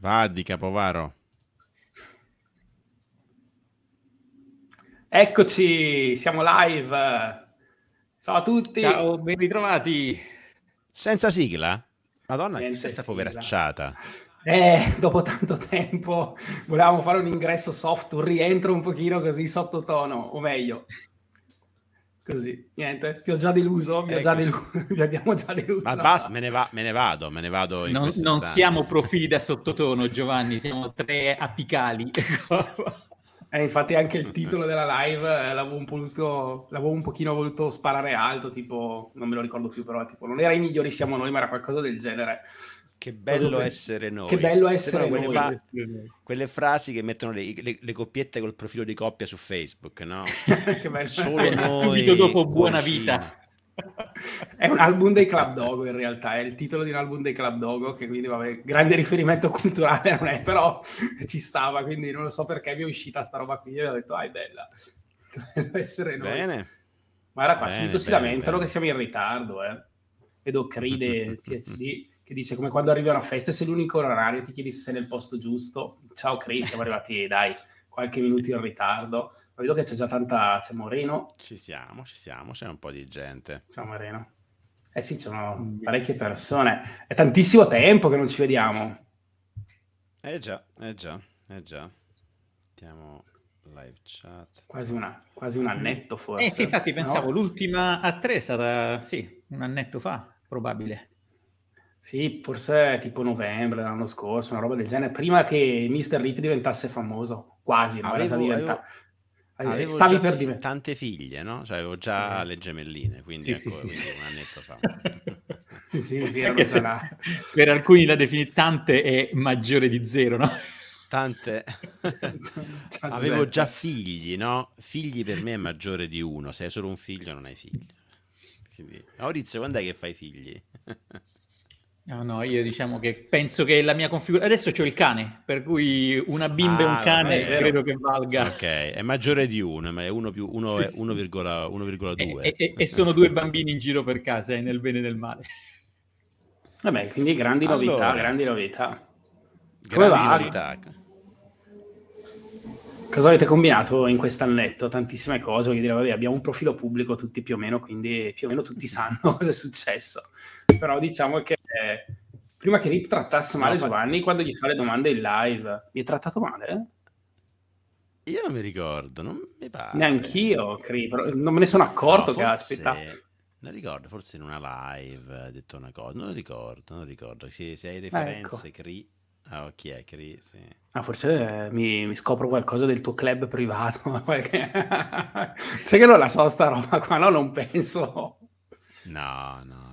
Va di Capovaro. Eccoci, siamo live. Ciao a tutti. Ciao, ben ritrovati. Senza sigla? Madonna, che sei sta poveracciata. Eh, dopo tanto tempo volevamo fare un ingresso soft, un rientro un pochino così sottotono, o meglio, Così, niente, ti ho già deluso, mi, già delu- mi abbiamo già deluso. Ma basta, me ne, va, me ne vado, me ne vado. non, non siamo profili da sottotono, Giovanni, siamo tre apicali. eh, infatti anche il titolo della live eh, l'avevo, un voluto, l'avevo un pochino voluto sparare alto, tipo, non me lo ricordo più, però tipo, non era i migliori siamo noi, ma era qualcosa del genere. Che bello per... essere noi. Che bello essere quelle noi. Fra... quelle frasi che mettono le, le, le, coppiette col profilo di coppia su Facebook, no? che bello. Solo noi. Subito dopo Buona Vita. è un album dei Club Dogo in realtà, è il titolo di un album dei Club Dogo che quindi vabbè, grande riferimento culturale non è, però ci stava, quindi non lo so perché mi è uscita sta roba qui e ho detto, ah è bella, bello essere noi. Bene. Ma era qua, bene, subito bene, si lamentano bene. che siamo in ritardo, eh. Vedo cride PhD che dice come quando arrivi a una festa e sei l'unico orario ti chiedi se sei nel posto giusto. Ciao Chris, siamo arrivati, dai, qualche minuto in ritardo. Ma vedo che c'è già tanta... c'è Moreno. Ci siamo, ci siamo, c'è un po' di gente. Ciao Moreno. Eh sì, ci sono parecchie persone. È tantissimo tempo che non ci vediamo. Eh già, eh già, eh già. Mettiamo live chat. Quasi, una, quasi un annetto forse. Eh sì, infatti pensavo no? l'ultima a tre è stata, sì, un annetto fa, probabile. Sì, forse tipo novembre dell'anno scorso, una roba del genere, prima che Mr. Rip diventasse famoso, quasi, non avevo, già diventato. Avevo, avevo Stavi per diventare tante figlie, no? Cioè avevo già sì. le gemelline, quindi sì, ecco, sì, sì, un annetto fa. sì, sì, erano se, per alcuni la definita tante è maggiore di zero, no? Tante. avevo già figli, no? Figli per me è maggiore di uno, se hai solo un figlio non hai figli. Quindi, Maurizio, quando è che fai figli? No, no, io diciamo che penso che la mia configurazione... Adesso ho il cane, per cui una bimba ah, e un ah, cane vabbè, credo che valga. Ok, è maggiore di uno, ma è 1 più 1 sì, è 1,2. E, e, e, sono due bambini in giro per casa, eh, nel bene e nel male. Vabbè, quindi grandi novità, allora, grandi novità. Come grandi va? novità. Cosa avete combinato in quest'annetto? Tantissime cose, voglio dire, vabbè, abbiamo un profilo pubblico tutti più o meno, quindi più o meno tutti sanno cosa è successo però diciamo che eh, prima che Rip trattasse male no, Giovanni quando gli fa le domande in live, mi ha trattato male? Io non mi ricordo, non mi pare. Neanch'io, Crip, non me ne sono accorto, no, caspita. Non ricordo, forse in una live ha detto una cosa, non lo ricordo, non ricordo. Se, se hai referenze, ecco. Cri... Ah, oh, chi è Cri? Sì. Ah, forse eh, mi, mi, scopro qualcosa del tuo club privato. Sai che non la so sta roba qua, no? Non penso. No, no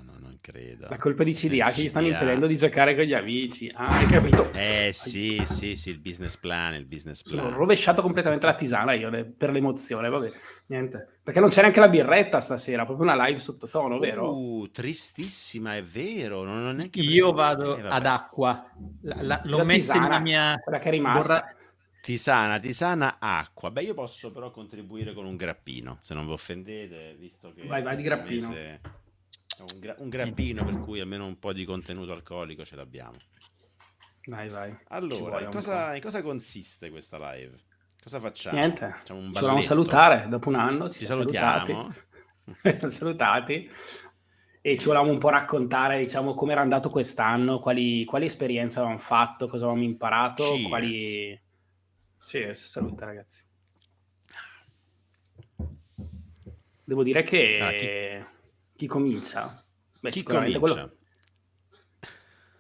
credo. La colpa di CDA che gli stanno impedendo di giocare con gli amici. Ah, hai capito? Eh sì, sì, sì, il business plan, il business plan. Ho rovesciato completamente la tisana io per l'emozione, vabbè, niente. Perché non c'è neanche la birretta stasera, proprio una live sottotono, vero? Uh, tristissima, è vero. Non ho neanche io vado eh, ad acqua. La, la, l'ho messa in una mia... Quella che è rimasta. Borra... Tisana, tisana, acqua. Beh, io posso però contribuire con un grappino, se non vi offendete, visto che... Vai, vai di grappino. Mese un, gra- un grappino per cui almeno un po' di contenuto alcolico ce l'abbiamo. Vai, vai. Allora, in cosa, in cosa, consiste questa live? Cosa facciamo? Niente, facciamo un ci volevamo salutare dopo un anno. Ci, ci salutiamo. Salutati. salutati. E ci volevamo un po' raccontare, diciamo, come era andato quest'anno, quali, quali esperienze avevamo fatto, cosa avevamo imparato, Cheers. quali... Cheers, salute ragazzi. Devo dire che... Ah, chi... Chi comincia? Beh, Chi comincia? Quello...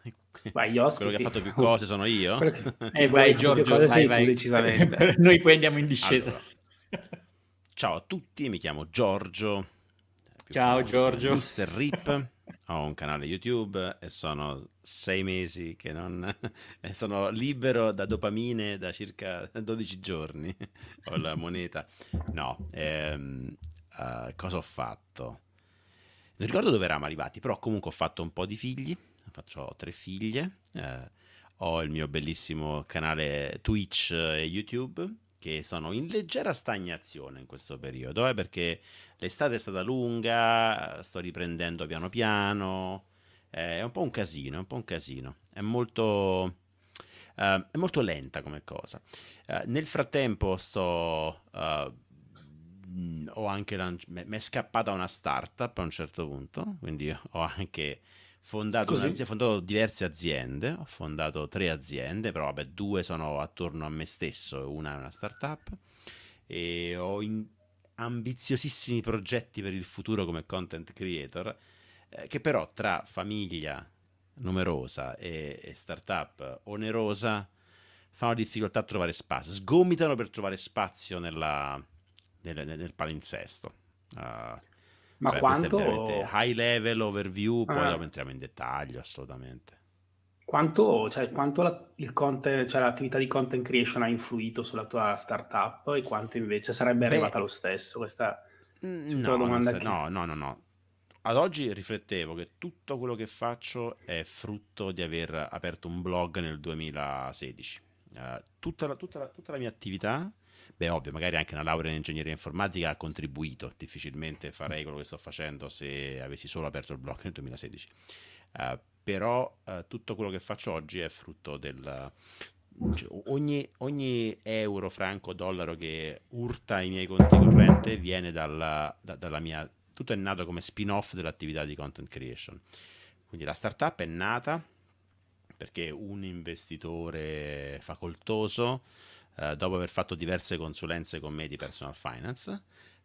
Vai, io Quello che ha fatto più cose sono io? Che... sì, eh, vai, Giorgio, vai, sei vai. tu, decisamente. Noi poi andiamo in discesa. Allora. Ciao a tutti, mi chiamo Giorgio, Ciao Giorgio. Mr. Rip, ho un canale YouTube e sono sei mesi che non... sono libero da dopamine da circa 12 giorni. ho la moneta. No, ehm, uh, cosa ho fatto? Non ricordo dove eravamo arrivati, però comunque ho fatto un po' di figli. Faccio tre figlie. Eh, ho il mio bellissimo canale Twitch e YouTube che sono in leggera stagnazione in questo periodo, eh, perché l'estate è stata lunga, sto riprendendo piano piano, eh, è un po' un casino, è un po' un casino, è molto, eh, è molto lenta come cosa. Eh, nel frattempo sto... Uh, ho anche lanci- mi è scappata una startup a un certo punto, quindi ho anche fondato, ho fondato diverse aziende, ho fondato tre aziende, però vabbè, due sono attorno a me stesso e una è una startup e ho ambiziosissimi progetti per il futuro come content creator eh, che però tra famiglia numerosa e, e startup onerosa fanno difficoltà a trovare spazio, sgomitano per trovare spazio nella, nel, nel palinsesto. Uh, ma Beh, quanto... high level overview, poi ah. dopo entriamo in dettaglio, assolutamente. Quanto, cioè, quanto la, il content, cioè, l'attività di content creation ha influito sulla tua startup e quanto invece sarebbe Beh, arrivata lo stesso? Questa mm, no, domanda che... no, no, no, no. Ad oggi riflettevo che tutto quello che faccio è frutto di aver aperto un blog nel 2016. Uh, eh, tutta, la, tutta, la, tutta la mia attività Beh, ovvio, magari anche una laurea in ingegneria informatica ha contribuito. Difficilmente farei quello che sto facendo se avessi solo aperto il blog nel 2016. Uh, eh, però uh, tutto quello che faccio oggi è frutto del... Cioè, ogni, ogni, euro, franco, dollaro che urta i miei conti correnti viene dalla, da, dalla mia... Tutto è nato come spin-off dell'attività di content creation. Quindi la startup è nata perché un investitore facoltoso eh, dopo aver fatto diverse consulenze con me di personal finance,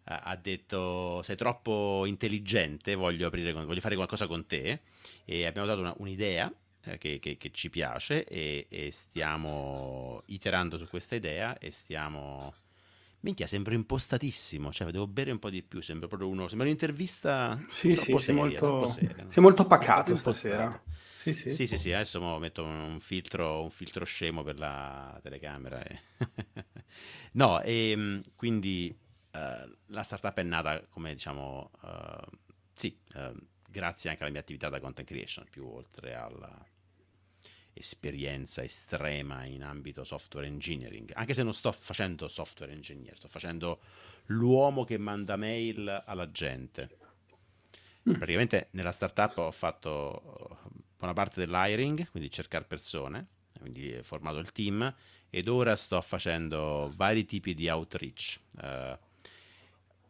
eh, ha detto sei troppo intelligente, voglio, aprire, voglio, fare qualcosa con te. E abbiamo dato una, un'idea eh, che, che, che, ci piace e, e, stiamo iterando su questa idea e stiamo... Minchia, sembra impostatissimo, cioè devo bere un po' di più, sembra proprio uno, sembra un'intervista Sì, sì, seria, sei, molto, seria, sei molto pacato stasera. Sì, sì. sì, sì, sì adesso metto un filtro, un filtro, scemo per la telecamera. E... no, e ehm, quindi uh, la startup è nata come diciamo, uh, sì, uh, grazie anche alla mia attività da content creation, più oltre alla esperienza estrema in ambito software engineering, anche se non sto facendo software engineer, sto facendo l'uomo che manda mail alla gente. Mm. Praticamente nella startup ho fatto buona parte dell'hiring, quindi cercare persone, quindi ho formato il team ed ora sto facendo vari tipi di outreach. Uh,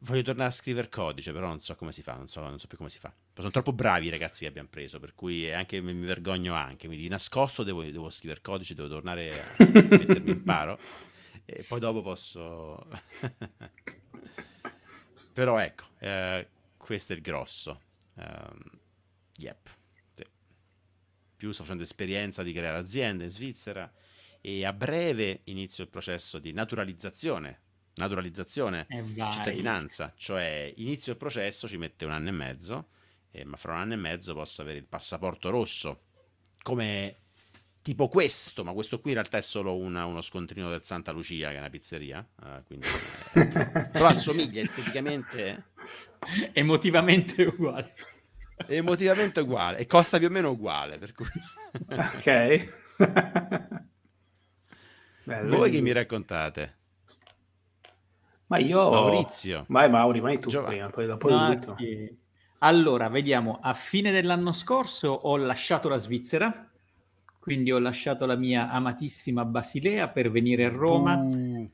voglio tornare a scrivere codice, però non so come si fa, non so, non so, più come si fa. Sono troppo bravi i ragazzi che abbiamo preso, per cui anche, mi vergogno anche, quindi di nascosto devo, devo scrivere codice, devo tornare a mettermi in paro. E poi dopo posso... però ecco, eh, questo è il grosso. Um, yep più sto facendo esperienza di creare aziende in Svizzera e a breve inizio il processo di naturalizzazione, naturalizzazione, cittadinanza, cioè inizio il processo, ci mette un anno e mezzo, eh, ma fra un anno e mezzo posso avere il passaporto rosso, come tipo questo, ma questo qui in realtà è solo una, uno scontrino del Santa Lucia, che è una pizzeria, uh, quindi, eh, però assomiglia esteticamente... Emotivamente uguale emotivamente uguale e costa più o meno uguale. Per cui... ok. Bello, Voi che mi raccontate? Ma io... Maurizio. Vai Mauri, vai tu Giovanni. prima, poi dopo no. Allora, vediamo, a fine dell'anno scorso ho lasciato la Svizzera, quindi ho lasciato la mia amatissima Basilea per venire a Roma. Uh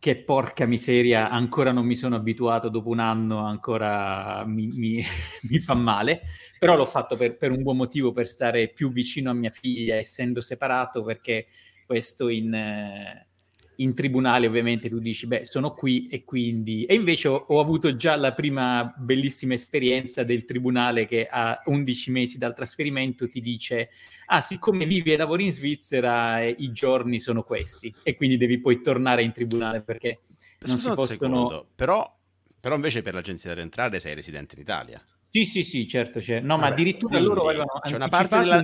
che porca miseria, ancora non mi sono abituato, dopo un anno ancora mi, mi, mi fa male, però l'ho fatto per, per, un buon motivo, per stare più vicino a mia figlia, essendo separato, perché questo in, eh, in tribunale ovviamente tu dici, beh, sono qui e quindi... E invece ho, ho, avuto già la prima bellissima esperienza del tribunale che a 11 mesi dal trasferimento ti dice, ah, siccome vivi e lavori in Svizzera, i giorni sono questi e quindi devi poi tornare in tribunale perché non Scusa si possono... Secondo, però Però invece per l'agenzia delle entrate sei residente in Italia. Sì, sì, sì, certo c'è. No, Vabbè, ma addirittura loro avevano c'è una parte della...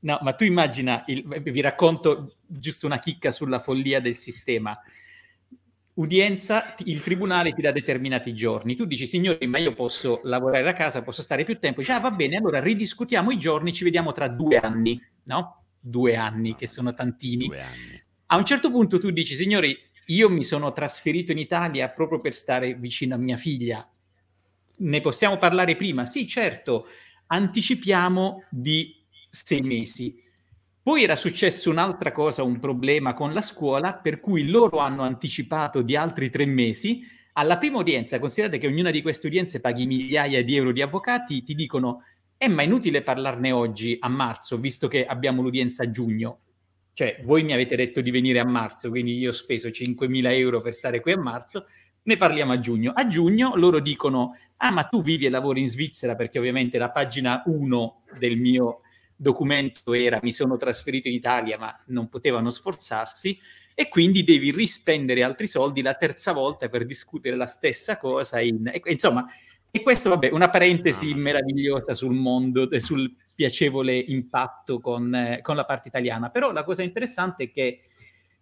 No, ma tu immagina, il, vi racconto giusto una chicca sulla follia del sistema. Udienza, il tribunale ti dà determinati giorni. Tu dici, signori, ma io posso lavorare da casa, posso stare più tempo. Dici, ah, va bene, allora ridiscutiamo i giorni, ci vediamo tra due anni, no? Due anni, che sono tantini. A un certo punto tu dici, signori, io mi sono trasferito in Italia proprio per stare vicino a mia figlia. Ne possiamo parlare prima? Sì, certo, anticipiamo di sei mesi. Poi era successo un'altra cosa, un problema con la scuola, per cui loro hanno anticipato di altri tre mesi. Alla prima udienza, considerate che ognuna di queste udienze paghi migliaia di euro di avvocati, ti dicono, è eh, ma inutile parlarne oggi, a marzo, visto che abbiamo l'udienza a giugno. Cioè, voi mi avete detto di venire a marzo, quindi io ho speso 5.000 euro per stare qui a marzo, ne parliamo a giugno. A giugno loro dicono, ah ma tu vivi e lavori in Svizzera, perché ovviamente la pagina 1 del mio documento era mi sono trasferito in Italia, ma non potevano sforzarsi, e quindi devi rispendere altri soldi la terza volta per discutere la stessa cosa. In... insomma, e questo, vabbè, una parentesi meravigliosa sul mondo, sul piacevole impatto con, eh, con, la parte italiana. Però la cosa interessante è che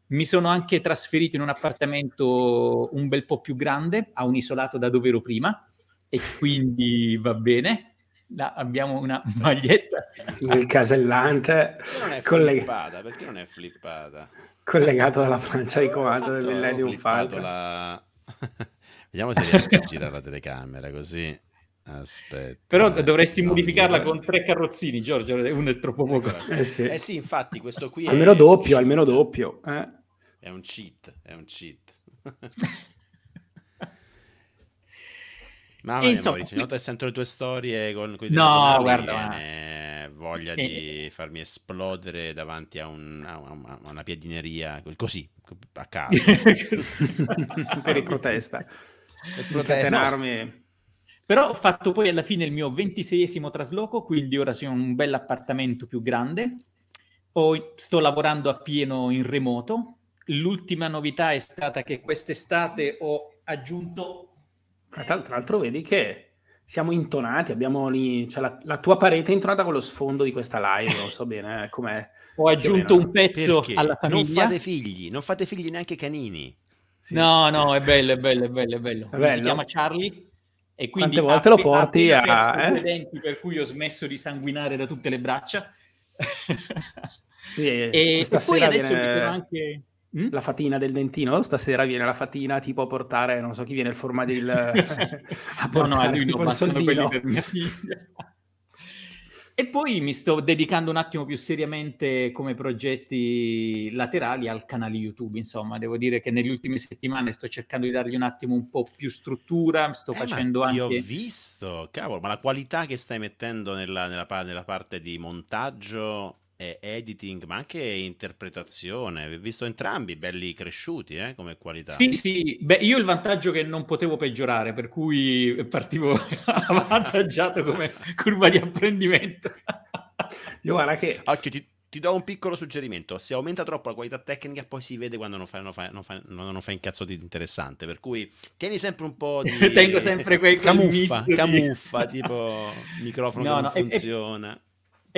mi sono anche trasferito in un appartamento un bel po' più grande, a un isolato da dove ero prima, e quindi va bene. Là abbiamo una maglietta. Il casellante. Perché non è collega... flippata? Perché non è flippata? Collegato dalla plancia di comando del Millennium Falcon. La... Vediamo se riesco a girare la telecamera così. Aspetta. Però dovresti modificarla con tre carrozzini, Giorgio. Uno è troppo poco. Eh sì, eh sì infatti, questo qui almeno doppio, almeno doppio. Eh. È un cheat, è un cheat. Ma insomma, Mauricio, una volta sento le tue storie con cui no, guarda, voglia eh. di farmi esplodere davanti a, un, a, una, a una piedineria così a caso. Per i protesta. Per protestenarmi no. però ho fatto poi alla fine il mio ventiseiesimo trasloco quindi ora sono in un bel appartamento più grande. Poi sto lavorando a pieno in remoto. L'ultima novità è stata che quest'estate ho aggiunto tra, l'altro vedi che siamo intonati, abbiamo lì, cioè la, la, tua parete è intonata con lo sfondo di questa live, non so bene eh, com'è. Ho aggiunto un pezzo Perché? alla famiglia. Non fate figli, non fate figli neanche canini. Sì. No, no, è bello, è bello, è bello, è bello. È bello. Si chiama Charlie e quindi Quante volte lo porti a... Eh? denti per cui ho smesso di sanguinare da tutte le braccia. Sì, e, e poi adesso viene... anche Mm? La fatina del dentino, stasera viene la fatina tipo a portare, non so chi viene il formaggio a portare no, no, lui non bastano quelli per mia figlia. e poi mi sto dedicando un attimo più seriamente come progetti laterali al canale YouTube, insomma, devo dire che nelle ultime settimane sto cercando di dargli un attimo un po' più struttura, sto eh, facendo ma ti anche... ho visto, cavolo, ma la qualità che stai mettendo nella, nella, nella parte di montaggio editing, ma anche interpretazione. Vi ho visto entrambi belli cresciuti eh, come qualità. Sì, sì. Beh, io il vantaggio che non potevo peggiorare, per cui partivo avvantaggiato come curva di apprendimento. io guarda che... Occhio, ti, ti, do un piccolo suggerimento. Se aumenta troppo la qualità tecnica, poi si vede quando non fai, non fai, non fai, non fai un cazzo di interessante. Per cui tieni sempre un po' di... Tengo sempre quel camuffa, camuffa, di... tipo microfono no, che non no, funziona. E, e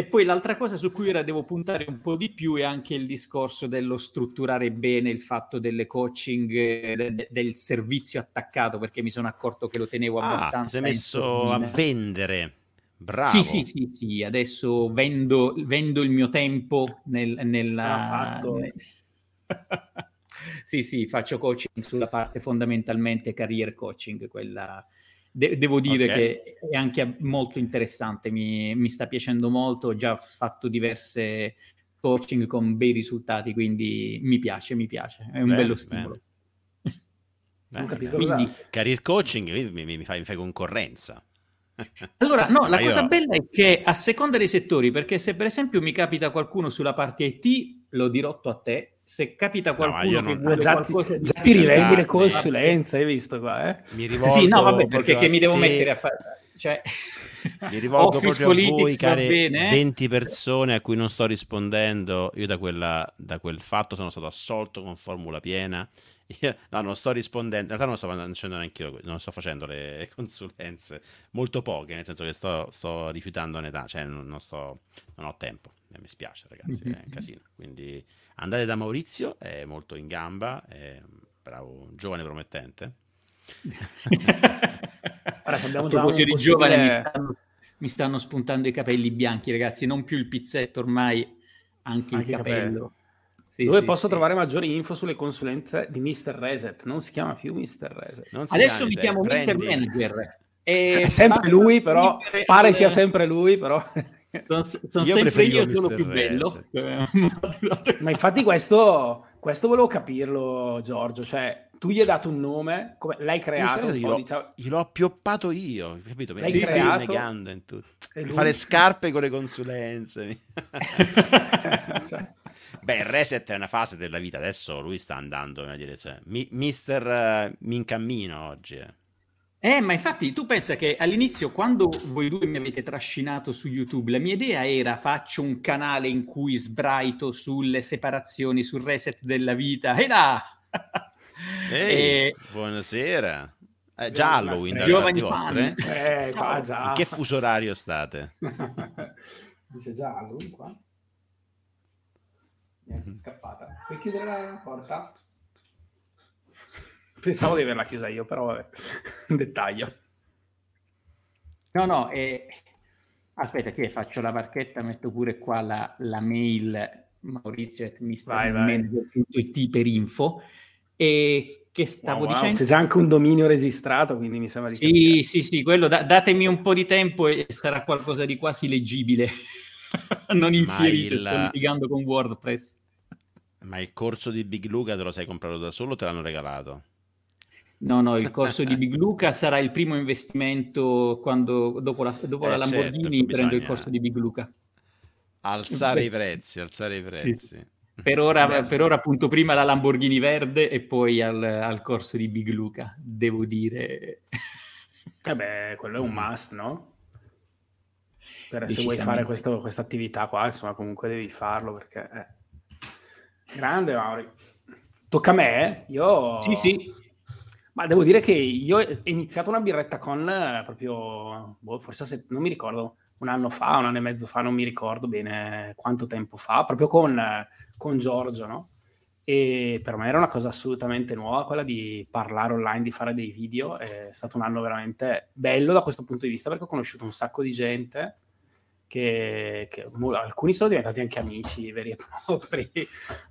poi l'altra cosa su cui ora devo puntare un po' di più è anche il discorso dello strutturare bene il fatto delle coaching, eh, de- del servizio attaccato, perché mi sono accorto che lo tenevo ah, abbastanza. Ti sei messo a vendere. Bravo. Sì, sì, sì, sì, adesso vendo, vendo il mio tempo nel, nella... Nel... sì, sì, faccio coaching sulla parte fondamentalmente career coaching, quella De- devo dire okay. che è anche molto interessante, mi, mi, sta piacendo molto, ho già fatto diverse coaching con bei risultati, quindi mi piace, mi piace, è un bene, bello stimolo. Bene. Bene, quindi... Career coaching mi, mi, mi, fai, mi fai concorrenza. Allora, no, la cosa bella è che a seconda dei settori, perché se per esempio mi capita qualcuno sulla parte IT, lo dirotto a te, se capita qualcuno no, che vuole già ti, già ti rivendi le consulenze, hai visto qua, eh? Mi rivolgo Sì, no, vabbè, perché che mi devo te... mettere a fare... Cioè... Mi rivolgo proprio a voi, care bene, 20 persone a cui non sto rispondendo. Io da, quella, da quel fatto sono stato assolto con formula piena Io, no, non sto rispondendo, in realtà non sto facendo neanche io, non sto facendo le consulenze, molto poche, nel senso che sto, sto rifiutando un'età, cioè non, non, sto, non ho tempo, mi spiace ragazzi, è un casino. Quindi andate da Maurizio, è molto in gamba, è bravo, giovane promettente. Ora, se abbiamo già un possibile... di giovane mi stanno, mi stanno, spuntando i capelli bianchi, ragazzi, non più il pizzetto, ormai anche, anche il capello. capello. Sì, Dove sì, posso sì. trovare maggiori info sulle consulenze di Mr. Reset? Non si chiama più Mr. Reset. Adesso mi chiamo Mr. Manager. E è sempre lui, però pare sia sempre lui, però. Sono, sono io sempre io, sono più bello. Ma infatti questo, questo volevo capirlo, Giorgio. Cioè, tu gli hai dato un nome, come l'hai creato. Gliel'ho, diciamo... gliel'ho appioppato io, capito? Mi stai creato, negando in tutto. Fare scarpe con le consulenze. cioè. Beh, il reset è una fase della vita, adesso lui sta andando in una direzione. Mi, mister uh, Mincammino oggi. Eh. Eh, ma infatti tu pensa che all'inizio, quando voi due mi avete trascinato su YouTube, la mia idea era faccio un canale in cui sbraito sulle separazioni, sul reset della vita. E là! Ehi, e... buonasera. Eh, già Halloween da giovani vostre? Eh, qua già. In che fuso orario state? Dice già Halloween qua. Niente, scappata. Puoi chiudere la porta? Pensavo di averla chiusa io, però vabbè, un dettaglio. No, no, eh, aspetta che faccio la barchetta, metto pure qua la, la mail maurizio.it per info e che stavo wow, dicendo? C'è già anche un dominio registrato, quindi mi sembra di Sì, capire. sì, sì, quello da, datemi un po' di tempo e sarà qualcosa di quasi leggibile. non infierite, il... sto litigando con WordPress. Ma il corso di Big Luca te lo sei comprato da solo o te l'hanno regalato? No, no, il corso di Big Luca sarà il primo investimento quando, dopo la, dopo eh, la certo, Lamborghini certo, prendo il corso di Big Luca. Alzare i prezzi, alzare i prezzi. Sì. Per, ora, per ora, appunto, prima la Lamborghini verde e poi al, al corso di Big Luca, devo dire. Eh beh, quello è un must, no? Per se vuoi fare questa attività qua, insomma, comunque devi farlo perché... Eh. Grande, Mauri. Tocca a me? Io... Sì, sì. Ma devo dire che io ho iniziato una birretta con eh, proprio, boh, forse se, non mi ricordo, un anno fa, un anno e mezzo fa, non mi ricordo bene quanto tempo fa, proprio con, con Giorgio, no? E per me era una cosa assolutamente nuova quella di parlare online, di fare dei video. È stato un anno veramente bello da questo punto di vista perché ho conosciuto un sacco di gente che, che alcuni sono diventati anche amici veri e propri.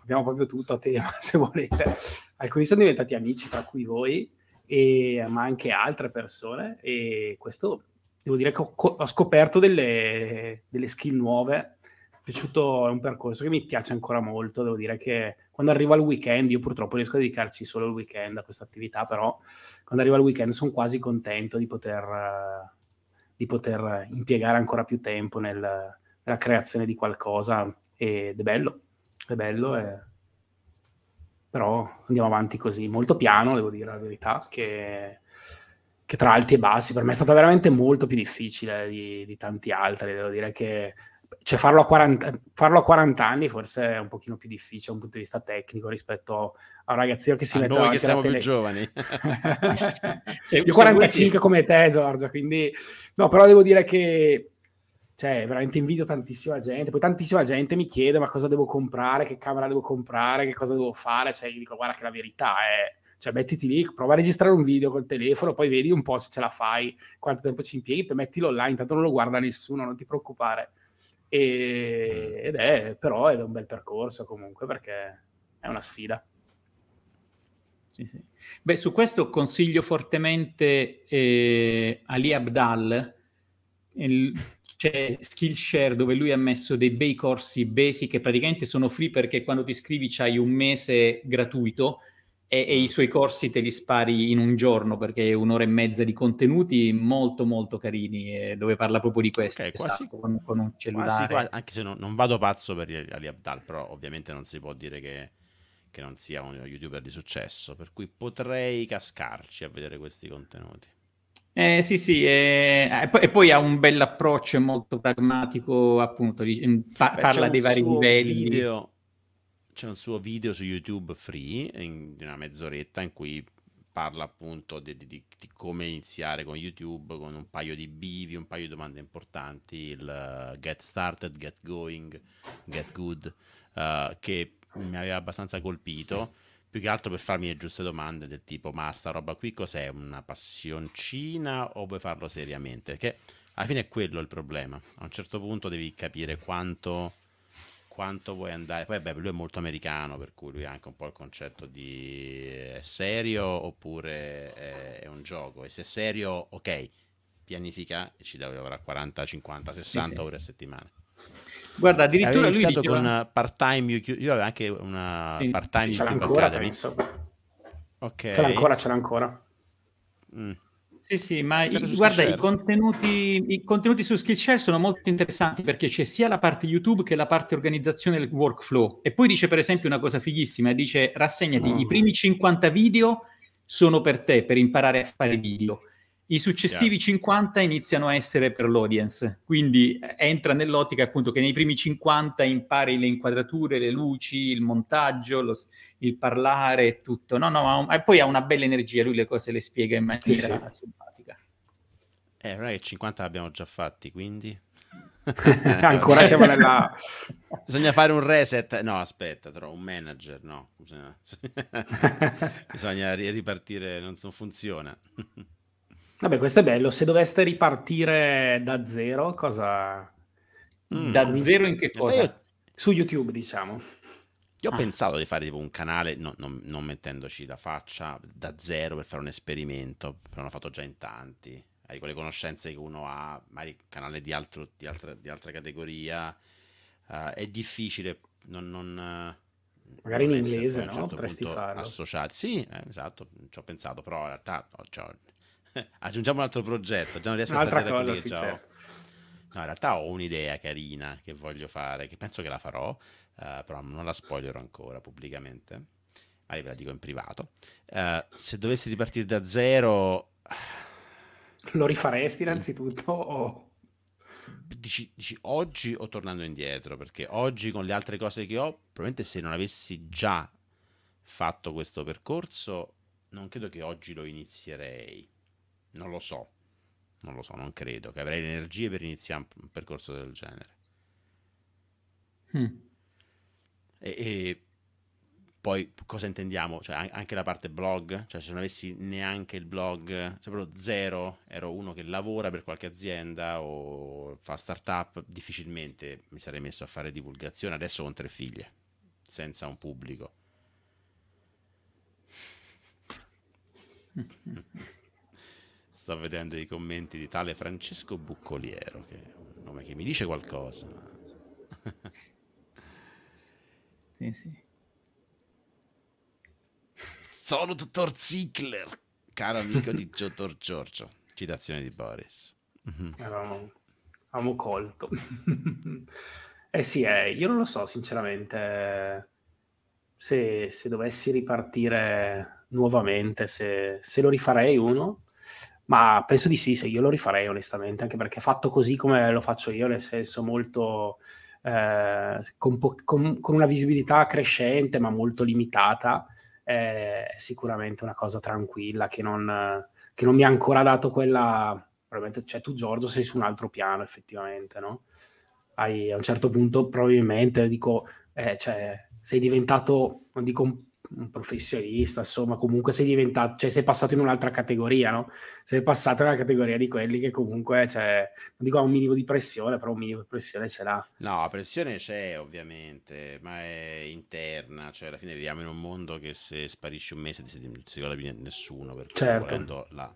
Abbiamo proprio tutto a tema, se volete. Alcuni sono diventati amici, tra cui voi, e, ma anche altre persone. E questo devo dire che ho, ho scoperto delle, delle, skill nuove. è piaciuto, è un percorso che mi piace ancora molto. Devo dire che quando arrivo al weekend, io purtroppo riesco a dedicarci solo il weekend a questa attività, però quando arrivo al weekend sono quasi contento di poter di poter impiegare ancora più tempo nel, nella creazione di qualcosa ed è bello, è bello, e... però andiamo avanti così, molto piano, devo dire la verità, che, che tra alti e bassi. Per me è stata veramente molto più difficile di, di tanti altri, devo dire che cioè farlo a, 40, farlo a 40 anni forse è un pochino più difficile da un punto di vista tecnico rispetto a un ragazzino che si a mette noi che siamo più giovani. Cioè, io 45 come te Giorgio quindi no però devo dire che cioè veramente invidio tantissima gente poi tantissima gente mi chiede ma cosa devo comprare che camera devo comprare che cosa devo fare cioè io dico guarda che la verità è cioè mettiti lì, prova a registrare un video col telefono, poi vedi un po' se ce la fai, quanto tempo ci impieghi, poi mettilo online, tanto non lo guarda nessuno, non ti preoccupare. E, ed è però è un bel percorso comunque perché è una sfida. Sì, sì. Beh, su questo consiglio fortemente eh, Ali Abdal, il, c'è Skillshare dove lui ha messo dei bei corsi basic che praticamente sono free perché quando ti iscrivi c'hai un mese gratuito e, e, i suoi corsi te li spari in un giorno perché è un'ora e mezza di contenuti molto molto carini eh, dove parla proprio di questo okay, quasi, con, con, un cellulare. quasi, quasi, anche se non, non, vado pazzo per Ali Abdal però ovviamente non si può dire che, che non sia uno youtuber di successo per cui potrei cascarci a vedere questi contenuti eh, sì, sì, eh, e poi ha un bel approccio molto pragmatico, appunto, pa- Beh, parla dei vari livelli. Video c'è un suo video su YouTube free, in, di una mezz'oretta, in cui parla appunto di, di, di, come iniziare con YouTube, con un paio di bivi, un paio di domande importanti, il uh, get started, get going, get good, uh, che mi aveva abbastanza colpito, più che altro per farmi le giuste domande del tipo, ma sta roba qui cos'è? Una passioncina o vuoi farlo seriamente? Perché alla fine è quello il problema. A un certo punto devi capire quanto quanto vuoi andare. Poi, beh, lui è molto americano, per cui lui ha anche un po' il concetto di è serio oppure è, è un gioco. E se è serio, ok, pianifica e ci deve lavorare 40, 50, 60 sì, sì. ore a settimana. Guarda, addirittura lui diceva... con part-time, io avevo anche una sì, part-time YouTube ancora, Academy. Penso. Ok. Ce l'ha ancora, ce l'ha ancora. Mm. Sì, sì, ma i, guarda, i contenuti, i contenuti, su Skillshare sono molto interessanti perché c'è sia la parte YouTube che la parte organizzazione del workflow. E poi dice, per esempio, una cosa fighissima, dice rassegnati, oh. i primi 50 video sono per te, per imparare a fare video. I successivi yeah. 50 iniziano a essere per l'audience, quindi entra nell'ottica appunto che nei primi 50 impari le inquadrature, le luci, il montaggio, lo, il parlare e tutto. No, no, ma e poi ha una bella energia, lui le cose le spiega in maniera sì, sì. simpatica. Eh, non è che 50 l'abbiamo già fatti, quindi... Ancora siamo nella... Bisogna fare un reset. No, aspetta, trovo un manager. No, bisogna, bisogna ripartire. Non, non funziona. Vabbè, questo è bello. Se doveste ripartire da zero, cosa... Mm, da zero in che cosa? Io... Su YouTube, diciamo. Io ho ah. pensato di fare tipo un canale, no, non, non, mettendoci la faccia, da zero per fare un esperimento, però l'ho fatto già in tanti. Hai quelle conoscenze che uno ha, magari canale di, altro, di, altra, di altra, categoria. Uh, è difficile, non... non Magari in inglese, no? Certo Potresti farlo. Associati. Sì, eh, esatto, ci ho pensato, però in realtà no, cioè, aggiungiamo un altro progetto, già non riesco Un'altra a stare cosa, sì, certo. No, in realtà ho un'idea carina che voglio fare, che penso che la farò, uh, però non la spoilerò ancora pubblicamente. Magari ve la dico in privato. Uh, se dovessi ripartire da zero... Lo rifaresti innanzitutto o... Dici, dici, oggi o tornando indietro? Perché oggi con le altre cose che ho, probabilmente se non avessi già fatto questo percorso, non credo che oggi lo inizierei. Non lo so, non lo so, non credo che avrei le energie per iniziare un percorso del genere. Mm. E, e, poi cosa intendiamo? Cioè, anche la parte blog, cioè se non avessi neanche il blog, cioè proprio zero, ero uno che lavora per qualche azienda o fa startup, difficilmente mi sarei messo a fare divulgazione. Adesso ho tre figlie, senza un pubblico. Sto vedendo i commenti di tale Francesco Buccoliero, che è un nome che mi dice qualcosa. sì, sì. Sono dottor Ziegler, caro amico di dottor Giorgio. Citazione di Boris. Avevamo, avevamo colto. eh sì, eh, io non lo so sinceramente se, se dovessi ripartire nuovamente, se, se lo rifarei uno ma penso di sì, se io lo rifarei onestamente, anche perché fatto così come lo faccio io, nel senso molto eh, con, po- con, con, una visibilità crescente ma molto limitata, è sicuramente una cosa tranquilla che non, che non mi ha ancora dato quella... Probabilmente, cioè tu Giorgio sei su un altro piano effettivamente, no? Hai, a un certo punto probabilmente dico, eh, cioè, sei diventato, non dico professionista, insomma, comunque sei diventato, cioè sei passato in un'altra categoria, no? Sei passato nella categoria di quelli che comunque, cioè, non dico ha un minimo di pressione, però un minimo di pressione ce l'ha. No, pressione c'è ovviamente, ma è interna, cioè alla fine viviamo in un mondo che se sparisci un mese non si ricorda più nessuno, perché certo. la,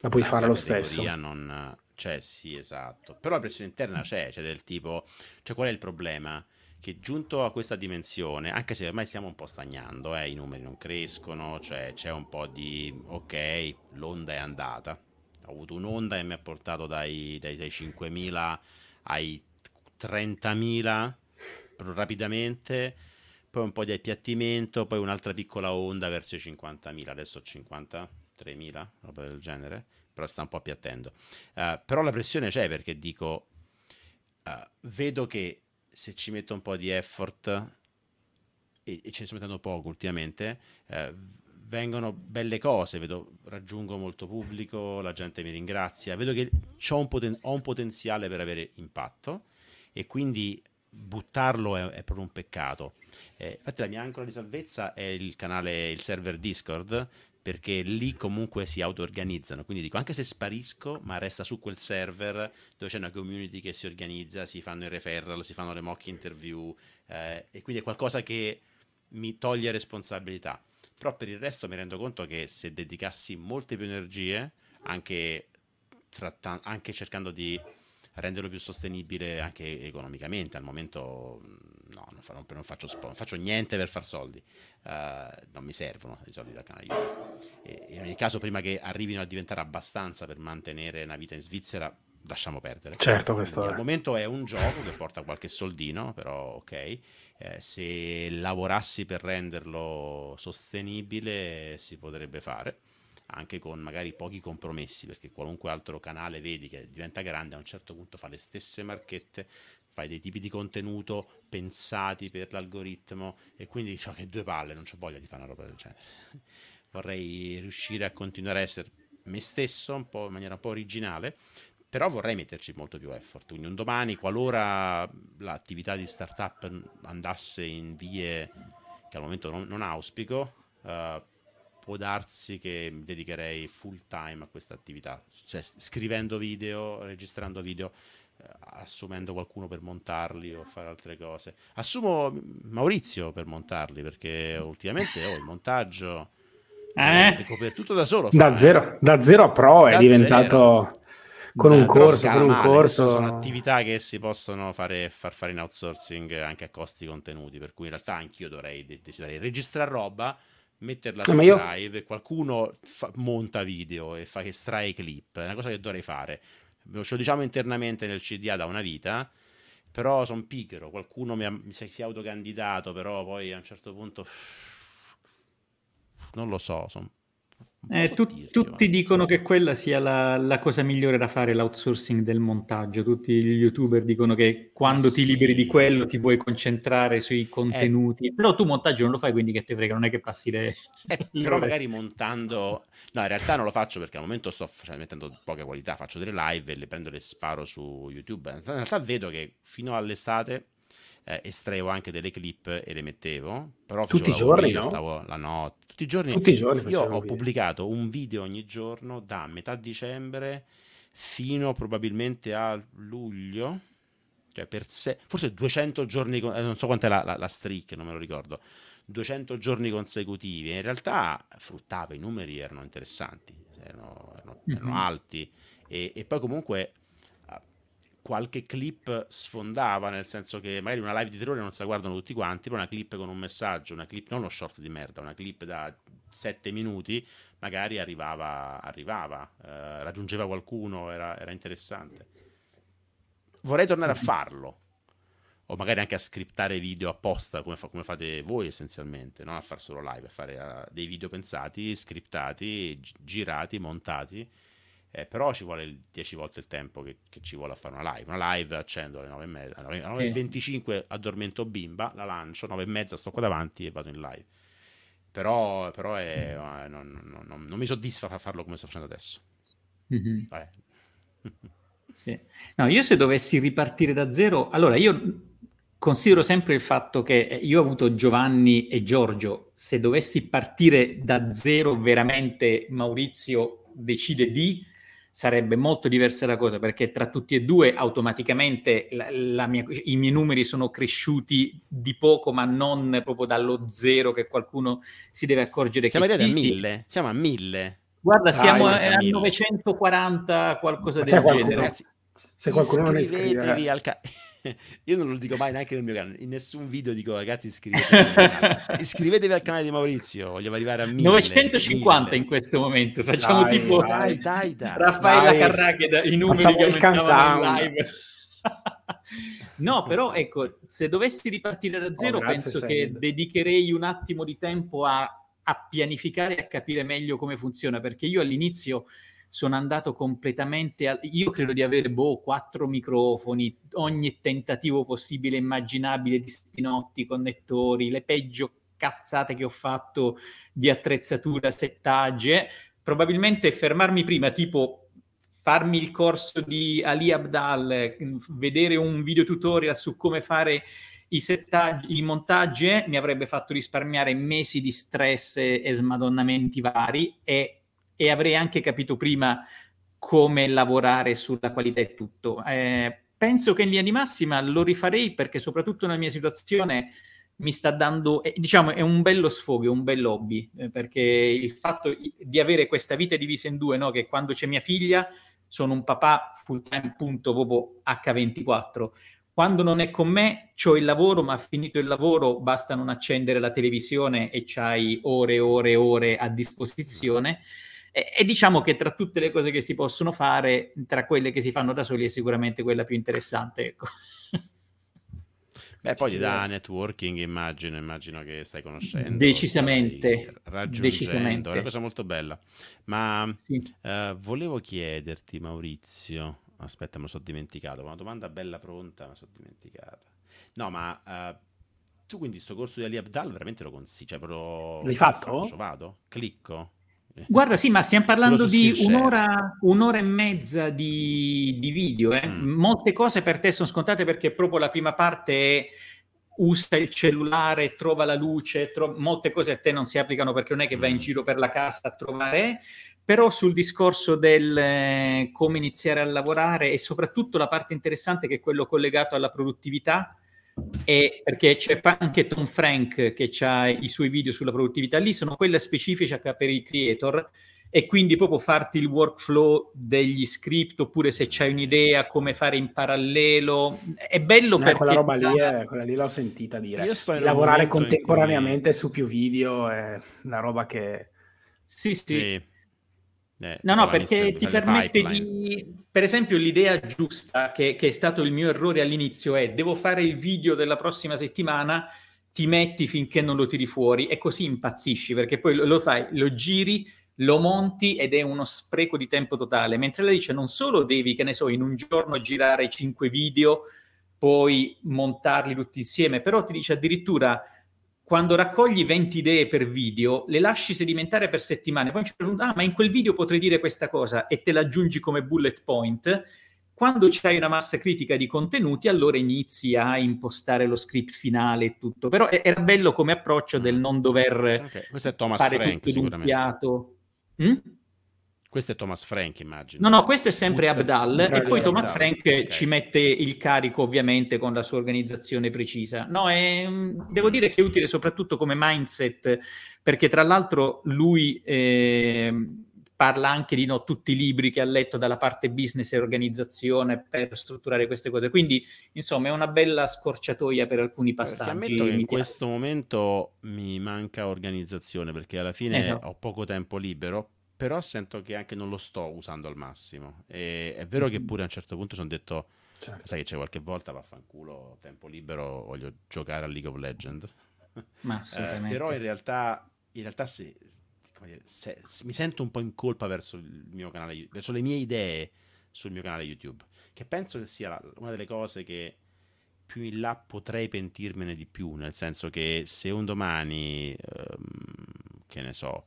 la puoi la fare lo stesso. Non, cioè, sì, esatto. Però la pressione interna c'è, cioè del tipo, cioè qual è il problema? Che giunto a questa dimensione, anche se ormai stiamo un po' stagnando, eh, i numeri non crescono, cioè c'è un po' di ok, l'onda è andata. Ho avuto un'onda e mi ha portato dai, dai, dai 5.000 ai 30.000 rapidamente, poi un po' di appiattimento, poi un'altra piccola onda verso i 50.000, adesso ho 53.000, roba del genere, però sta un po' appiattendo. Uh, però la pressione c'è perché dico, uh, vedo che se ci metto un po' di effort e, e ce ne sto mettendo poco ultimamente, eh, vengono belle cose, vedo, raggiungo molto pubblico, la gente mi ringrazia, vedo che un, poten- ho un potenziale per avere impatto e quindi buttarlo è, è proprio un peccato. Eh, infatti la mia ancora di salvezza è il canale, il server Discord, perché lì comunque si auto-organizzano, quindi dico anche se sparisco, ma resta su quel server dove c'è una community che si organizza, si fanno i referral, si fanno le mock interview eh, e quindi è qualcosa che mi toglie responsabilità. Però per il resto mi rendo conto che se dedicassi molte più energie, anche, tratta- anche cercando di renderlo più sostenibile anche economicamente, al momento no, non, fa- non faccio, sp- non faccio niente per far soldi, uh, non mi servono i soldi dal canale YouTube. In ogni caso, prima che arrivino a diventare abbastanza per mantenere una vita in Svizzera, lasciamo perdere. Certo, questo Quindi, è. Al momento è un gioco che porta qualche soldino, però ok. Eh, se lavorassi per renderlo sostenibile si potrebbe fare anche con magari pochi compromessi perché qualunque altro canale vedi che diventa grande a un certo punto fa le stesse marchette fai dei tipi di contenuto pensati per l'algoritmo e quindi so che due palle non ho voglia di fare una roba del genere vorrei riuscire a continuare a essere me stesso in maniera un po' originale però vorrei metterci molto più effort. Quindi un domani, qualora l'attività di startup andasse in vie che al momento non, non auspico, uh, può darsi che mi dedicherei full time a questa attività, cioè scrivendo video, registrando video, uh, assumendo qualcuno per montarli o fare altre cose. Assumo Maurizio per montarli perché ultimamente ho oh, il montaggio. Eh? tutto da solo. Da zero, da zero a pro da è diventato. Zero con un corso, con un corso. Sono attività che si possono fare, far fare in outsourcing anche a costi contenuti, per cui in realtà anch'io dovrei decidere registrare roba, metterla su io... live, qualcuno fa, monta video e fa estrae clip, è una cosa che dovrei fare. Ce lo diciamo internamente nel CDA da una vita, però sono pigro, qualcuno mi, ha, mi si è autocandidato, però poi a un certo punto non lo so, sono eh, tu, dirti, tutti ma... dicono che quella sia la, la, cosa migliore da fare, l'outsourcing del montaggio. Tutti gli youtuber dicono che quando ti sì. liberi di quello ti puoi concentrare sui contenuti. Eh. Però tu montaggio non lo fai, quindi che te frega, non è che passi le... Eh, però magari montando... No, in realtà non lo faccio perché al momento sto cioè, mettendo poca qualità, faccio delle live e le prendo e le sparo su YouTube. In realtà vedo che fino all'estate eh, estraevo anche delle clip e le mettevo. Però tutti i giorni, no? Stavo la notte, tutti i giorni. Tutti i giorni io ho video. pubblicato un video ogni giorno da metà dicembre fino probabilmente a luglio. Cioè per se- forse 200 giorni, eh, non so quant'è la, la, la streak, non me lo ricordo. 200 giorni consecutivi. in realtà fruttava, i numeri erano interessanti, erano, erano, erano mm-hmm. alti. E, e, poi comunque qualche clip sfondava, nel senso che magari una live di terrore non se la guardano tutti quanti, però una clip con un messaggio, una clip, non uno short di merda, una clip da 7 minuti, magari arrivava, arrivava eh, raggiungeva qualcuno, era, era, interessante. Vorrei tornare a farlo, o magari anche a scriptare video apposta, come, fa, come fate voi essenzialmente, non a fare solo live, a fare uh, dei video pensati, scriptati, gi- girati, montati eh, però ci vuole 10 volte il tempo che, che, ci vuole a fare una live. Una live accendo alle 9 e mezza, alle 9.25 sì. addormento bimba, la lancio, 9 e mezza sto qua davanti e vado in live. Però, però è, eh, non, non, non, mi soddisfa farlo come sto facendo adesso. Mm-hmm. sì. no, io se dovessi ripartire da zero, allora io considero sempre il fatto che eh, io ho avuto Giovanni e Giorgio, se dovessi partire da zero veramente Maurizio decide di sarebbe molto diversa la cosa perché tra tutti e due automaticamente la, la mia, i miei numeri sono cresciuti di poco ma non proprio dallo zero che qualcuno si deve accorgere siamo che arrivati a mille siamo a mille. Guarda siamo a, a 940 qualcosa ma del genere. ragazzi, se qualcuno non iscrivetevi al ca- Io non lo dico mai neanche nel mio canale, in nessun video dico ragazzi iscrivetevi al iscrivetevi al canale di Maurizio, voglio arrivare a 1000. 950 mille. in questo momento, facciamo dai, tipo dai, dai, dai, Raffaella Carrà da, i numeri Facciamo che aumentavano in live. no, però ecco, se dovessi ripartire da zero, oh, penso che dedicherei un attimo di tempo a, a pianificare e a capire meglio come funziona, perché io all'inizio sono andato completamente... A... Io credo di avere, boh, quattro microfoni, ogni tentativo possibile immaginabile di spinotti, connettori, le peggio cazzate che ho fatto di attrezzatura, settagge. Probabilmente fermarmi prima, tipo farmi il corso di Ali Abdal, vedere un video tutorial su come fare i settaggi, i montaggi, mi avrebbe fatto risparmiare mesi di stress e smadonnamenti vari e, e, avrei anche capito prima come lavorare sulla qualità e tutto. Eh, penso che in linea di massima lo rifarei perché soprattutto nella mia situazione mi sta dando, eh, diciamo, è un bello sfogo, è un bel hobby, eh, perché il fatto di avere questa vita divisa in due, no? che quando c'è mia figlia sono un papà full time, punto, proprio H24. Quando non è con me, ho il lavoro, ma finito il lavoro basta non accendere la televisione e c'hai ore e ore e ore a disposizione. E, e, diciamo che tra tutte le cose che si possono fare, tra quelle che si fanno da soli è sicuramente quella più interessante. Ecco. Beh, poi ti dà networking, immagino, immagino che stai conoscendo. Decisamente. Raggiungendo, decisamente. è una cosa molto bella. Ma sì. uh, volevo chiederti, Maurizio, aspetta, me lo sono dimenticato, una domanda bella pronta, me lo sono dimenticata. No, ma uh, tu quindi questo corso di Ali Abdal veramente lo consigli? Cioè, però... L'hai fatto? Faccio, vado? Clicco? Guarda, sì, ma stiamo parlando di un'ora, un'ora, e mezza di, di video. Eh? Mm. Molte cose per te sono scontate perché proprio la prima parte è usa il cellulare, trova la luce, tro- molte cose a te non si applicano perché non è che vai in mm. giro per la casa a trovare, però sul discorso del eh, come iniziare a lavorare e soprattutto la parte interessante che è quello collegato alla produttività, e perché c'è anche Tom Frank che ha i suoi video sulla produttività, lì sono quelle specifiche per i creator e quindi proprio farti il workflow degli script oppure se c'hai un'idea come fare in parallelo. È bello eh, perché quella roba lì, è, quella lì l'ho sentita dire. Lavorare contemporaneamente cui... su più video è una roba che sì sì, sì. Eh, no, no, perché ti permette pipeline. di... Per esempio, l'idea giusta, che, che, è stato il mio errore all'inizio, è devo fare il video della prossima settimana, ti metti finché non lo tiri fuori e così impazzisci, perché poi lo, lo fai, lo giri, lo monti ed è uno spreco di tempo totale. Mentre lei dice non solo devi, che ne so, in un giorno girare cinque video, poi montarli tutti insieme, però ti dice addirittura quando raccogli 20 idee per video, le lasci sedimentare per settimane, poi ah, ma in quel video potrei dire questa cosa e te l'aggiungi come bullet point. Quando c'hai una massa critica di contenuti, allora inizi a impostare lo script finale e tutto. Però era bello come approccio del non dover okay. Questo è Thomas fare Frank, tutto sicuramente. Mm? Questo è Thomas Frank, immagino. No, no, questo è sempre Muzza, Abdal. E poi Thomas Abdal. Frank okay. ci mette il carico, ovviamente, con la sua organizzazione precisa. No, è, devo dire che è utile soprattutto come mindset, perché tra l'altro lui eh, parla anche di no, tutti i libri che ha letto dalla parte business e organizzazione per strutturare queste cose. Quindi, insomma, è una bella scorciatoia per alcuni passaggi. Ammetto che in questo momento mi manca organizzazione, perché alla fine esatto. ho poco tempo libero però sento che anche non lo sto usando al massimo. E è vero che mm. pure a un certo punto sono detto, certo. sai che c'è qualche volta, vaffanculo, tempo libero, voglio giocare a League of Legends. Ma assolutamente. Eh, però in realtà, in realtà se, dire, se, se, mi sento un po' in colpa verso il mio canale, verso le mie idee sul mio canale YouTube, che penso che sia una delle cose che più in là potrei pentirmene di più, nel senso che se un domani, um, che ne so,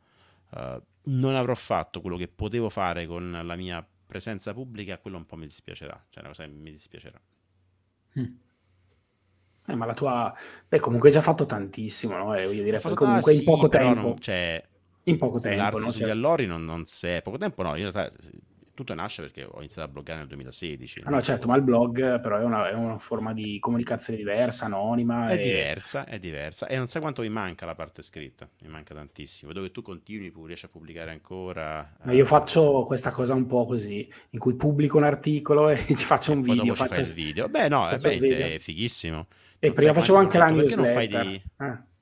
uh, non avrò fatto quello che potevo fare con la mia presenza pubblica, quello un po' mi dispiacerà. Cioè, una cosa che mi dispiacerà. Mm. Eh, ma la tua... Beh, comunque hai già fatto tantissimo, no? Eh, voglio dire, comunque in poco tempo... Non, cioè, in poco tempo. Non sugli allori non, non è... Poco tempo no, in realtà tutto nasce perché ho iniziato a bloggare nel 2016. Ah, no, certo, ma il blog però è una, è una forma di comunicazione diversa, anonima. È e... diversa, è diversa. E non sai quanto mi manca la parte scritta, mi manca tantissimo. Vedo che tu continui, riesci a pubblicare ancora. No, io faccio questa cosa un po' così, in cui pubblico un articolo e ci faccio un video. Poi faccio... il video. Beh, no, eh, beh, è fighissimo. E prima facevo anche la. Perché non fai di... Eh.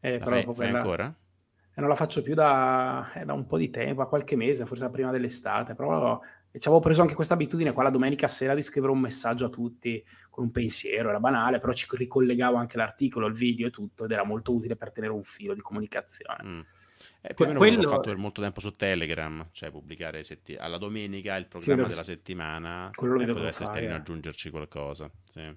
Eh, però fai, fai ancora? E non la faccio più da, eh, da, un po' di tempo, a qualche mese, forse prima dell'estate, però e ci avevo preso anche questa abitudine qua la domenica sera di scrivere un messaggio a tutti con un pensiero, era banale, però ci ricollegavo anche l'articolo, il video e tutto ed era molto utile per tenere un filo di comunicazione. Mm. Eh, più o meno quello... l'ho fatto per molto tempo su Telegram, cioè pubblicare setti... alla domenica il programma sì, della settimana quello lo e poteva essere carino aggiungerci qualcosa. Sì.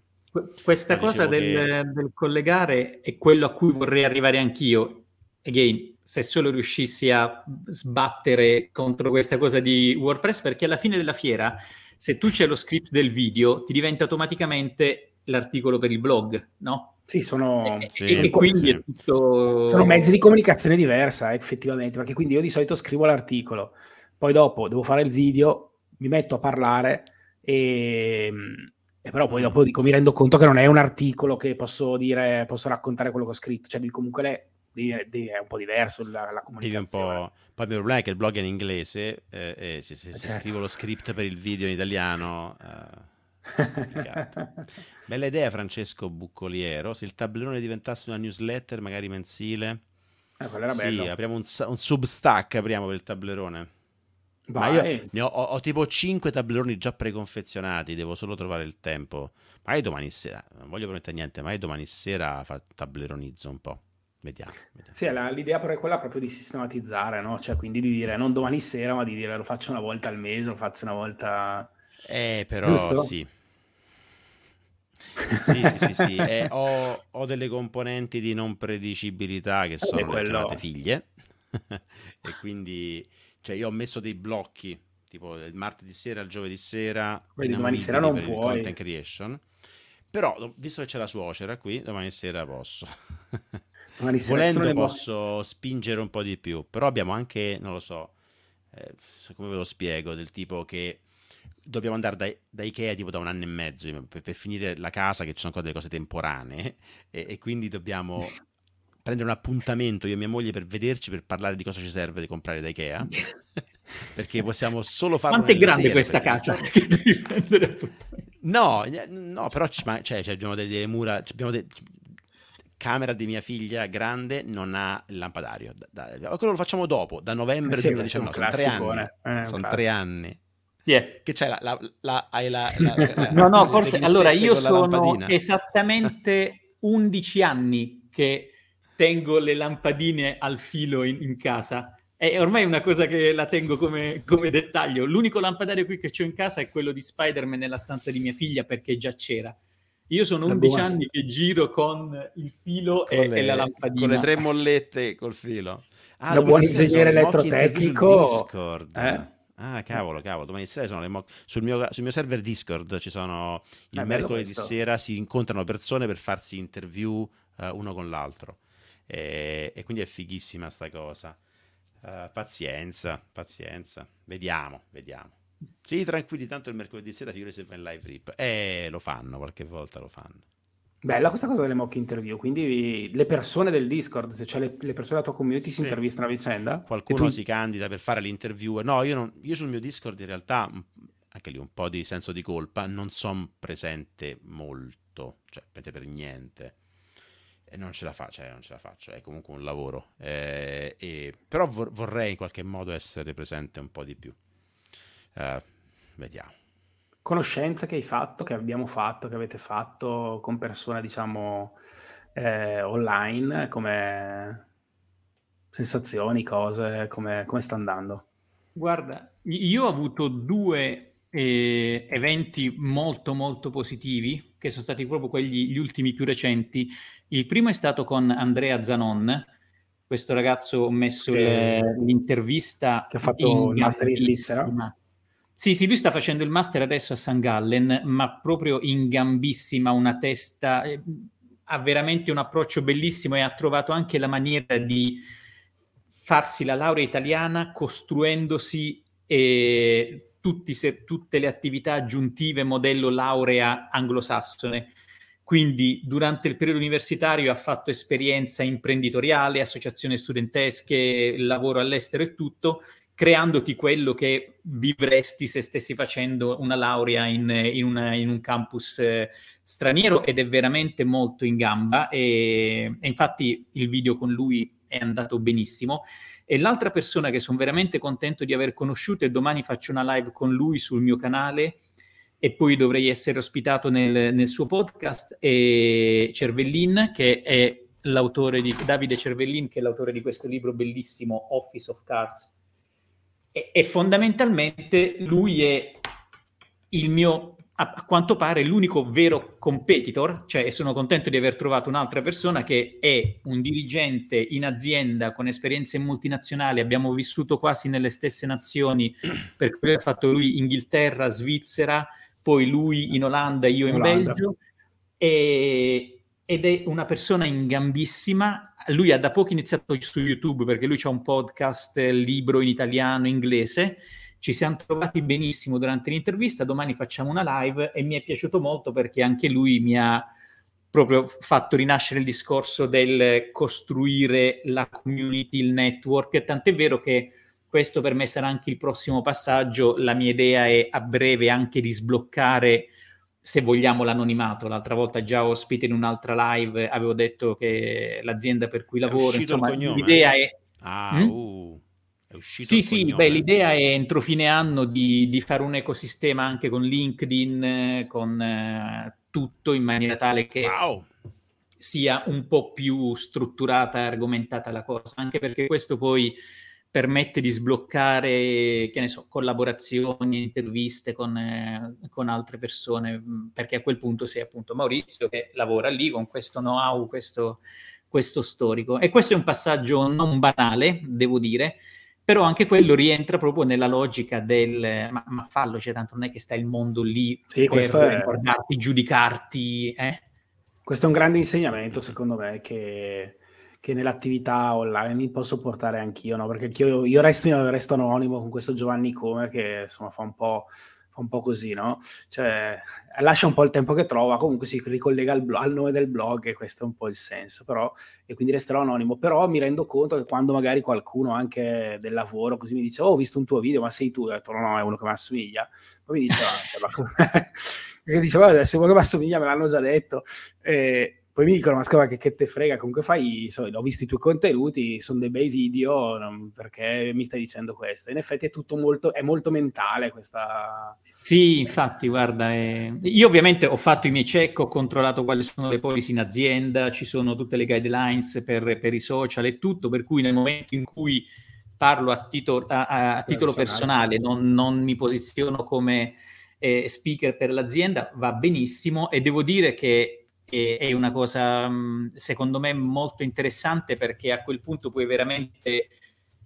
Questa Ma cosa del, che... del, collegare è quello a cui vorrei arrivare anch'io. Again, se solo riuscissi a sbattere contro questa cosa di WordPress, perché alla fine della fiera, se tu c'è lo script del video, ti diventa automaticamente l'articolo per il blog, no? Sì, sono, e, sì, e quindi sì. tutto... sono mezzi di comunicazione diversa, eh, effettivamente, perché quindi io di solito scrivo l'articolo, poi dopo devo fare il video, mi metto a parlare e, e però poi dopo dico, mi rendo conto che non è un articolo che posso dire, posso raccontare quello che ho scritto, cioè comunque le, è un po' po' la, la comunicazione. Poi il problema è che il blog è in inglese eh, e se, se, certo. scrivo lo script per il video in italiano... Eh Bella idea, Francesco Buccoliero. Se il tabellone diventasse una newsletter, magari mensile. Eh, era sì, bello. apriamo un, un substack apriamo per il tablerone. Vai. Ma io ne ho, ho, ho, tipo 5 tableroni già preconfezionati, devo solo trovare il tempo. Magari domani sera, non voglio promettere niente, magari domani sera fa, tableronizzo un po'. Vediamo. vediamo. Sì, la, l'idea però è quella proprio di sistematizzare, no? Cioè, quindi di dire non domani sera, ma di dire lo faccio una volta al mese, lo faccio una volta... Eh, però Giusto? sì. Sì, sì, sì, sì. Eh, ho, ho, delle componenti di non predicibilità che sono quello... chiamate figlie e quindi cioè io ho messo dei blocchi tipo il martedì sera, il giovedì sera, quindi domani sera non puoi. Content creation. Però, visto che c'è la suocera qui, domani sera posso. Sera Volendo posso spingere un po' di più, però abbiamo anche, non lo so, eh, come ve lo spiego, del tipo che dobbiamo andare da, da, Ikea tipo da un anno e mezzo per, per, finire la casa, che ci sono delle cose temporanee, e, e, quindi dobbiamo prendere un appuntamento io e mia moglie per vederci, per parlare di cosa ci serve di comprare da Ikea. perché possiamo solo farlo Quanto è grande sere, questa casa prendere appuntamento? No, no, però ci, cioè, cioè, abbiamo delle mura, abbiamo delle, camera di mia figlia grande non ha il lampadario. Da, da, quello lo facciamo dopo, da novembre eh sì, 2019. Sono tre anni. Eh, sono tre anni. Yeah. Che c'è la, la, la, hai la, No, no, forse allora io sono esattamente 11 anni che tengo le lampadine al filo in, in casa. E ormai è una cosa che la tengo come, come dettaglio. L'unico lampadario qui che ho in casa è quello di Spider-Man nella stanza di mia figlia perché già c'era. Io sono 11 buona... anni che giro con il filo con e, le, e, la lampadina. Con le tre mollette col filo. Ah, da buon ingegnere elettrotecnico. Eh? Ah, cavolo, cavolo, domani sera sono le mo- sul, mio, sul mio server Discord ci sono il mercoledì sera si incontrano persone per farsi interview uh, uno con l'altro. E, e, quindi è fighissima sta cosa. Uh, pazienza, pazienza. Vediamo, vediamo. Sì, tranquilli, tanto il mercoledì sera figurati se fa in live rip. Eh, lo fanno, qualche volta lo fanno. Bella questa cosa delle mock interview, quindi le persone del Discord, cioè le, le persone della tua community sì. si intervistano a vicenda? Qualcuno tu... si candida per fare l'interview. No, io, non, io, sul mio Discord in realtà, anche lì un po' di senso di colpa, non sono presente molto, cioè per niente. E non ce la faccio, cioè non ce la faccio, è comunque un lavoro. Eh, e, però vor- vorrei in qualche modo essere presente un po' di più. Eh, vediamo. Conoscenze che hai fatto, che abbiamo fatto, che avete fatto con persone, diciamo, eh, online, come sensazioni, cose, come, come sta andando? Guarda, io ho avuto due eh, eventi molto molto positivi che sono stati proprio quelli gli ultimi più recenti. Il primo è stato con Andrea Zanon, questo ragazzo ho messo che, l'intervista che ha fatto il master in Svizzera. Sì, sì, lui sta facendo il master adesso a St. Gallen, ma proprio in gambissima, una testa, eh, ha veramente un approccio bellissimo e ha trovato anche la maniera di farsi la laurea italiana costruendosi eh, tutti, se, tutte le attività aggiuntive modello laurea anglosassone. Quindi durante il periodo universitario ha fatto esperienza imprenditoriale, associazioni studentesche, lavoro all'estero e tutto, creandoti quello che vivresti se stessi facendo una laurea in, in, una, in un campus eh, straniero ed è veramente molto in gamba e, e, infatti il video con lui è andato benissimo e l'altra persona che sono veramente contento di aver conosciuto e domani faccio una live con lui sul mio canale e poi dovrei essere ospitato nel, nel suo podcast è Cervellin che è l'autore di Davide Cervellin, che è l'autore di questo libro bellissimo, Office of Cards. E, e fondamentalmente lui è il mio a, quanto pare l'unico vero competitor, cioè sono contento di aver trovato un'altra persona che è un dirigente in azienda con esperienze multinazionali, abbiamo vissuto quasi nelle stesse nazioni, per cui ha fatto lui Inghilterra, Svizzera, poi lui in Olanda, io in Olanda. Belgio, e, ed è una persona ingambissima. Lui ha da poco iniziato su YouTube perché lui ha un podcast, libro in italiano, inglese, ci siamo trovati benissimo durante l'intervista, domani facciamo una live e mi è piaciuto molto perché anche lui mi ha proprio fatto rinascere il discorso del costruire la community, il network, tant'è vero che questo per me sarà anche il prossimo passaggio, la mia idea è a breve anche di sbloccare se vogliamo l'anonimato, l'altra volta già ospite in un'altra live avevo detto che l'azienda per cui lavoro, insomma, l'idea è... Ah, mm? uh. È sì, sì, beh, l'idea è entro fine anno di, di, fare un ecosistema anche con LinkedIn, con eh, tutto in maniera tale che wow. sia un po' più strutturata e argomentata la cosa, anche perché questo poi permette di sbloccare, che ne so, collaborazioni, interviste con, eh, con altre persone, perché a quel punto sei appunto Maurizio che lavora lì con questo know-how, questo, questo storico. E questo è un passaggio non banale, devo dire, però anche quello rientra proprio nella logica del ma, ma fallo, cioè tanto non è che sta il mondo lì sì, per è... guardarti, giudicarti. Eh? Questo è un grande insegnamento, secondo me, che, che nell'attività online posso portare anch'io, no? perché io, io resto, resto, anonimo con questo Giovanni Come che insomma fa un po' un po' così, no? Cioè, lascia un po' il tempo che trova, comunque si ricollega al, blog, al, nome del blog e questo è un po' il senso, però, e quindi resterò anonimo, però mi rendo conto che quando magari qualcuno anche del lavoro così mi dice, oh, ho visto un tuo video, ma sei tu? Ho detto, no, no, è uno che mi assomiglia. Poi mi dice, ah, cioè, ma che dice, se uno che mi assomiglia me l'hanno già detto. E, poi mi dicono, ma scusa, che, che te frega, comunque fai, so, ho visto i tuoi contenuti, sono dei bei video, non, perché mi stai dicendo questo? In effetti è tutto molto, è molto mentale questa... Sì, infatti, guarda, eh, io ovviamente ho fatto i miei check, ho controllato quali sono le policy in azienda, ci sono tutte le guidelines per, per i social e tutto, per cui nel momento in cui parlo a, titolo, a, a titolo personale, non, non, mi posiziono come eh, speaker per l'azienda, va benissimo e devo dire che è una cosa secondo me molto interessante perché a quel punto puoi veramente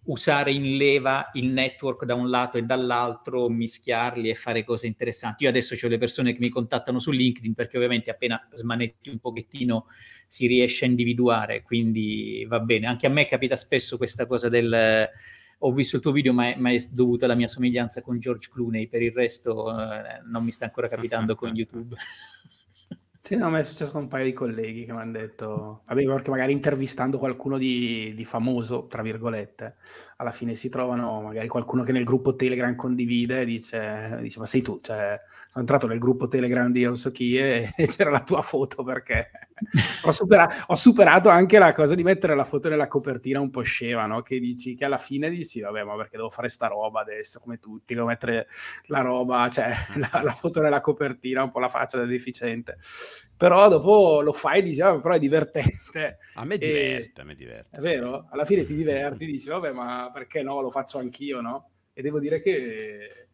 usare in leva il network da un lato e dall'altro, mischiarli e fare cose interessanti. Io adesso ho le persone che mi contattano su LinkedIn perché ovviamente appena smanetti un pochettino si riesce a individuare, quindi va bene. Anche a me capita spesso questa cosa del ho visto il tuo video ma è, ma è dovuta alla mia somiglianza con George Clooney, per il resto eh, non mi sta ancora capitando con YouTube. Sì, no, a è successo con un paio di colleghi che mi hanno detto, vabbè, perché magari intervistando qualcuno di, di, famoso, tra virgolette, alla fine si trovano magari qualcuno che nel gruppo Telegram condivide e dice, dice ma sei tu, cioè sono entrato nel gruppo Telegram di non so chi e, e c'era la tua foto perché ho, supera- ho, superato anche la cosa di mettere la foto nella copertina un po' sceva, no? Che dici che alla fine dici, vabbè, ma perché devo fare sta roba adesso come tutti, devo mettere la roba, cioè la, la foto nella copertina, un po' la faccia da deficiente. Però dopo lo fai e dici, vabbè, però è divertente. A me diverte, e, a me diverte. È vero? Alla fine ti diverti, dici, vabbè, ma perché no? Lo faccio anch'io, no? E devo dire che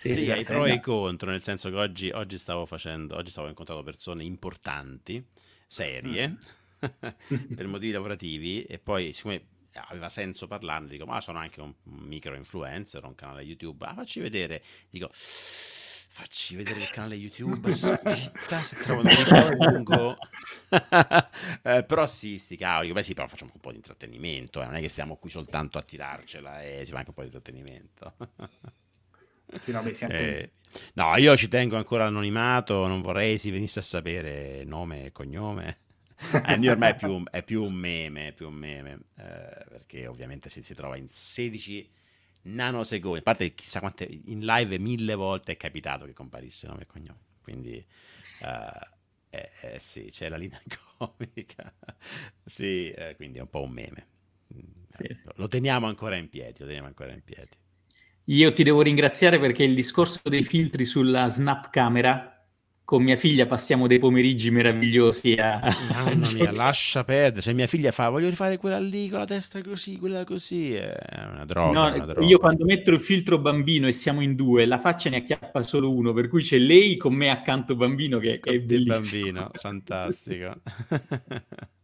sì, sì, hai pro e i contro, nel senso che oggi, oggi, stavo facendo, oggi stavo incontrando persone importanti, serie, mm. per motivi lavorativi, e poi siccome aveva senso parlarne, dico, ma sono anche un micro influencer, ho un canale YouTube, ah, facci vedere, dico, facci vedere il canale YouTube, aspetta, se trovo un lungo. eh, però sì, sti cavoli, beh sì, però facciamo un po' di intrattenimento, eh. non è che stiamo qui soltanto a tirarcela e si fa anche un po' di intrattenimento. Sì, no, beh, eh, no, io ci tengo ancora anonimato, non vorrei si venisse a sapere nome e cognome. Eh, ormai è più, è più, un meme, è più un meme eh, perché ovviamente si, si, trova in 16 nanosecondi. A parte chissà quante in live mille volte è capitato che comparisse nome e cognome. Quindi eh, eh, eh sì, c'è la linea comica. sì, eh, quindi è un po' un meme. Sì, sì. Lo teniamo ancora in piedi, lo teniamo ancora in piedi. Io ti devo ringraziare perché il discorso dei filtri sulla snap camera con mia figlia passiamo dei pomeriggi meravigliosi a... Mamma mia, lascia perdere. Cioè, mia figlia fa, voglio rifare quella lì con la testa così, quella così. È una droga, no, una droga. Io quando metto il filtro bambino e siamo in due, la faccia ne acchiappa solo uno, per cui c'è lei con me accanto bambino che, che è bellissimo. bambino, fantastico.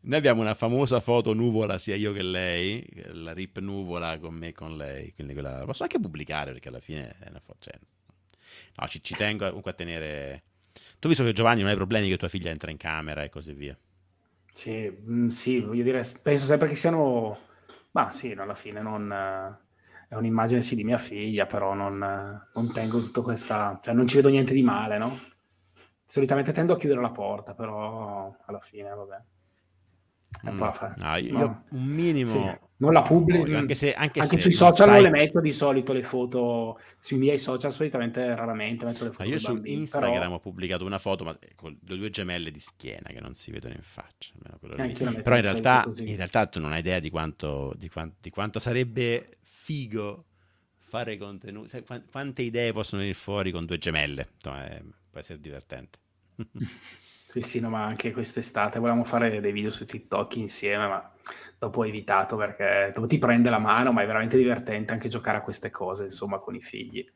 Noi abbiamo una famosa foto nuvola, sia io che lei, la rip nuvola con me e con lei, quindi quella la posso anche pubblicare perché alla fine è una foto... Cioè, No, ci, ci tengo comunque a tenere... Tu visto che Giovanni non hai problemi che tua figlia entra in camera e così via? Sì, mm, sì, voglio dire, penso sempre che siano... Ma sì, alla fine non... È un'immagine sì di mia figlia, però non, non tengo tutta questa... Cioè non ci vedo niente di male, no? Solitamente tendo a chiudere la porta, però alla fine, vabbè. Fa. No, io no. un minimo... Sì non la pubblico, anche, se, anche, anche se sui social sai... non le metto di solito le foto, sui miei social solitamente raramente metto le foto. Ma io su bambini, Instagram però... ho pubblicato una foto ma con le due gemelle di schiena che non si vedono in faccia. Però in realtà, in realtà, tu non hai idea di quanto, di quanto, di quanto sarebbe figo fare contenuti, quante idee possono venire fuori con due gemelle, Insomma, è, può essere divertente. sì, sì, no, ma anche quest'estate volevamo fare dei video su TikTok insieme, ma dopo ho evitato perché dopo ti prende la mano, ma è veramente divertente anche giocare a queste cose, insomma, con i figli.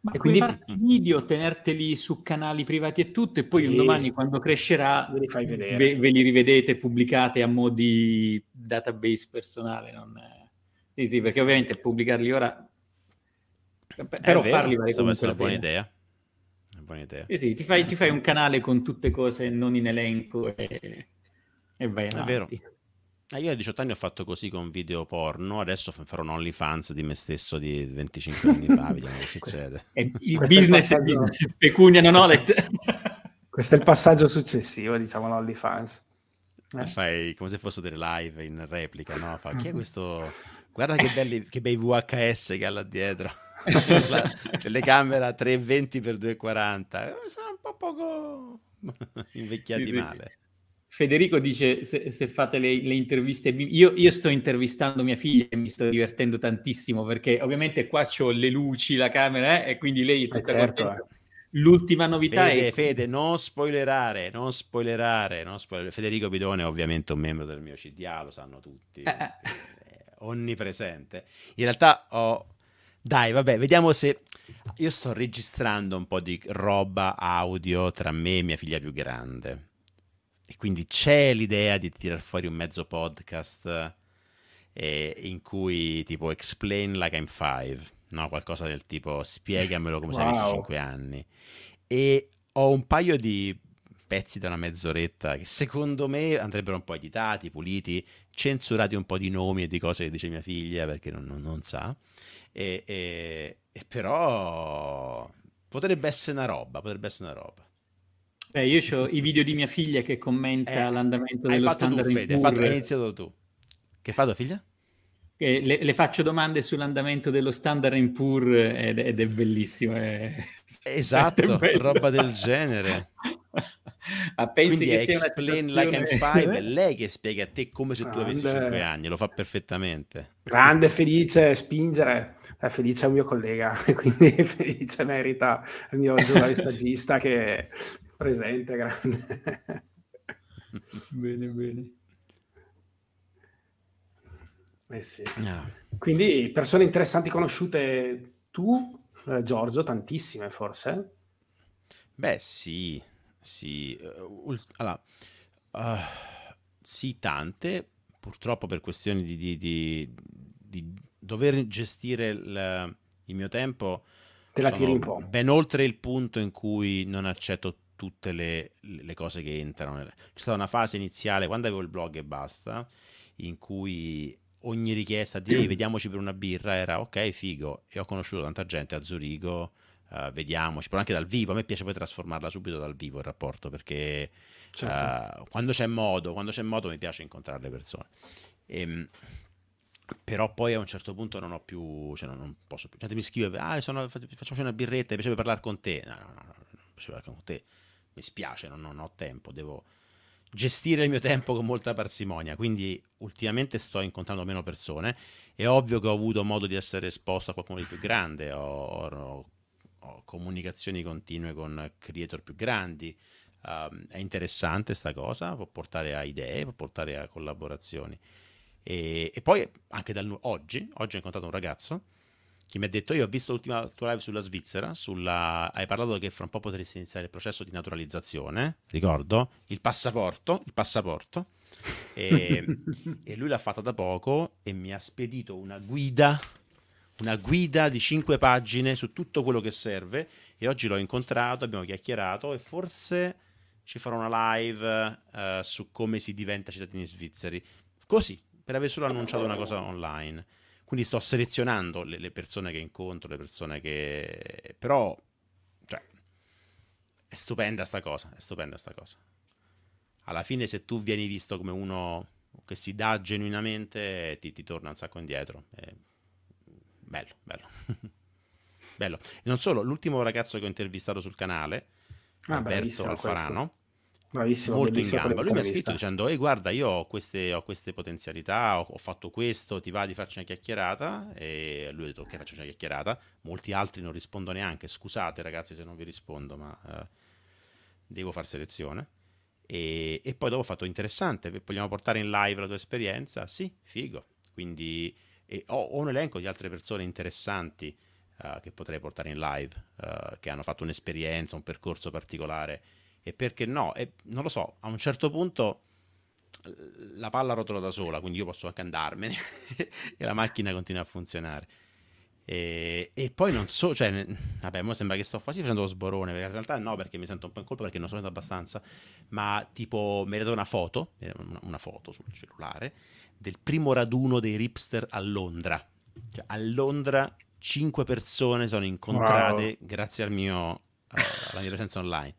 Ma e quindi video, tenerteli su canali privati e tutto, e poi sì, un domani quando crescerà ve li, fai vedere. Ve, ve li rivedete pubblicate a mo' di database personale. Non... Sì, sì, perché ovviamente pubblicarli ora... Però vero, farli vale comunque una buona idea. Buona idea. Sì, sì, ti fai, ti fai, un canale con tutte cose non in elenco e, e vai avanti. È vero. Eh, io a 18 anni ho fatto così con video porno, adesso farò un OnlyFans di me stesso di 25 anni fa, vediamo che succede. il Questo business è business, pecunia non olet. Questo è il passaggio successivo, diciamo, l'OnlyFans. Eh? Fai come se fosse delle live in replica, no? Fa, chi è questo? Guarda che, belli, che bei VHS che ha là dietro. La telecamera 320x240. Sono un po' poco invecchiati sì, sì. male. Federico dice se, se fate le, le interviste, io, io, sto intervistando mia figlia e mi sto divertendo tantissimo perché ovviamente qua ho le luci, la camera eh, e quindi lei è tutta certo, eh. L'ultima novità Fede, è... Fede, non spoilerare, non spoilerare, non spoilerare. Federico Bidone è ovviamente un membro del mio CDA, lo sanno tutti, eh. è onnipresente. In realtà ho... Dai, vabbè, vediamo se... Io sto registrando un po' di roba audio tra me e mia figlia più grande e quindi c'è l'idea di tirar fuori un mezzo podcast eh, in cui tipo explain like I'm five, no? qualcosa del tipo spiegamelo come wow. se avessi 5 anni. E ho un paio di pezzi da una mezz'oretta che secondo me andrebbero un po' editati, puliti, censurati un po' di nomi e di cose che dice mia figlia perché non, non, non sa. E, e, e però potrebbe essere una roba, potrebbe essere una roba. Eh, io ho i video di mia figlia che commenta eh, l'andamento dello standard tu, Fede, hai, fatto, hai iniziato tu. Che fa tua figlia? Le, le, faccio domande sull'andamento dello standard in pur ed, ed è bellissimo. È... Esatto, è roba del genere. Ma pensi Quindi che sia explain una situazione... like I'm five, è lei che spiega a te come se tu avessi 5 anni, lo fa perfettamente. Grande, felice, spingere. È felice è un mio collega, quindi felice merita il mio giornalista stagista che presente, grande. bene, bene. Eh sì. No. Quindi persone interessanti conosciute tu, eh, Giorgio, tantissime forse? Beh, sì, sì. Uh, allora, uh, sì, tante. Purtroppo per questioni di, di, di, di dover gestire il, il, mio tempo, te la tiri un po'. Ben oltre il punto in cui non accetto tutte le, le cose che entrano. C'è stata una fase iniziale, quando avevo il blog e basta, in cui ogni richiesta di vediamoci per una birra era ok, figo, e ho conosciuto tanta gente a Zurigo, uh, vediamoci, però anche dal vivo, a me piace poi trasformarla subito dal vivo il rapporto, perché certo. uh, quando c'è modo, quando c'è modo mi piace incontrare le persone. E, ehm, però poi a un certo punto non ho più, cioè non, non posso più. Gente mi scrive, ah, sono, facciamoci una birretta, mi piace parlare con te. No, no, no, no, non piace parlare con te mi spiace, non, non ho tempo, devo gestire il mio tempo con molta parsimonia, quindi ultimamente sto incontrando meno persone. È ovvio che ho avuto modo di essere esposto a qualcuno di più grande, ho, ho, ho comunicazioni continue con creator più grandi. Uh, è interessante sta cosa, può portare a idee, può portare a collaborazioni. E, e poi anche dal, oggi, oggi ho incontrato un ragazzo che mi ha detto io ho visto l'ultima tua live sulla Svizzera, sulla... hai parlato che fra un po' potresti iniziare il processo di naturalizzazione, ricordo, il passaporto, il passaporto, e, e lui l'ha fatto da poco e mi ha spedito una guida, una guida di 5 pagine su tutto quello che serve e oggi l'ho incontrato, abbiamo chiacchierato e forse ci farò una live uh, su come si diventa cittadini svizzeri, così, per aver solo annunciato una cosa online. Quindi sto selezionando le, le, persone che incontro, le persone che... Però, cioè, è stupenda sta cosa, è stupenda sta cosa. Alla fine se tu vieni visto come uno che si dà genuinamente, ti, ti torna un sacco indietro. È bello, bello. bello. E non solo, l'ultimo ragazzo che ho intervistato sul canale, ah, Alberto Alfarano, questo Bravissimo, molto in gamba. Lui mi ha scritto dicendo: Ehi, guarda, io ho queste, ho queste potenzialità, ho, ho, fatto questo, ti va di farci una chiacchierata? E lui ha detto: Ok, faccio una chiacchierata. Molti altri non rispondo neanche. Scusate, ragazzi, se non vi rispondo, ma eh, devo fare selezione. E, e, poi dopo ho fatto interessante. Vogliamo portare in live la tua esperienza? Sì, figo. Quindi ho, ho, un elenco di altre persone interessanti uh, che potrei portare in live, uh, che hanno fatto un'esperienza, un percorso particolare e perché no? E non lo so, a un certo punto la palla rotola da sola, quindi io posso anche andarmene e la macchina continua a funzionare. E, e poi non so, cioè, vabbè, mi sembra che sto quasi facendo lo sborone, perché in realtà no, perché mi sento un po' in colpa perché non sono andato abbastanza, ma tipo mi una foto, una, una foto sul cellulare, del primo raduno dei ripster a Londra. Cioè, a Londra cinque persone sono incontrate wow. grazie al mio, uh, alla mia presenza online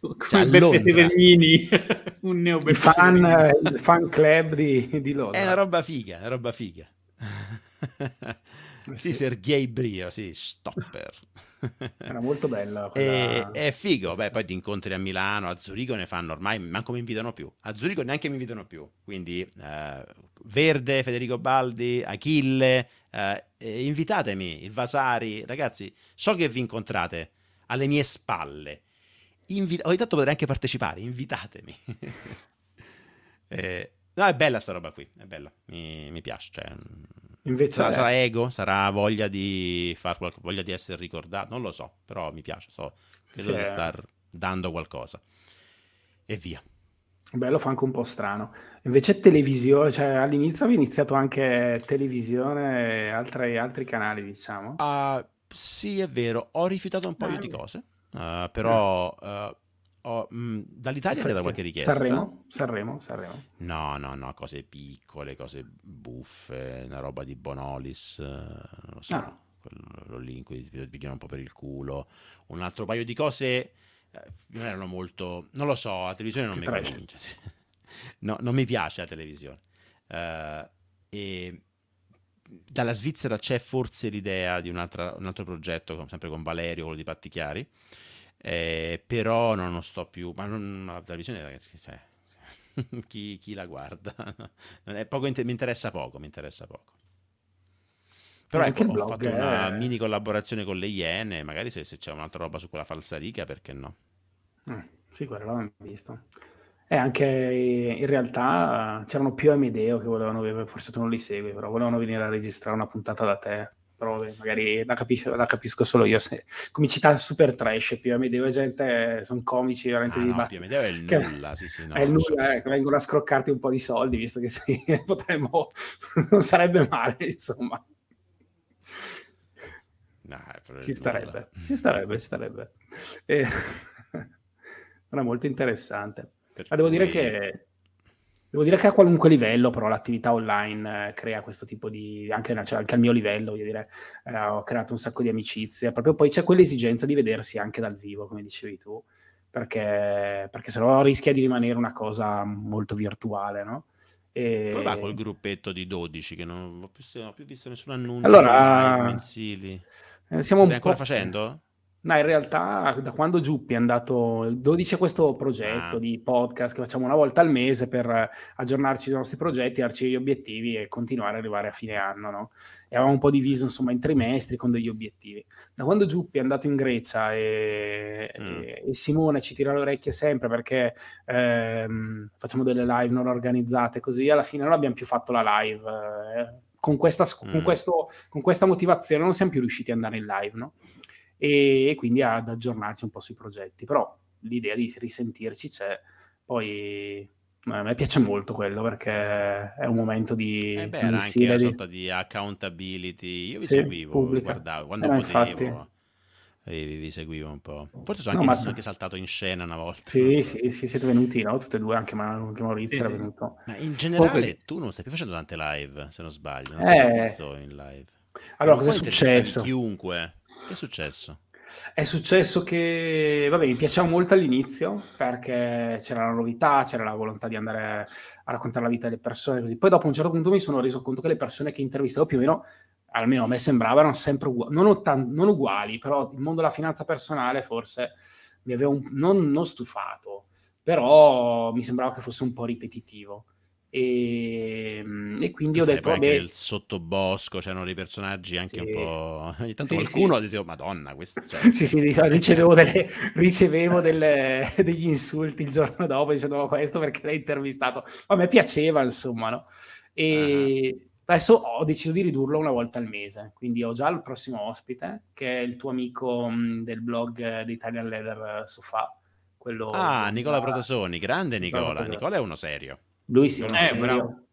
come cioè, Beppe un neo Beppe fan, il fan club di, di Londra. È una roba figa, è una roba figa. sì, sì, Sergei Brio, sì, stopper. Era molto bella. Quella... E, è figo, beh, poi ti incontri a Milano, a Zurigo ne fanno ormai, manco mi invitano più. A Zurigo neanche mi invitano più. Quindi eh, Verde, Federico Baldi, Achille, eh, invitatemi, il Vasari, ragazzi, so che vi incontrate alle mie spalle Invi- ogni tanto potrei anche partecipare, invitatemi. eh, no, è bella sta roba qui, è bella, mi, mi piace. Cioè, Invece sarà, sarà, ego, sarà voglia di, far qualche, voglia di essere ricordato, non lo so, però mi piace, so, credo sì, di star dando qualcosa. E via. Bello, fa anche un po' strano. Invece televisione, cioè all'inizio avevi iniziato anche televisione e altri, altri canali, diciamo. Uh, sì, è vero, ho rifiutato un paio ah, di cose. Uh, però uh, ho, mh, mm, dall'Italia da qualche richiesta. Sanremo? Sanremo? Sanremo? No, no, no, cose piccole, cose buffe, una roba di Bonolis, uh, non lo so, ah. quello lì in cui ti pigliano un po' per il culo. Un altro paio di cose eh, non erano molto... Non lo so, la televisione non che mi convince. no, non mi piace la televisione. Uh, e dalla Svizzera c'è forse l'idea di un, un altro progetto, sempre con Valerio, quello di Patti Chiari, eh, però non, non, sto più, ma non, la televisione ragazzi, cioè, chi, chi, la guarda? poco, mi interessa poco, mi interessa poco. Però ecco, ho fatto è... una mini collaborazione con le Iene, magari se, se, c'è un'altra roba su quella falsariga, perché no? Mm, sì, quello l'abbiamo visto. E anche in realtà c'erano più Amedeo che volevano, forse tu non li segui, però volevano venire a registrare una puntata da te. Però magari la capisco, la capisco, solo io. Se, comicità super trash, più Amedeo e gente sono comici veramente ah, di no, Più Amedeo è il che, nulla, sì, sì, no, è il nulla, eh, vengono a scroccarti un po' di soldi, visto che sì, potremmo, non sarebbe male, insomma. No, ci starebbe, ci starebbe, ci starebbe. Eh, era molto interessante. Ma devo dire che Devo dire che a qualunque livello, però, l'attività online eh, crea questo tipo di. anche, cioè, anche, al mio livello, voglio dire, eh, ho creato un sacco di amicizie. Proprio poi c'è quell'esigenza di vedersi anche dal vivo, come dicevi tu, perché, perché sennò rischia di rimanere una cosa molto virtuale, no? E... Come va col gruppetto di 12 che non ho più, non ho più visto nessun annuncio allora, mensili? Eh, siamo Stai ancora facendo? No, in realtà da quando Giuppi è andato, 12 a questo progetto ah. di podcast che facciamo una volta al mese per aggiornarci sui nostri progetti, darci gli obiettivi e continuare ad arrivare a fine anno, no? E avevamo un po' diviso insomma in trimestri con degli obiettivi. Da quando Giuppi è andato in Grecia e, mm. e, e Simone ci tira le orecchie sempre perché ehm, facciamo delle live non organizzate così, alla fine non abbiamo più fatto la live. Eh, con, questa, mm. con, questo, con questa motivazione non siamo più riusciti ad andare in live, no? E, quindi ad aggiornarsi un po' sui progetti. Però l'idea di risentirci c'è, poi a me piace molto quello perché è un momento di... Eh beh, era anche una di... sorta di accountability, io vi sì, seguivo, pubblica. guardavo, quando eh, potevo... Infatti... Vi, vi, seguivo un po'. Forse sono anche, no, ma... anche, saltato in scena una volta. Sì, sì, sì, siete venuti, no? Tutte e due, anche, anche Maurizio sì, era venuto. Ma in generale Poi... tu non stai più facendo tante live, se non sbaglio. Non eh... visto in live. Allora, cosa è successo? Chiunque. Che è successo? È successo che, vabbè, mi piaceva molto all'inizio perché c'era la novità, c'era la volontà di andare a raccontare la vita delle persone. Così. Poi dopo un certo punto mi sono reso conto che le persone che intervistavo più o meno, almeno a me sembravano sempre uguali, non, ottan- non uguali, però il mondo della finanza personale forse mi aveva un- non, non stufato, però mi sembrava che fosse un po' ripetitivo. E, mm, e quindi ho detto: Vabbè, il sottobosco c'erano dei personaggi anche sì. un po'. Ogni tanto sì, qualcuno sì. ha detto: Madonna, questo. Cioè... sì, sì, ricevevo, delle, ricevevo delle, degli insulti il giorno dopo dicendo questo perché l'hai intervistato. A me piaceva, insomma, no? E uh-huh. adesso ho deciso di ridurlo una volta al mese. Quindi ho già il prossimo ospite, che è il tuo amico mh, mm, del blog di Italian Leather Sofa. Quello ah, Nicola Protasoni, grande Nicola. Nicola è uno serio. Lui sì, è eh, serio,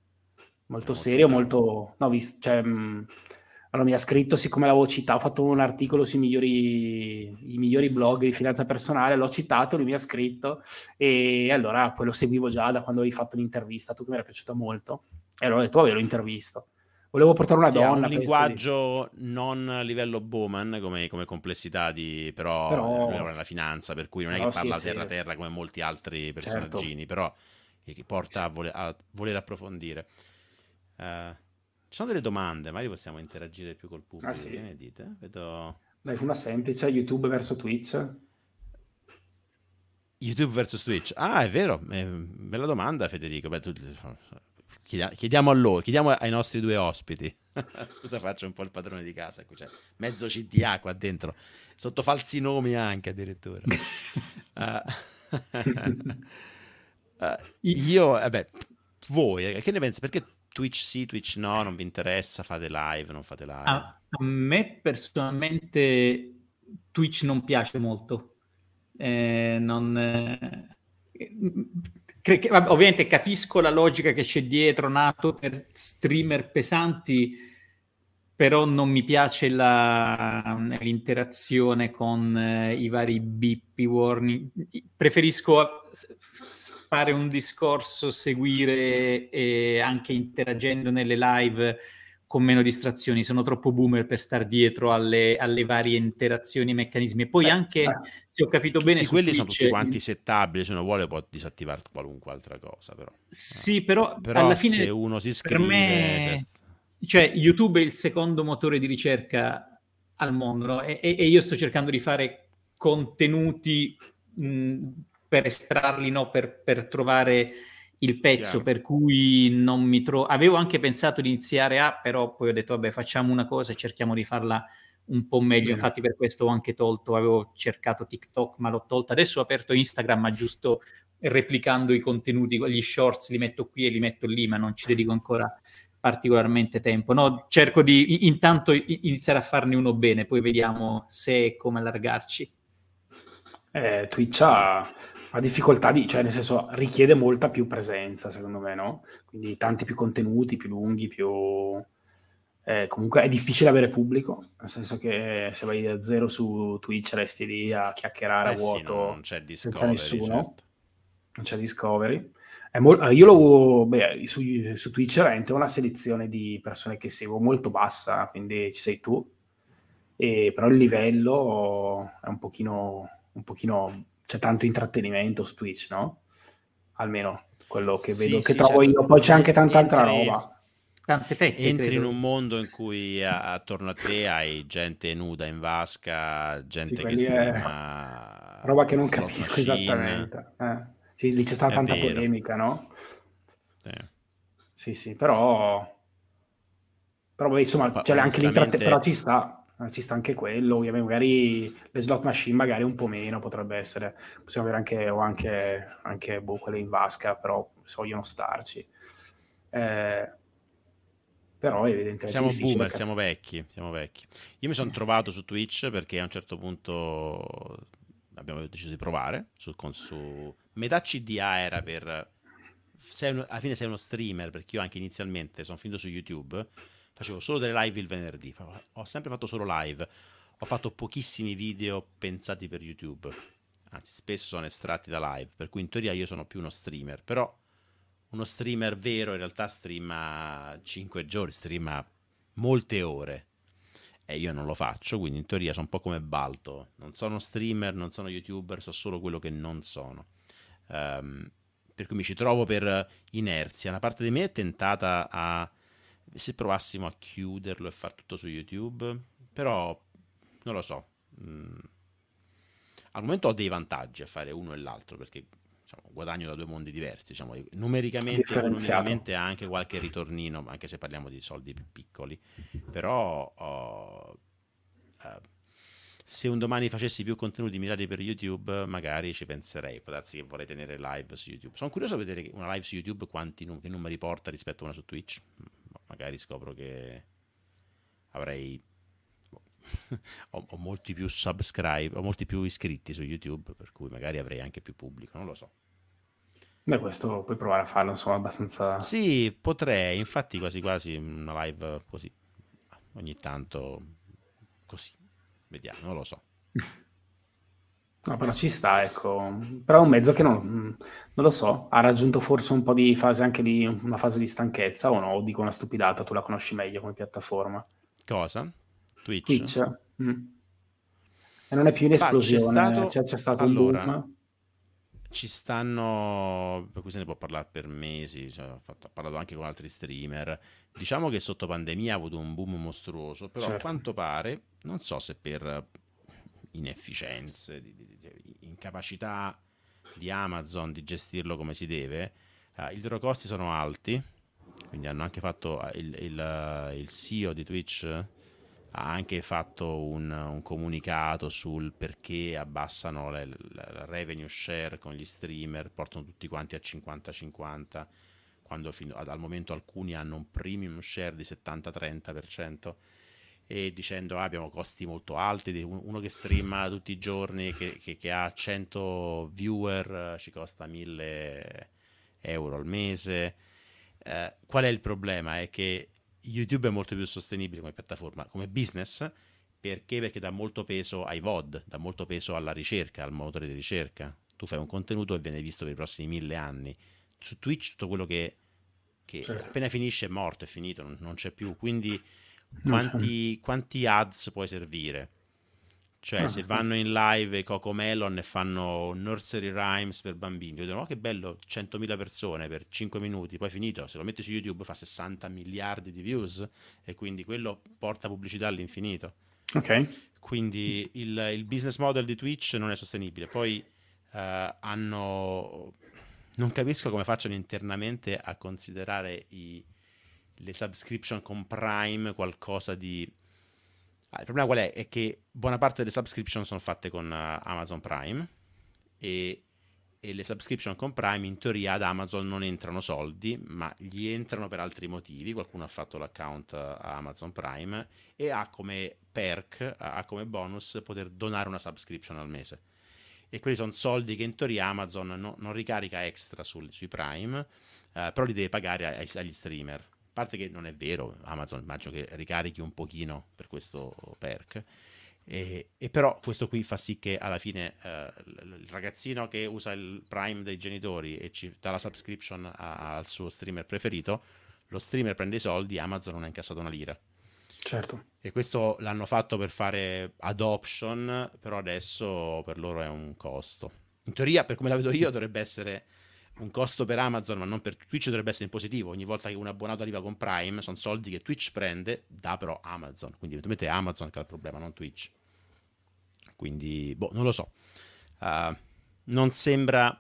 molto serio, molto... No, vis- cioè, allora mi ha scritto, siccome l'avevo citato, ho fatto un articolo sui migliori, i migliori blog di finanza personale, l'ho citato, lui mi ha scritto e allora poi lo seguivo già da quando avevi fatto l'intervista, tu che mi era piaciuto molto. E allora ho detto, vabbè, l'ho intervisto. Volevo portare una donna. Ha un linguaggio di... non a livello Bowman come, come complessità, di, però, però... lui nella finanza, per cui non è che parla sì, terra-terra come molti altri personaggini, certo. però che porta a voler, a voler approfondire. Uh, ci sono delle domande, magari possiamo interagire più col pubblico. Ah, sì. Che ne dite? Vedo... Dai, fu una semplice, YouTube verso Twitch. YouTube versus Twitch. Ah, è vero, è bella domanda Federico. Beh, tu... chiediamo a loro, chiediamo ai nostri due ospiti. Scusa, faccio un po' il padrone di casa. Qui c'è mezzo CDA qua dentro, sotto falsi nomi anche addirittura. uh... Uh, io, vabbè, voi, eh, che ne pensi? Perché Twitch sì, Twitch no, non vi interessa, fate live, non fate live? A, a me personalmente Twitch non piace molto. Eh, non, eh, che, ovviamente capisco la logica che c'è dietro, nato per streamer pesanti, però non mi piace la, l'interazione con eh, i vari bip, warning. Preferisco fare un discorso, seguire e anche interagendo nelle live con meno distrazioni. Sono troppo boomer per star dietro alle, alle varie interazioni e meccanismi. E poi anche, se ho capito bene, quelli sono tutti quanti settabili. Se uno vuole, può disattivare qualunque altra cosa. Però, sì, però, però alla fine, se uno si iscrive, me, cioè, YouTube è il secondo motore di ricerca al mondo no? e, e, io sto cercando di fare contenuti mh, per estrarli, no? per, per trovare il pezzo, Chiaro. per cui non mi trovo... Avevo anche pensato di iniziare a, però poi ho detto, vabbè, facciamo una cosa e cerchiamo di farla un po' meglio. Mm. Infatti per questo ho anche tolto, avevo cercato TikTok, ma l'ho tolto. Adesso ho aperto Instagram, ma giusto replicando i contenuti, gli shorts li metto qui e li metto lì, ma non ci dedico ancora particolarmente tempo. No? Cerco di intanto iniziare a farne uno bene, poi vediamo se e come allargarci. Eh, Twitch ha ha difficoltà di, cioè nel senso richiede molta più presenza secondo me, no? Quindi tanti più contenuti, più lunghi, più... Eh, comunque è difficile avere pubblico, nel senso che se vai da zero su Twitch resti lì a chiacchierare eh a vuoto sì, no, non c'è senza nessuno, certo. non c'è discovery. Mo- io lo, beh, su, su Twitch veramente ho una selezione di persone che seguo molto bassa, quindi ci sei tu, e, però il livello è un pochino, un pochino c'è tanto intrattenimento su Twitch, no? Almeno quello che vedo, sì, che sì, trovo certo. io. Poi c'è anche tanta altra roba. Tante tecche, entri credo. in un mondo in cui a- attorno a te hai gente nuda in vasca, gente che quelli è streama Roba che non capisco machine. esattamente. Eh. Sì, lì c'è stata È tanta vero. polemica, no? Sì. Sì, sì, però... Però beh, insomma, Ma cioè, anche l'intratte- onestamente- però ci sta, eh, ci sta anche quello, ovviamente magari le slot machine magari un po' meno potrebbe essere, possiamo avere anche, o anche, anche boh, quelle in vasca, però se vogliono starci. Eh, però è evidentemente Siamo boomer, cap- siamo vecchi, siamo vecchi. Io mi sono trovato su Twitch perché a un certo punto abbiamo deciso di provare su, con, su... metà CDA era per sei uno- alla fine sei uno streamer perché io anche inizialmente sono finito su YouTube facevo solo delle live il venerdì ho sempre fatto solo live ho fatto pochissimi video pensati per YouTube anzi spesso sono estratti da live per cui in teoria io sono più uno streamer però uno streamer vero in realtà streama 5 giorni streama molte ore e io non lo faccio, quindi in teoria sono un po' come Balto. Non sono streamer, non sono youtuber, so solo quello che non sono. Ehm, per cui mi ci trovo per inerzia. Una parte di me è tentata a se provassimo a chiuderlo e far tutto su YouTube, però non lo so. Mm. Al momento ho dei vantaggi a fare uno e l'altro perché diciamo, guadagno da due mondi diversi. Diciamo, numericamente, economicamente ha anche qualche ritornino, anche se parliamo di soldi più piccoli. Però oh, eh, se un domani facessi più contenuti mirati per YouTube, magari ci penserei. Può darsi che vorrei tenere live su YouTube. Sono curioso di vedere una live su YouTube quanti num- che numeri porta rispetto a una su Twitch. Magari scopro che avrei ho, ho molti più subscribe, ho molti più iscritti su YouTube, per cui magari avrei anche più pubblico, non lo so. Beh, questo puoi provare a farlo, insomma, abbastanza... Sì, potrei, infatti quasi quasi una live così, ogni tanto così, vediamo, non lo so. No, però ci sta, ecco. Però è un mezzo che non, non lo so, ha raggiunto forse un po' di fase anche di una fase di stanchezza o no? O dico una stupidata, tu la conosci meglio come piattaforma. Cosa? Twitch? Twitch? Mm. E non è più in Ma c'è esplosione, stato- c'è, c'è stato allora, un boom. Ci stanno, per cui se ne può parlare per mesi, cioè, ho, fatto- ho parlato anche con altri streamer. Diciamo che sotto pandemia ha avuto un boom mostruoso, però a Certo. quanto pare, non so se per inefficienze, di- di- di- incapacità di Amazon di gestirlo come si deve, eh, i loro costi sono alti, quindi hanno anche fatto eh, il, il, eh, il CEO di Twitch ha anche fatto un, un comunicato sul perché abbassano la revenue share con gli streamer, portano tutti quanti a 50-50, quando fino ad- al momento alcuni hanno un premium share di 70-30%, e dicendo ah, abbiamo costi molto alti, uno che streama tutti i giorni, che, che- che ha 100 viewer, ci costa 1000 euro al mese. Eh, qual è il problema? È che YouTube è molto più sostenibile come piattaforma, come business, perché? Perché dà molto peso ai VOD, dà molto peso alla ricerca, al motore di ricerca. Tu fai un contenuto e viene visto per i prossimi mille anni. Su Twitch tutto quello che, che Certo. appena finisce è morto, è finito, non, non c'è più. Quindi quanti, quanti ads puoi servire? Cioè, Ah, se sì. vanno in live Coco Melon e fanno nursery rhymes per bambini, dicono: Oh, che bello, 100.000 persone per 5 minuti, poi finito. Se lo metti su YouTube fa 60 miliardi di views e quindi quello porta pubblicità all'infinito. Ok. Quindi il, il business model di Twitch non è sostenibile. Poi eh, hanno. Non capisco come facciano internamente a considerare i- le subscription con Prime qualcosa di. Ah, il problema qual è? È che buona parte delle subscription sono fatte con eh, Amazon Prime e, e le subscription con Prime in teoria ad Amazon non entrano soldi, ma gli entrano per altri motivi. Qualcuno ha fatto l'account eh, a Amazon Prime e ha come perk, ha come bonus poter donare una subscription al mese. E quelli sono soldi che in teoria Amazon no- non ricarica extra sul- sui Prime, eh, però li deve pagare ai- agli streamer. A parte che non è vero, Amazon immagino che ricarichi un pochino per questo perk. E, e però questo qui fa sì che alla fine eh, il il ragazzino che usa il Prime dei genitori e ci dà la subscription a- al suo streamer preferito, lo streamer prende i soldi, Amazon non ha incassato una lira. Certo. E questo l'hanno fatto per fare adoption, però adesso per loro è un costo. In teoria, per come la vedo io, dovrebbe essere un costo per Amazon, ma non per Twitch dovrebbe essere in positivo. Ogni volta che un abbonato arriva con Prime, sono soldi che Twitch prende, dà però Amazon. Quindi eventualmente è Amazon che ha il problema, non Twitch. Quindi, boh, non lo so. Uh, non sembra,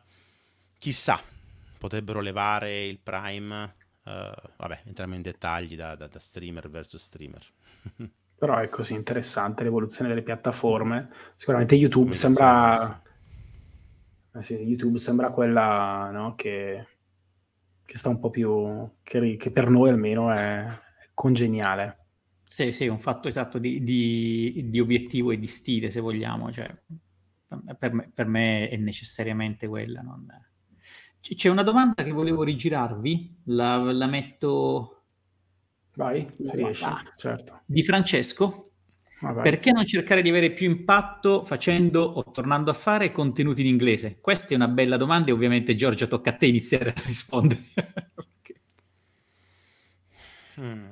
chissà, potrebbero levare il Prime. Uh, vabbè, entriamo in dettagli da, da, da streamer versus streamer. Però è così interessante l'evoluzione delle piattaforme. Sicuramente YouTube sembra sì, YouTube sembra quella no, che, che, sta un po' più, che, che per noi almeno è, congeniale. Sì, sì, un fatto esatto di, di, di, obiettivo e di stile, se vogliamo. Cioè, per, me, per, me, è necessariamente quella. Non... C'è una domanda che volevo rigirarvi, la, la metto... Vai, se riesci, certo. Di Francesco, Ah, Perché non cercare di avere più impatto facendo o tornando a fare contenuti in inglese? Questa è una bella domanda e ovviamente Giorgio tocca a te iniziare a rispondere. okay. mm.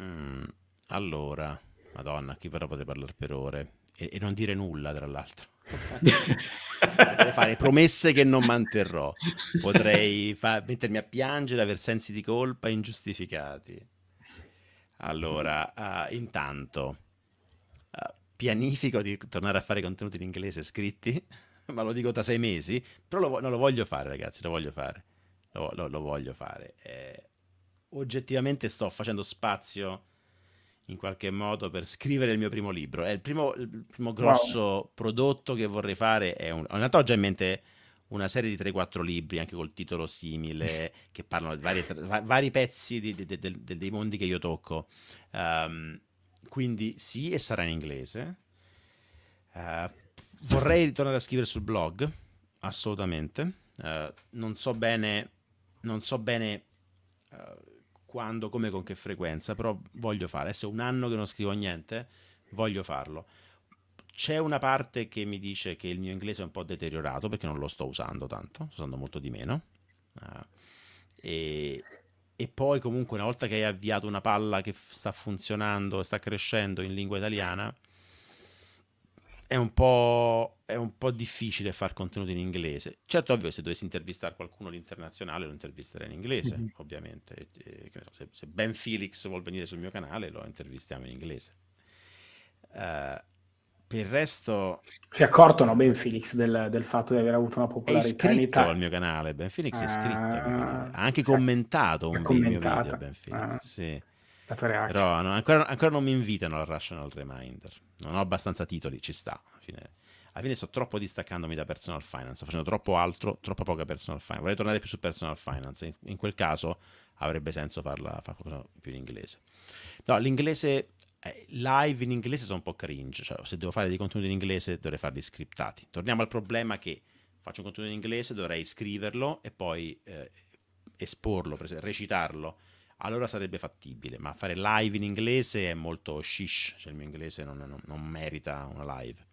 Mm. Allora, Madonna, chi però potrebbe parlare per ore e, e non dire nulla, tra l'altro. Potrei fare promesse che non manterrò. Potrei fa- mettermi a piangere, aver sensi di colpa ingiustificati. Allora, uh, intanto pianifico di tornare a fare contenuti in inglese scritti, ma lo dico da sei mesi, però lo, non lo voglio fare ragazzi, lo voglio fare, lo, lo, lo voglio fare. Eh, oggettivamente sto facendo spazio in qualche modo per scrivere il mio primo libro. È il primo, il primo grosso wow. prodotto che vorrei fare. È un, in ho già in mente una serie di 3-4 libri, anche col titolo simile, che parlano di vari, vari pezzi di, di, di, dei mondi che io tocco. Um, quindi sì, e sarà in inglese. Uh, vorrei ritornare a scrivere sul blog, assolutamente. Uh, non so bene, non so bene uh, quando, come, con che frequenza, però voglio fare. Adesso è un anno che non scrivo niente, voglio farlo. C'è una parte che mi dice che il mio inglese è un po' deteriorato perché non lo sto usando tanto, sto usando molto di meno. e, e poi comunque una volta che hai avviato una palla che sta funzionando, sta crescendo in lingua italiana, è un po', è un po difficile fare contenuti in inglese. Certo, ovvio, se dovessi intervistare qualcuno all'internazionale lo intervisterei in inglese, mm-hmm. ovviamente. E, se, se, Ben Felix vuol venire sul mio canale lo intervistiamo in inglese. Uh, per il resto... Si è accorto, no, Ben Felix, del, del, fatto di aver avuto una popolarità è iscritto al mio canale, Ben Felix è iscritto ah. Ha anche commentato un mio video, Ben Felix, ah, sì. Però no, ancora, ancora, non mi invitano al Rational Reminder. Non ho abbastanza titoli, ci sta. Alla fine, alla fine sto troppo distaccandomi da personal finance, sto facendo troppo altro, troppo poca personal finance. Vorrei tornare più su personal finance. In, in quel caso avrebbe senso farla, qualcosa più in inglese. No, l'inglese live in inglese sono un po' cringe, cioè se devo fare dei contenuti in inglese dovrei farli scriptati. Torniamo al problema che faccio un contenuto in inglese, dovrei scriverlo e poi eh, esporlo, recitarlo. Allora sarebbe fattibile, ma fare live in inglese è molto shish, cioè il mio inglese non, non, non merita una live.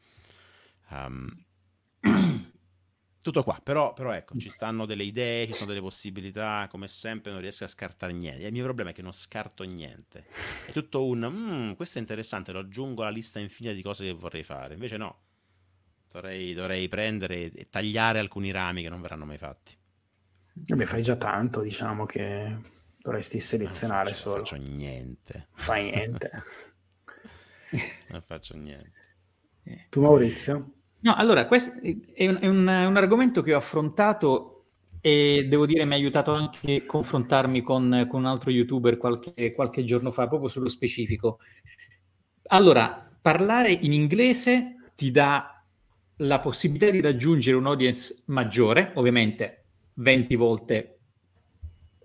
Um, tutto qua, però, però, ecco, ci stanno delle idee, ci sono delle possibilità, come sempre non riesco a scartare niente. Il mio problema è che non scarto niente. È tutto un, mm, questo è interessante, lo aggiungo alla lista infinita di cose che vorrei fare. Invece no, dovrei, dovrei prendere e tagliare alcuni rami che non verranno mai fatti. Vabbè, fai già tanto, diciamo che dovresti selezionare non faccio, solo. Non faccio niente. Fai niente. non faccio niente. Tu Maurizio? No, allora, questo è un, è un, un argomento che ho affrontato e devo dire mi ha aiutato anche a confrontarmi con, con un altro youtuber qualche, qualche, giorno fa, proprio sullo specifico. Allora, parlare in inglese ti dà la possibilità di raggiungere un audience maggiore, ovviamente 20 volte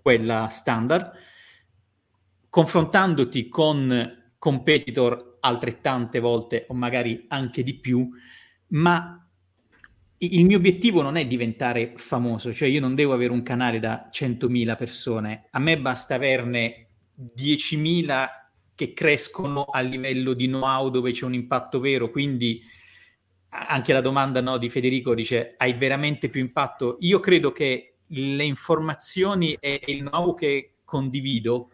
quella standard, confrontandoti con competitor altrettante volte o magari anche di più, ma il mio obiettivo non è diventare famoso, cioè io non devo avere un canale da 100.000 persone, a me basta averne 10.000 che crescono a livello di know-how dove c'è un impatto vero, quindi anche la domanda no, di Federico dice hai veramente più impatto? Io credo che le informazioni e il know-how che condivido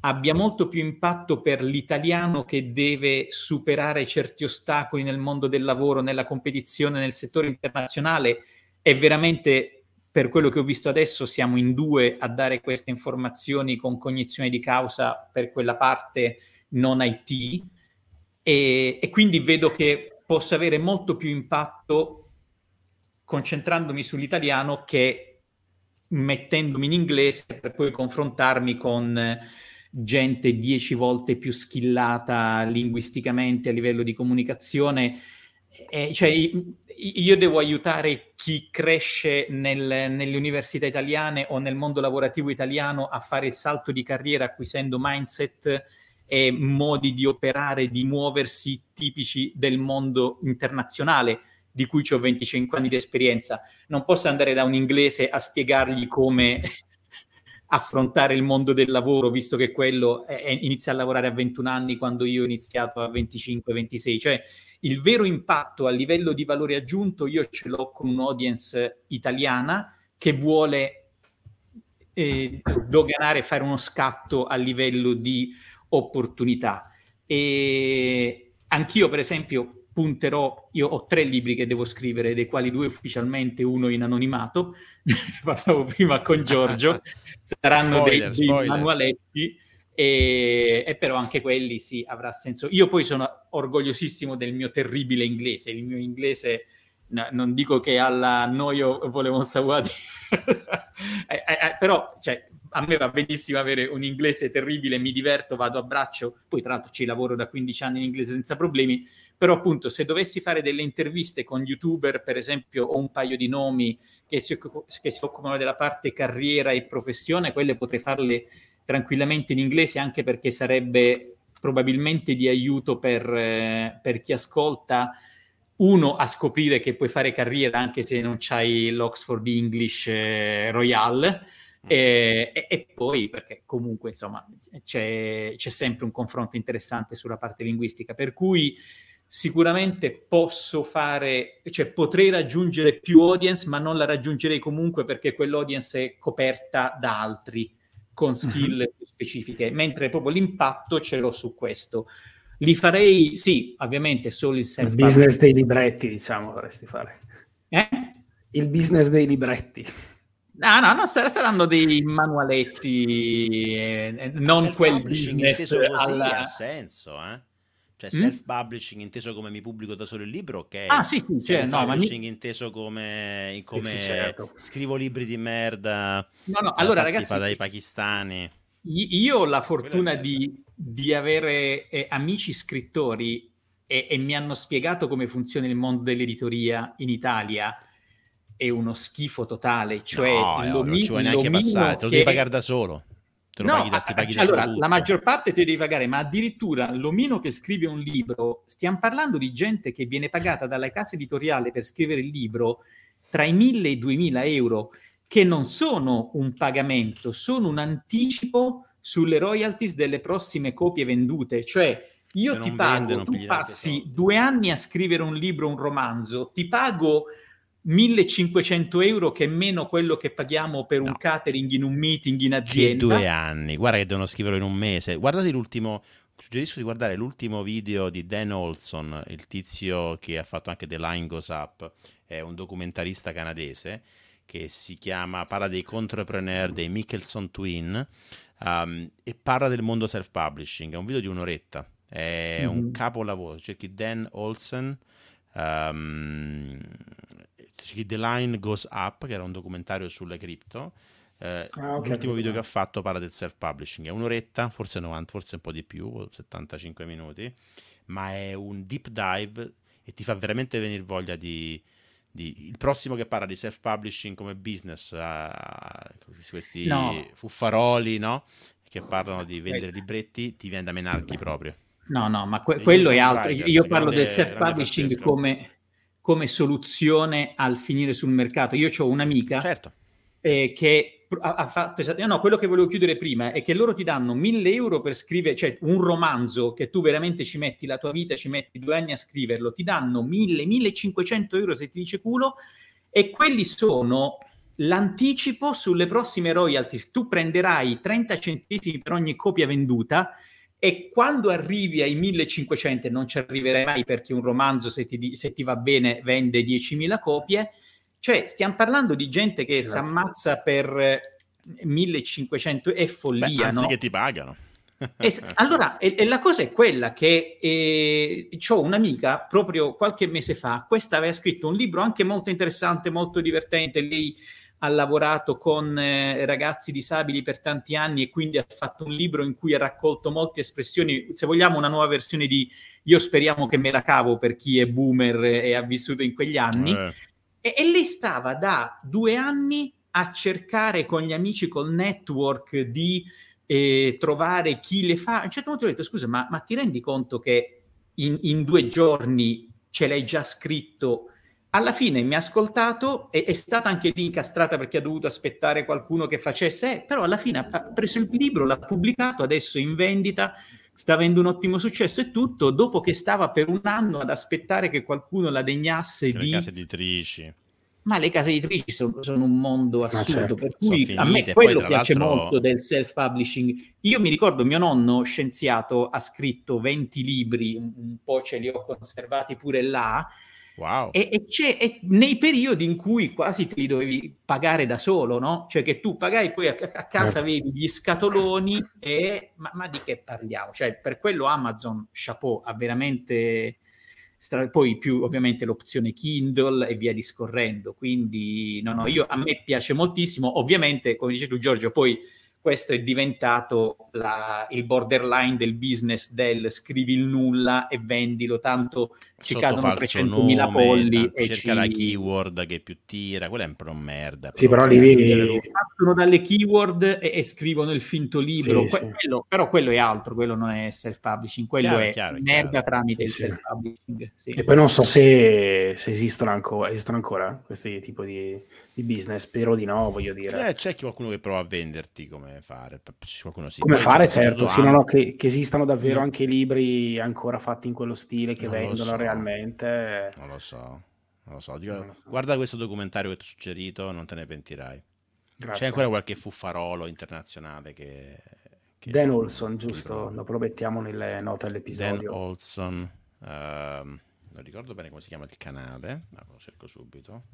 abbia molto più impatto per l'italiano che deve superare certi ostacoli nel mondo del lavoro, nella competizione, nel settore internazionale, è veramente per quello che ho visto adesso siamo in due a dare queste informazioni con cognizione di causa per quella parte non IT e, e quindi vedo che posso avere molto più impatto concentrandomi sull'italiano che mettendomi in inglese per poi confrontarmi con gente dieci volte più skillata linguisticamente a livello di comunicazione. Eh, cioè, io devo aiutare chi cresce nel, nelle università italiane o nel mondo lavorativo italiano a fare il salto di carriera acquisendo mindset e modi di operare, di muoversi tipici del mondo internazionale di cui ho 25 anni di esperienza. Non posso andare da un inglese a spiegargli come affrontare il mondo del lavoro, visto che quello è, inizia a lavorare a 21 anni quando io ho iniziato a 25-26. Cioè, il vero impatto a livello di valore aggiunto io ce l'ho con un'audience italiana che vuole eh, doganare, fare uno scatto a livello di opportunità. E anch'io, per esempio, punterò, io ho tre libri che devo scrivere, dei quali due ufficialmente, uno in anonimato, parlavo prima con Giorgio, saranno spoiler, dei, dei manualetti, e, e, però anche quelli sì, avrà senso. Io poi sono orgogliosissimo del mio terribile inglese, il mio inglese, no, non dico che alla noio volevo saguati, eh, eh, eh, però cioè, a me va benissimo avere un inglese terribile, mi diverto, vado a braccio, poi tra l'altro ci lavoro da 15 anni in inglese senza problemi, però appunto se dovessi fare delle interviste con youtuber, per esempio, ho un paio di nomi che si, che si occupano della parte carriera e professione, quelle potrei farle tranquillamente in inglese anche perché sarebbe probabilmente di aiuto per, eh, per chi ascolta uno a scoprire che puoi fare carriera anche se non c'hai l'Oxford English eh, Royale mm. e, e, e, poi perché comunque insomma c'è, c'è, sempre un confronto interessante sulla parte linguistica per cui sicuramente posso fare, cioè potrei raggiungere più audience, ma non la raggiungerei comunque perché quell'audience è coperta da altri con skill uh-huh. specifiche, mentre proprio l'impatto ce l'ho su questo. Li farei, sì, ovviamente solo il self Il business dei libretti, diciamo, vorresti fare. Eh? Il business dei libretti. No, no, no, saranno dei manualetti, eh, non quel business così alla... ha senso, eh? Cioè, mm? self-publishing inteso come mi pubblico da solo il libro, ok. Ah, sì, sì, cioè, self-publishing no, inteso come, come sì, certo. scrivo libri di merda. No, no, allora ragazzi... dai pakistani. Io ho la fortuna di, di, avere eh, amici scrittori e, e mi hanno spiegato come funziona il mondo dell'editoria in Italia è uno schifo totale. Cioè, no, no, non ci vuoi neanche passare, te lo devi pagare da solo. Te lo no, paghi, ti paghi allora, la maggior parte te devi pagare, ma addirittura l'omino che scrive un libro, stiamo parlando di gente che viene pagata dalla casa editoriale per scrivere il libro tra i 1000 e i 2000 euro, che non sono un pagamento, sono un anticipo sulle royalties delle prossime copie vendute. Cioè, io ti pago, vendono, tu passi due anni a scrivere un libro, un romanzo, ti pago 1500 euro che è meno quello che paghiamo per un no. catering in un meeting in azienda. Che due anni, guarda che devono scriverlo in un mese. Guardate l'ultimo, suggerisco di guardare l'ultimo video di Dan Olson, il tizio che ha fatto anche The Line Goes Up, è un documentarista canadese che si chiama, parla dei contrepreneur, dei Mickelson Twin um, e parla del mondo self-publishing, è un video di un'oretta, è mm-hmm. un capolavoro, cerchi Dan Olson um, The Line Goes Up, che era un documentario sulle cripto. Eh, ah, okay, l'ultimo video che ha fatto parla del self-publishing. È un'oretta, forse 90, forse un po' di più, 75 minuti, ma è un deep dive e ti fa veramente venire voglia di, di... il prossimo che parla di self-publishing come business, uh, questi no. fuffaroli, no? Che parlano di vendere libretti, ti viene da menarchi proprio. No, no, ma que- quello è altro. Io parlo del self-publishing come come soluzione al finire sul mercato. Io ho un'amica certo. eh, che ha, fatto esatto, no, quello che volevo chiudere prima è che loro ti danno 1000 euro per scrivere, cioè un romanzo che tu veramente ci metti la tua vita, ci metti due anni a scriverlo, ti danno 1000, 1500 euro se ti dice culo e quelli sono l'anticipo sulle prossime royalties. Tu prenderai 30 centesimi per ogni copia venduta e quando arrivi ai 1500, non ci arriverai mai perché un romanzo, se ti, se ti va bene, vende 10.000 copie, Cioè, stiamo parlando di gente che si ammazza per 1500 è follia, Beh, no? che ti pagano. E, allora, e, e, la cosa è quella che eh, ho un'amica proprio qualche mese fa, questa aveva scritto un libro anche molto interessante, molto divertente. Lei ha lavorato con eh, ragazzi disabili per tanti anni e quindi ha fatto un libro in cui ha raccolto molte espressioni, se vogliamo una nuova versione di Io speriamo che me la cavo per chi è boomer e ha vissuto in quegli anni. Eh. E, e lei stava da due anni a cercare con gli amici col network di eh, trovare chi le fa. A un certo punto ho detto, scusa, ma, ma ti rendi conto che in, in, due giorni ce l'hai già scritto? Alla fine mi ha ascoltato e è stata anche lì incastrata perché ha dovuto aspettare qualcuno che facesse, eh, però alla fine ha preso il libro, l'ha pubblicato, adesso è in vendita, sta avendo un ottimo successo e tutto, dopo che stava per un anno ad aspettare che qualcuno la degnasse che di... Le case editrici ma le case editrici sono, sono un mondo assurdo, certo. per cui finite, a me quello piace l'altro... molto del self-publishing. Io mi ricordo mio nonno, scienziato, ha scritto 20 libri, un po' ce li ho conservati pure là, Wow. E, e, e, nei periodi in cui quasi te li dovevi pagare da solo, no? Cioè che tu pagavi poi a, a casa certo. avevi gli scatoloni e... Ma, ma, di che parliamo? Cioè per quello Amazon, chapeau, ha veramente stra- poi più ovviamente l'opzione Kindle e via discorrendo. Quindi no, no, io, a me piace moltissimo. Ovviamente, come dici tu Giorgio, poi questo è diventato la, il borderline del business del scrivi il nulla e vendilo, tanto ci Sotto cadono 300.000 polli e cerca ci... la keyword che più tira, quella è un po' merda. Sì, però lì partono dalle keyword e, e, scrivono il finto libro, sì, que- sì. Quello, però quello è altro, quello non è self-publishing, quello chiaro, è chiaro, merda chiaro. tramite il self-publishing. E poi non so se, se esistono, ancora, esistono ancora questi tipi di di business, spero di no, voglio dire. C'è, c'è qualcuno che prova a venderti come fare. Come fare, certo, sì, no, no, che, che, esistano davvero no. anche libri ancora fatti in quello stile che non vendono so. realmente. Non lo so, non lo so. Dico, non lo so. Guarda questo documentario che ti ho suggerito, non te ne pentirai. Grazie. C'è ancora qualche fuffarolo internazionale che... che Dan Olson, giusto? Lo promettiamo nelle note dell'episodio. Dan Olson. Uh, non ricordo bene come si chiama il canale, ma lo cerco subito.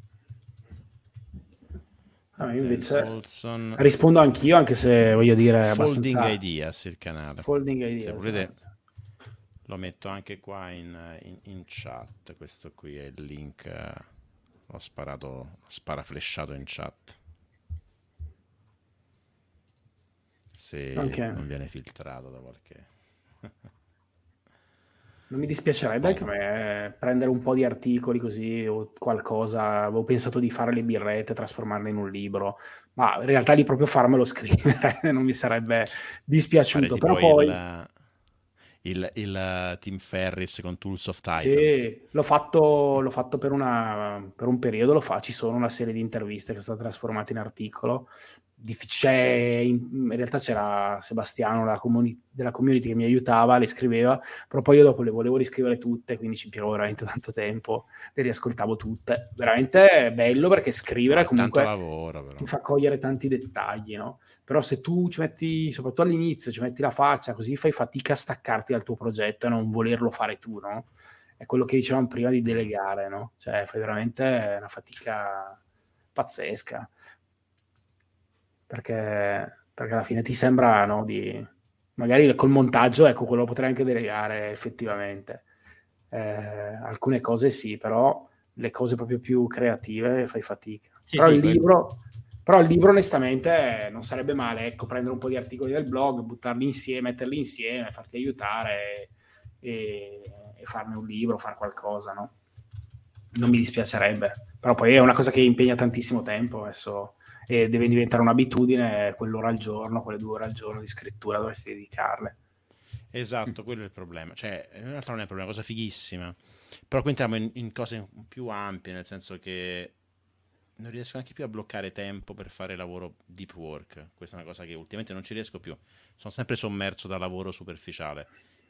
Ah, invece Olson. rispondo anch'io, anche se voglio dire Folding abbastanza... Ideas il canale. Folding Ideas. Se volete, esatto. lo metto anche qua in, in, in, chat. Questo qui è il link. L'ho sparato, sparaflesciato in chat. Se okay. non viene filtrato da qualche. Non mi dispiacerebbe anche a me prendere un po' di articoli così o qualcosa. Avevo pensato di fare le birrette, trasformarle in un libro, ma in realtà di proprio farmelo scrivere non mi sarebbe dispiaciuto. Però poi. Il, il, il, Team Ferris con Tools of Titans. Sì, l'ho fatto, l'ho fatto per, una, per, un periodo, lo fa, ci sono una serie di interviste che sono state trasformate in articolo, difficile, in, in, realtà c'era Sebastiano della, comuni- della, community che mi aiutava, le scriveva, però poi io dopo le volevo riscrivere tutte, quindi ci impiegavo veramente tanto tempo, le riascoltavo tutte. Veramente bello perché scrivere no, comunque lavoro, ti fa cogliere tanti dettagli, no? Però se tu ci metti, soprattutto all'inizio, ci metti la faccia, così fai fatica a staccarti dal tuo progetto e non volerlo fare tu, no? È quello che dicevamo prima di delegare, no? Cioè fai veramente una fatica pazzesca perché, perché alla fine ti sembra no, di... magari col montaggio, ecco, quello lo potrei anche delegare effettivamente. Eh, alcune cose sì, però le cose proprio più creative fai fatica. Sì, però, sì, il libro, però, il libro, onestamente, non sarebbe male, ecco, prendere un po' di articoli del blog, buttarli insieme, metterli insieme, farti aiutare e, e farne un libro, fare qualcosa, no? Non mi dispiacerebbe. Però poi è una cosa che impegna tantissimo tempo, adesso e deve diventare un'abitudine quell'ora al giorno, quelle due ore al giorno di scrittura dovresti dedicarle. Esatto, quello è il problema. Cioè, in realtà non è un problema, è una cosa fighissima. Però qui entriamo in, in cose più ampie, nel senso che non riesco neanche più a bloccare tempo per fare lavoro deep work. Questa è una cosa che ultimamente non ci riesco più. Sono sempre sommerso da lavoro superficiale.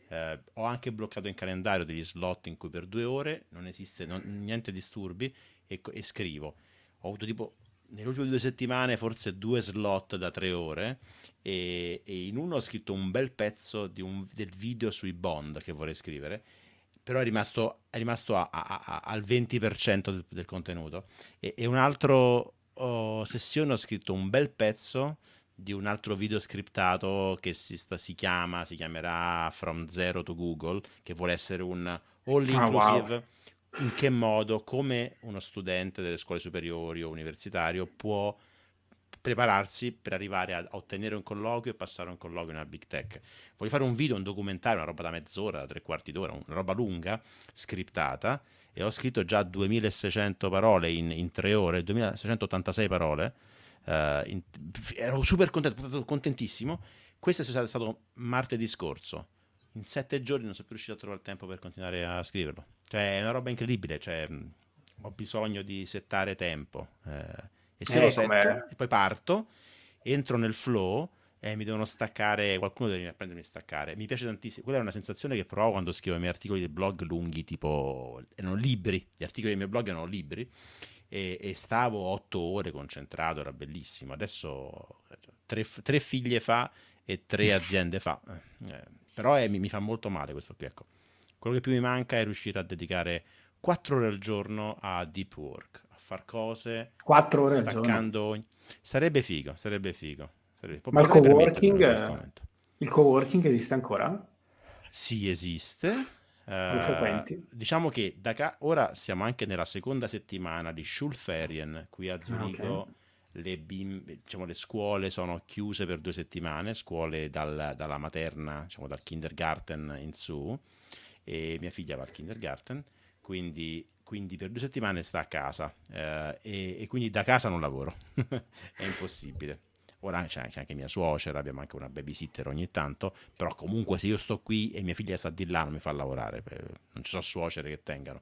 Eh, ho anche bloccato in calendario degli slot in cui per due ore non esiste non, niente disturbi e, e, scrivo. Ho avuto tipo nelle ultime due settimane forse due slot da tre ore e, e in uno ho scritto un bel pezzo un, del video sui bond che vorrei scrivere però è rimasto, è rimasto a, a, a, al 20% del, del contenuto. E, e un altro oh, sessione ho scritto un bel pezzo di un altro video scriptato che si, sta, si, chiama, si chiamerà From Zero to Google, che vuole essere un all inclusive. Oh, wow. In che modo, come uno studente delle scuole superiori o universitario può prepararsi per arrivare a, ottenere un colloquio e passare un colloquio in una big tech. Voglio fare un video, un documentario, una roba da mezz'ora, da tre quarti d'ora, una roba lunga, scriptata, e ho scritto già 2600 parole in, in tre ore, 2686 parole. Uh, in, ero super contento, contentissimo. Questo è stato martedì scorso. In sette giorni non sono più riuscito a trovare il tempo per continuare a scriverlo. Cioè, è una roba incredibile. Cioè, ho bisogno di settare tempo. Eh, e se eh, lo setto, e poi parto, entro nel flow e mi devono staccare, qualcuno deve venire a staccare. Mi piace tantissimo. Quella è una sensazione che provo quando scrivo i miei articoli di blog lunghi, tipo erano libri. Gli articoli dei miei blog erano libri. E, e stavo otto ore concentrato, era bellissimo. Adesso tre, tre figlie fa e tre aziende fa. Eh, però è, mi, mi, fa molto male questo qui. Ecco. Quello che più mi manca è riuscire a dedicare quattro ore al giorno a deep work far cose. Quattro ore staccando... Sarebbe figo, sarebbe figo. Sarebbe... Ma il coworking, il coworking esiste ancora? Sì, esiste. Uh, diciamo che da ca- ora siamo anche nella seconda settimana di Schulferien qui a Zurigo. Ah, okay. Le, bim- diciamo, le, scuole sono chiuse per due settimane, scuole dal, dalla materna, diciamo dal kindergarten in su, e mia figlia va al kindergarten, quindi quindi per due settimane sta a casa eh, e, e, quindi da casa non lavoro, è impossibile. Ora c'è anche mia suocera, abbiamo anche una babysitter ogni tanto, però comunque se io sto qui e mia figlia sta di là non mi fa lavorare, non ci sono suocere che tengano.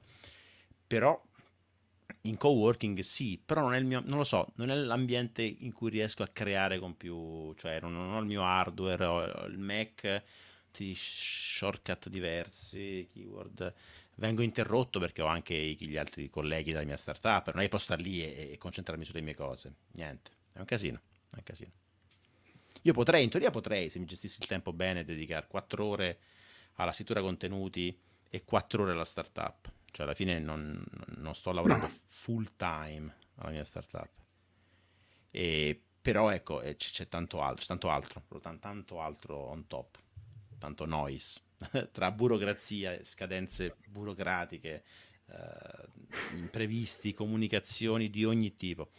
Però in coworking sì, però non è il mio, non lo so, non è l'ambiente in cui riesco a creare con più, cioè non, ho il mio hardware, ho il Mac, di shortcut diversi, keyword vengo interrotto perché ho anche gli altri colleghi della mia startup, non è che posso stare lì e, e, concentrarmi sulle mie cose. Niente, è un casino, è un casino. Io potrei, in teoria potrei, se mi gestissi il tempo bene, dedicare 4 ore alla scrittura contenuti e 4 ore alla startup. Cioè alla fine non, non sto lavorando full time alla mia startup. E, però ecco, c'è, c'è tanto altro, c'è tanto altro, tanto altro on top, tanto noise. tra burocrazia scadenze burocratiche, eh, imprevisti, comunicazioni di ogni tipo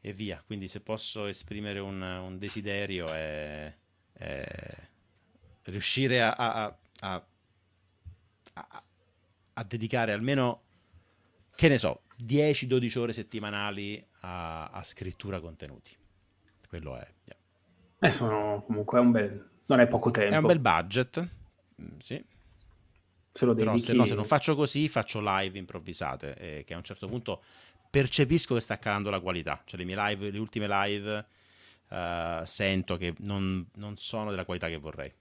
e via. Quindi se posso esprimere un, un desiderio è, è, riuscire a, a, a, a, dedicare almeno, che ne so, 10-12 ore settimanali a, scrittura contenuti. Quello è. Yeah. Eh, sono comunque un bel... Non è poco tempo. È un bel budget Mm, sì. Se lo. Però se, no, se non faccio così, faccio live improvvisate, eh, che a un certo punto percepisco che sta calando la qualità. Cioè le mie live, le ultime live, uh, sento che non, non sono della qualità che vorrei.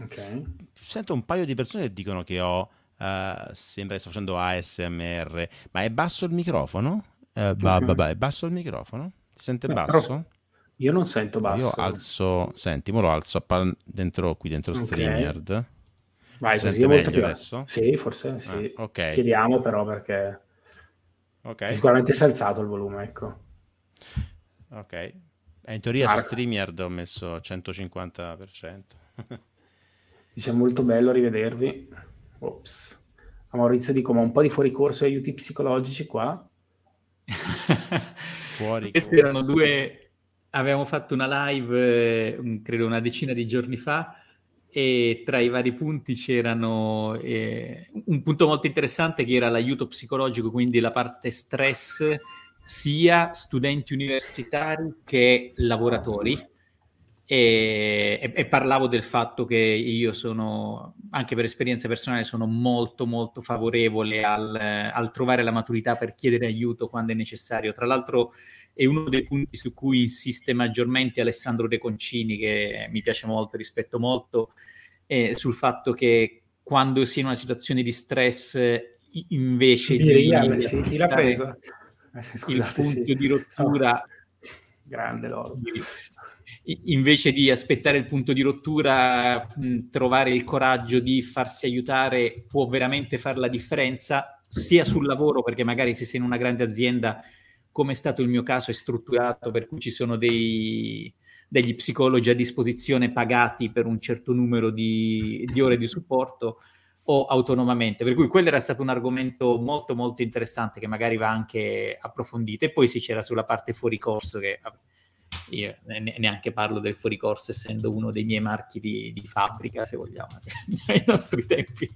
Ok. Sento un paio di persone che dicono che ho... Uh, sembra che sto facendo ASMR, ma è basso il microfono? Uh, bah, bah, bah, è basso il microfono? Si sente basso? Io non sento basso. Io alzo, senti, mo lo alzo dentro, qui dentro okay. StreamYard. Vai, si così è molto più adesso? Sì, forse sì. Ah, ok. Chiediamo però perché okay. sicuramente si è alzato il volume, ecco. Ok. Eh, in teoria Marco. su StreamYard ho messo 150%. Dice molto bello rivedervi. Ops. A Maurizio dico, ma un po' di fuoricorso e aiuti psicologici qua? fuori Questi erano due avevamo fatto una live, eh, credo una decina di giorni fa, e tra i vari punti c'erano eh, un punto molto interessante che era l'aiuto psicologico, quindi la parte stress sia studenti universitari che lavoratori. E, e, e, parlavo del fatto che io sono, anche per esperienza personale, sono molto molto favorevole al, al trovare la maturità per chiedere aiuto quando è necessario. Tra l'altro è uno dei punti su cui insiste maggiormente Alessandro De Concini, che mi piace molto, rispetto molto, eh, sul fatto che quando si è in una situazione di stress, invece di... Sì, chi l'ha presa? Scusate, il punto sì. di rottura... Grande loro. Invece di aspettare il punto di rottura, mh, trovare il coraggio di farsi aiutare può veramente fare la differenza, sia sul lavoro, perché magari se sei in una grande azienda, come è stato il mio caso, è strutturato, per cui ci sono dei, degli psicologi a disposizione pagati per un certo numero di, di ore di supporto, o autonomamente. Per cui quello era stato un argomento molto molto interessante che magari va anche approfondito. E poi sì, c'era sulla parte fuori corso che io neanche parlo del fuori corso essendo uno dei miei marchi di, di fabbrica, se vogliamo, ai nostri tempi.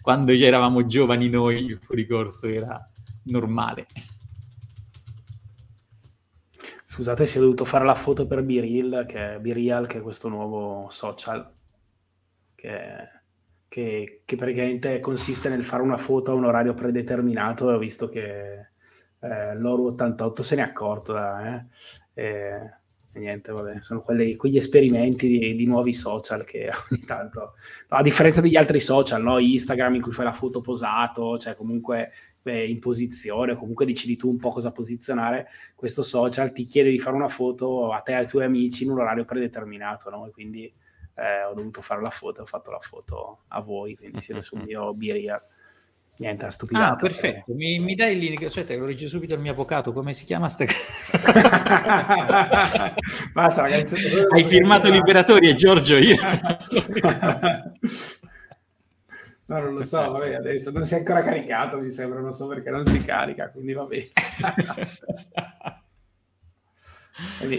Quando eravamo giovani noi il fuori corso era normale. Scusate se ho dovuto fare la foto per Biril, che è Birial, che è questo nuovo social, che che, che, praticamente consiste nel fare una foto a un orario predeterminato e ho visto che eh, l'Oro 88 se ne è accorto eh, e, e, niente, vabbè, sono quelli, quegli esperimenti di, di, nuovi social che ogni tanto, a differenza degli altri social, no? Instagram in cui fai la foto posato, cioè comunque beh, in posizione, comunque decidi tu un po' cosa posizionare, questo social ti chiede di fare una foto a te e ai tuoi amici in un orario predeterminato, no? E quindi eh, ho dovuto fare la foto, ho fatto la foto a voi, quindi siete sul mio Biria. Niente, stupidata. Ah, perfetto. Mi, mi, dai il link, aspetta, lo leggo subito al mio avvocato, come si chiama sta Basta, ragazzi. Hai firmato Liberatori e Giorgio io. No, non lo so, vabbè, adesso non si è ancora caricato, mi sembra, non so perché non si carica, quindi va bene.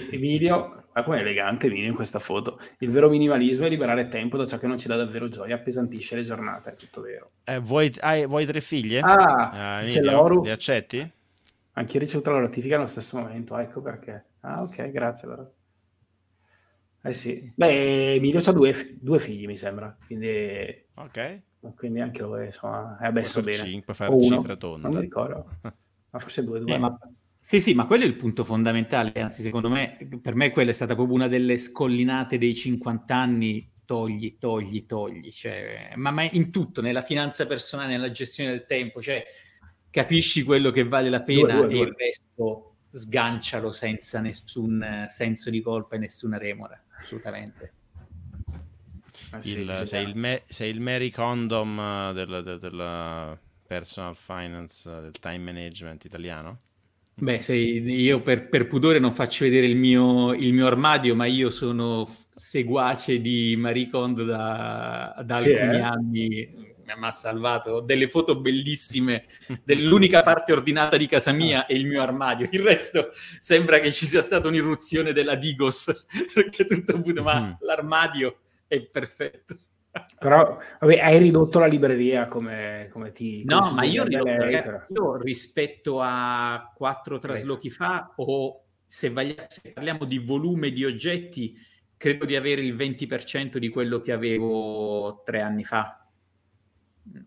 Emilio, ma come elegante Emilio in questa foto. Il vero minimalismo è liberare tempo da ciò che non ci dà davvero gioia, appesantisce le giornate, è tutto vero. Eh, vuoi, hai, vuoi, tre figlie? Ah, uh, c'è l'oro. Le accetti? Anche io ho ricevuto la notifica allo stesso momento, ecco perché. Ah, ok, grazie allora. Eh sì. Beh, Emilio ha due, due, figli, mi sembra, quindi... Ok. Quindi anche lui, insomma, è adesso bene. 5, fare cifra tonda. Non mi ricordo. Ma forse due, due. Eh, ma sì, sì, ma quello è il punto fondamentale, anzi secondo me, per me quella è stata proprio una delle scollinate dei 50 anni, togli, togli, togli, cioè, ma, ma, in tutto, nella finanza personale, nella gestione del tempo, cioè capisci quello che vale la pena due, due, due. e il resto sgancialo senza nessun senso di colpa e nessuna remora, assolutamente. Sì, il, sei, il sei, il Mary Condom della, della, della personal finance, del time management italiano? Beh, sei, io per, per, pudore non faccio vedere il mio, il mio, armadio, ma io sono seguace di Marie Kondo da, da sì, alcuni eh? anni, mi ha salvato. Ho delle foto bellissime dell'unica parte ordinata di casa mia e il mio armadio. Il resto sembra che ci sia stata un'irruzione della Digos, perché tutto avuto, ma mm. l'armadio è perfetto. Però vabbè, hai ridotto la libreria come, come ti... No, ma io, ridotto, ragazzi, io, rispetto a quattro traslochi fa o se, vaglia, se, parliamo di volume di oggetti, credo di avere il 20% di quello che avevo tre anni fa,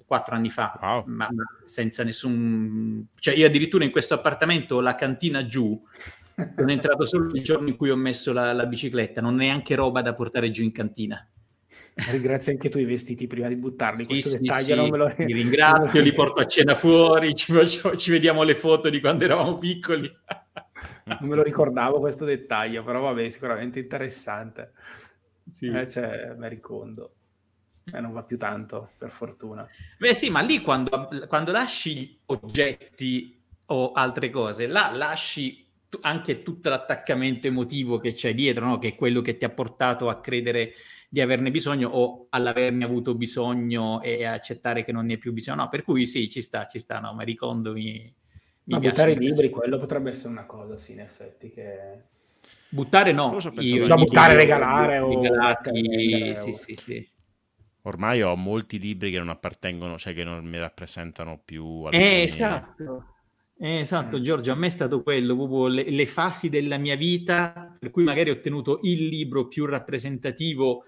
quattro anni fa, wow. ma, ma senza nessun... Cioè io addirittura in questo appartamento ho la cantina giù, sono entrato solo il giorno in cui ho messo la, la bicicletta, non è neanche roba da portare giù in cantina. Ringrazio anche tu i vestiti prima di buttarli. Sì, Questo sì, dettaglio sì. non me lo Ti ringrazio, li porto a cena fuori, ci, faccio, ci vediamo le foto di quando eravamo piccoli. non me lo ricordavo questo dettaglio, però vabbè, sicuramente interessante. Sì. Eh, cioè, Maricondo. Eh, non va più tanto, per fortuna. Beh sì, ma lì quando, quando lasci oggetti o altre cose, là lasci anche tutto l'attaccamento emotivo che c'è dietro, no? che è quello che ti ha portato a credere di averne bisogno o all'averne avuto bisogno e accettare che non ne è più bisogno. No, per cui sì, ci sta, ci sta, no, ma Ricondo mi, mi Ma buttare i libri, quello potrebbe essere una cosa, sì, in effetti, che... Buttare no, io, da buttare, regalare o... Regalati, sì, sì, sì. Ormai ho molti libri che non appartengono, cioè che non mi rappresentano più. Eh, esatto. Eh, esatto, Giorgio, a me è stato quello, proprio le, le, fasi della mia vita, per cui magari ho ottenuto il libro più rappresentativo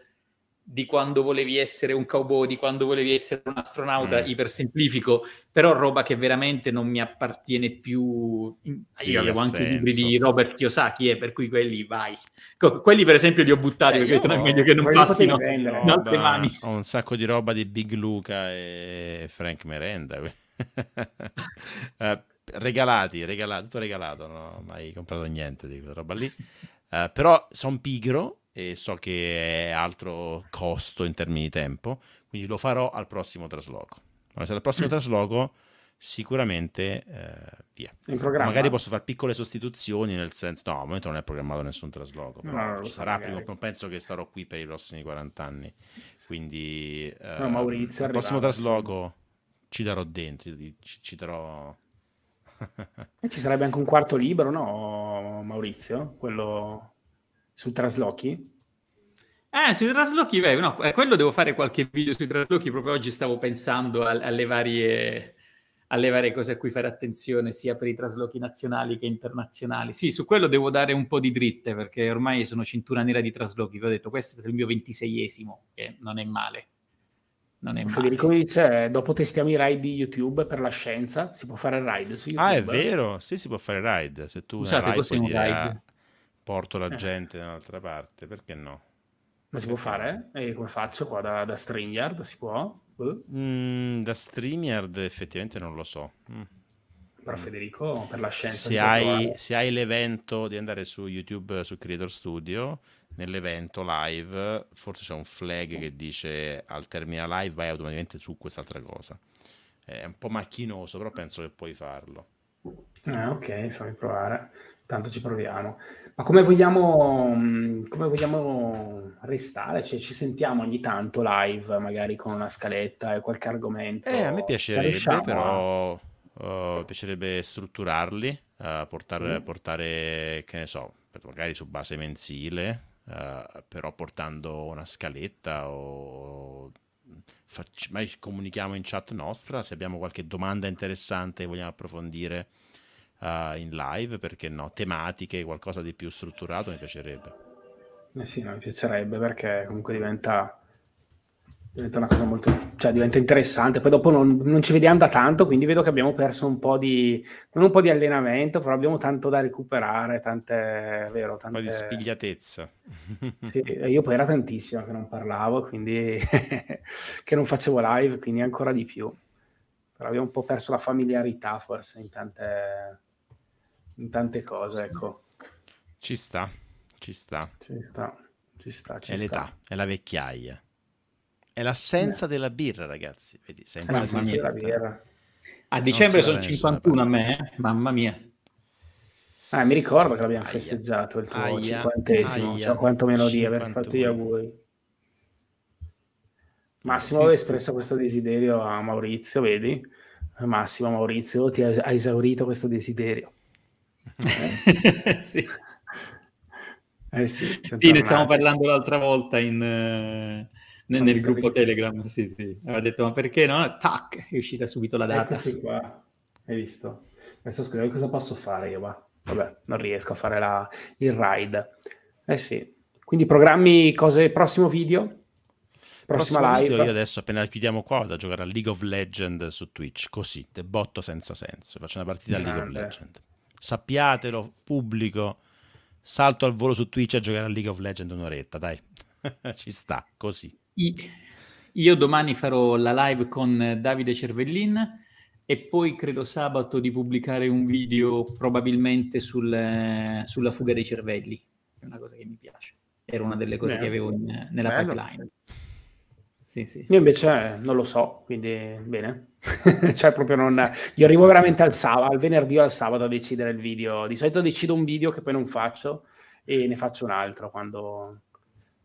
di quando volevi essere un cowboy, di quando volevi essere un astronauta, mm. ipersemplifico, però roba che veramente non mi appartiene più. Sì, Io avevo anche senso. libri di Robert Kiyosaki, eh, per cui quelli vai. quelli per esempio li ho buttati eh, perché è meglio che non passino in altre mani. Ho un sacco di roba di Big Luca e Frank Merenda. uh, regalati, regalati, tutto regalato, non ho mai comprato niente di quella roba lì. Uh, però sono pigro e so che è altro costo in termini di tempo, quindi lo farò al prossimo trasloco. Ma se al prossimo mm. trasloco sicuramente eh, via. Magari posso fare piccole sostituzioni, nel senso, no, al momento non è programmato nessun trasloco, però no, ci sarà prima, penso che starò qui per i prossimi 40 anni, quindi eh, no, Maurizio al prossimo trasloco ci darò dentro, ci, ci darò... e ci sarebbe anche un quarto libro, no, Maurizio? Quello sul traslochi? Eh, sui traslochi, beh, no, eh, quello devo fare qualche video sui traslochi, proprio oggi stavo pensando alle varie alle varie cose a cui fare attenzione sia per i traslochi nazionali che internazionali. Sì, su quello devo dare un po' di dritte perché ormai sono cintura nera di traslochi. Vi ho detto, questo è stato il mio ventiseiesimo, che non è male. Non è Federico male. dice, dopo testiamo i ride di YouTube per la scienza, si può fare il ride su YouTube. Ah, è vero? Sì, si può fare il ride. Se tu Scusate, ride, puoi dire, ride? Porto la eh. gente da un'altra parte, perché no? Ma si può fare? E come faccio qua da, da StreamYard? Si può? Mm, da StreamYard effettivamente non lo so. Mm. Però Federico, per la scienza... Se hai, se hai, l'evento di andare su YouTube, su Creator Studio, nell'evento live, forse c'è un flag che dice al termine live vai automaticamente su quest'altra cosa. È un po' macchinoso, però penso che puoi farlo. Ah, ok, fammi provare. Tanto ci proviamo. Ma come vogliamo, mm, come vogliamo restare? Cioè, ci sentiamo ogni tanto live, magari con una scaletta e qualche argomento. Eh, a me piacerebbe, però uh, piacerebbe strutturarli, uh, portare, sì. portare, che ne so, magari su base mensile, uh, però portando una scaletta o facci, comunichiamo in chat nostra se abbiamo qualche domanda interessante che vogliamo approfondire uh, in live, perché no, tematiche, qualcosa di più strutturato mi piacerebbe. Eh sì, no, mi piacerebbe perché comunque diventa, diventa una cosa molto, cioè diventa interessante. Poi dopo non, non, ci vediamo da tanto, quindi vedo che abbiamo perso un po' di, non un po' di allenamento, però abbiamo tanto da recuperare, tante, vero, tante... Un po' di spigliatezza. sì, io poi era tantissimo che non parlavo, quindi che non facevo live, quindi ancora di più. Però abbiamo un po' perso la familiarità forse in tante in tante cose, ecco. Ci sta, ci sta. Ci sta, ci sta, ci è sta. l'età, è la vecchiaia. È l'assenza eh. della birra, ragazzi. Vedi, senza della birra. A dicembre sono 51 a me, eh? mamma mia. Ah, mi ricordo che l'abbiamo aia. festeggiato il tuo aia. cinquantesimo, aia. cioè quantomeno di aver fatto gli auguri. Massimo aveva espresso questo desiderio a Maurizio, vedi? Massimo Maurizio ti ha esaurito questo desiderio. Eh? sì. Eh sì, sì ne stavamo parlando l'altra volta in, uh, nel, nel gruppo Telegram. Sì, sì. Aveva detto, ma perché no? Tac, è uscita subito la data. Eccoci qua, hai visto? Adesso scrivo cosa posso fare io, ma vabbè, non riesco a fare la, il ride. Eh sì. Quindi programmi cose, prossimo video? Prossima Prossimo live. io adesso appena chiudiamo qua vado a giocare a League of Legends su Twitch, così, debotto senza senso. Faccio una partita a League of Legends sappiatelo, pubblico, salto al volo su Twitch a giocare a League of Legends un'oretta, dai, ci sta, così. Io domani farò la live con Davide Cervellin e poi credo sabato di pubblicare un video probabilmente sul, sulla fuga dei cervelli, è una cosa che mi piace, era una delle cose Beh, che avevo in, nella bello. pipeline. Sì, sì. Io invece non lo so, quindi bene. cioè proprio non... Io arrivo veramente al, sabato, al venerdì o al sabato a decidere il video. Di solito decido un video che poi non faccio e ne faccio un altro quando...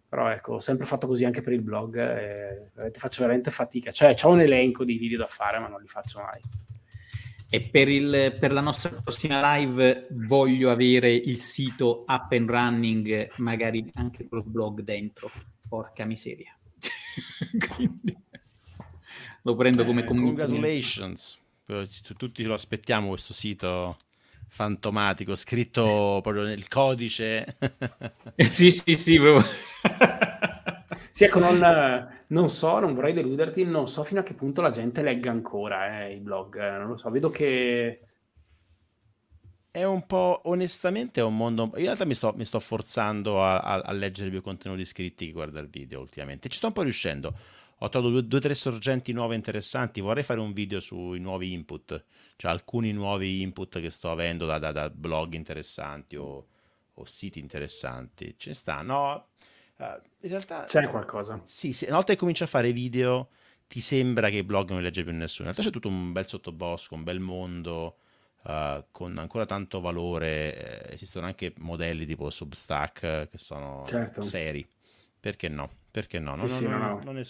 Però ecco, ho sempre fatto così anche per il blog e faccio veramente fatica. Cioè, ho un elenco di video da fare, ma non li faccio mai. E per, il, per la nostra prossima live voglio avere il sito up and running, magari anche col blog dentro. Porca miseria. Quindi, lo prendo come eh, Congratulations, tutti lo aspettiamo questo sito fantomatico scritto proprio nel codice. Eh, sì, sì, sì, proprio. Sì, ecco, non, non, so, non vorrei deluderti, non so fino a che punto la gente legga ancora eh, i blog, eh, non lo so, vedo che... È un po', onestamente, è un mondo... In realtà mi sto, mi sto forzando a, a, a leggere più contenuti scritti che guarda il video ultimamente. Ci sto un po' riuscendo ho trovato due o tre sorgenti nuove interessanti. Vorrei fare un video sui nuovi input, cioè alcuni nuovi input che sto avendo da, da, da blog interessanti o, o siti interessanti, ce ne stanno. Uh, in realtà c'è qualcosa. Sì, sì, una volta che cominci a fare video ti sembra che i blog non li legge più nessuno. In realtà c'è tutto un bel sottobosco, un bel mondo uh, con ancora tanto valore. Eh, esistono anche modelli tipo Substack eh, che sono certo. seri. Perché no? Perché no? Non, sì, non, non, non, è,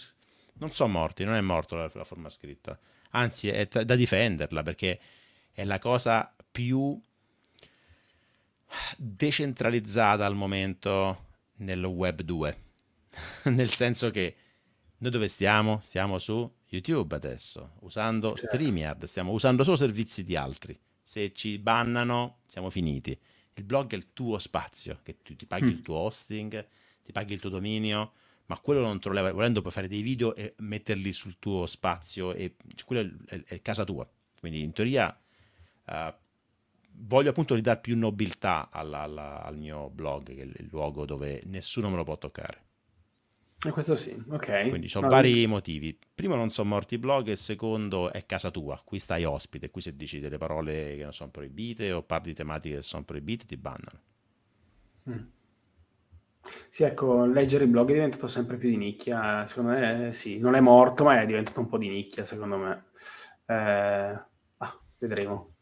non sono morti, non è morto la, la forma scritta. Anzi, è t- da difenderla perché è la cosa più decentralizzata al momento nel web 2. Nel senso che noi dove stiamo? Stiamo su YouTube adesso, usando certo. StreamYard, stiamo usando solo servizi di altri. Se ci bannano, siamo finiti. Il blog è il tuo spazio, che tu ti paghi mm. il tuo hosting, ti paghi il tuo dominio, ma quello non te lo leva. Volendo puoi fare dei video e metterli sul tuo spazio, e quello è, è, casa tua. Quindi in teoria uh, voglio appunto ridare più nobiltà alla, alla, al mio blog, che è il luogo dove nessuno me lo può toccare. E questo sì, ok. Quindi ho no, vari no. motivi. Primo non sono morti i blog e secondo è casa tua. Qui stai ospite, qui se dici delle parole che non sono proibite o parli di tematiche che sono proibite ti bannano. Mm. Sì, ecco, leggere i blog è diventato sempre più di nicchia. Secondo me sì, non è morto, ma è diventato un po' di nicchia, secondo me. Eh, ah, vedremo.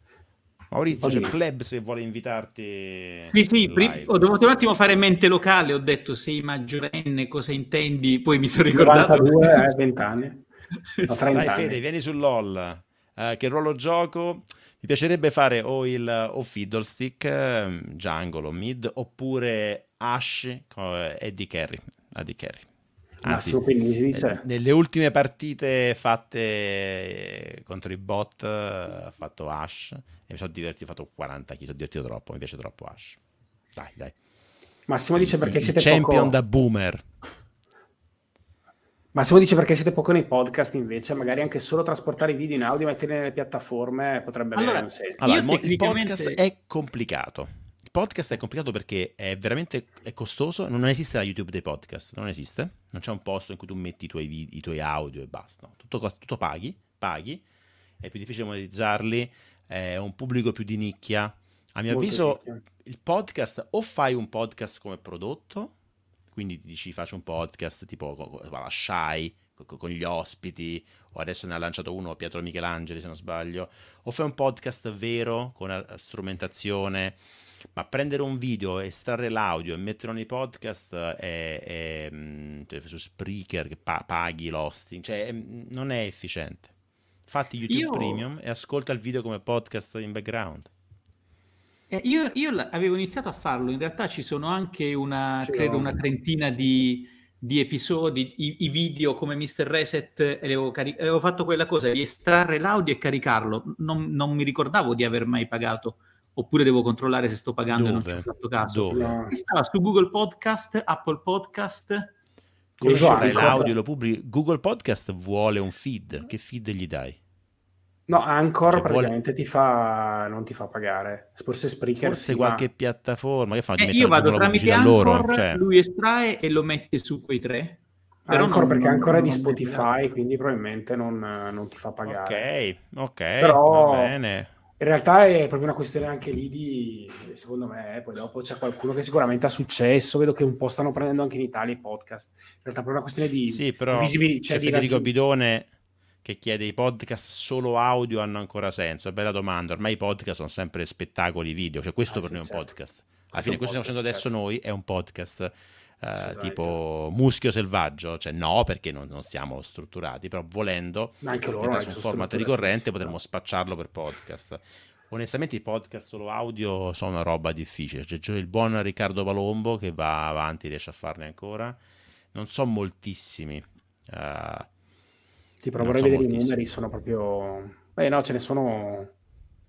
Maurizio, c'è Pleb se vuole invitarti. Sì, sì, prim- ho dovuto un attimo fare mente locale, ho detto sei maggiorenne, cosa intendi? Poi mi sono ricordato... 92, eh, 20 anni. No, Dai Fede, vieni su LOL. Uh, che ruolo gioco? Mi piacerebbe fare o il o Fiddlestick, uh, Jungle o Mid, oppure Ash, uh, Eddie Carry. Eddie Carry. Anzi, Pennisi dice. Eh, nelle ultime partite fatte eh, contro i bot ha fatto Ash e mi sono divertito, ho fatto 40 kg, sono divertito troppo, mi piace troppo Ash. Dai, dai. Massimo dice perché siete champion poco... da boomer. Massimo dice perché siete poco nei podcast invece, magari anche solo trasportare i video in audio e metterli nelle piattaforme potrebbe allora, avere un senso. Allora, il, tecnicamente... il podcast è complicato podcast è complicato perché è veramente è costoso. Non esiste la YouTube dei podcast, non esiste. Non c'è un posto in cui tu metti i tuoi, video, i tuoi audio e basta. No. Tutto, tutto paghi, paghi, è più difficile monetizzarli, è un pubblico più di nicchia. A mio Molto avviso, nicchia. il podcast o fai un podcast come prodotto, quindi ti dici faccio un podcast tipo la Shy con gli ospiti, o adesso ne ha lanciato uno Pietro Michelangeli se non sbaglio, o fai un podcast vero con strumentazione ma prendere un video, estrarre l'audio e metterlo nei podcast è, è, mm, cioè, su Spreaker che pa- paghi l'hosting, cioè è, non è efficiente. Fatti YouTube io... Premium e ascolta il video come podcast in background. Eh, io, io avevo iniziato a farlo, in realtà ci sono anche una, credo, una trentina di, di episodi, i, i, video come Mr. Reset, e avevo, cari- avevo, fatto quella cosa di estrarre l'audio e caricarlo. Non, non mi ricordavo di aver mai pagato oppure devo controllare se sto pagando Dove? e non ci ho fatto caso. Dove? Stava su Google Podcast, Apple Podcast. Come fai l'audio lo pubblichi? Google Podcast vuole un feed, che feed gli dai? No, Anchor cioè, praticamente vuole... ti fa, non ti fa pagare. Forse Spreaker Forse sì, qualche ma... piattaforma. Che fa? Eh, io vado tramite Anchor, loro, cioè... lui estrae e lo mette su quei tre. Però Anchor non, perché ancora è di Spotify, quindi probabilmente non, non, ti fa pagare. Ok, ok, Però... va bene. In realtà è proprio una questione anche lì di, secondo me, poi dopo c'è qualcuno che sicuramente ha successo, vedo che un po' stanno prendendo anche in Italia i podcast. In realtà è proprio una questione di sì, però visibilità. Cioè c'è Federico raggiung- Bidone che chiede i podcast solo audio hanno ancora senso? È bella domanda, ormai i podcast sono sempre spettacoli video, cioè questo ah, per sì, noi è un certo. podcast. Alla fine questo che stiamo facendo adesso certo. noi è un podcast Tipo muschio selvaggio, cioè no perché non, non siamo strutturati, però volendo, anche loro su un format ricorrente potremmo spacciarlo per podcast. Onestamente i podcast solo audio sono una roba difficile, cioè, c'è il buon Riccardo Palombo che va avanti, riesce a farne ancora, non sono moltissimi. Uh, sì, però vorrei so vedere moltissimi. i numeri, sono proprio... Beh no, ce ne sono,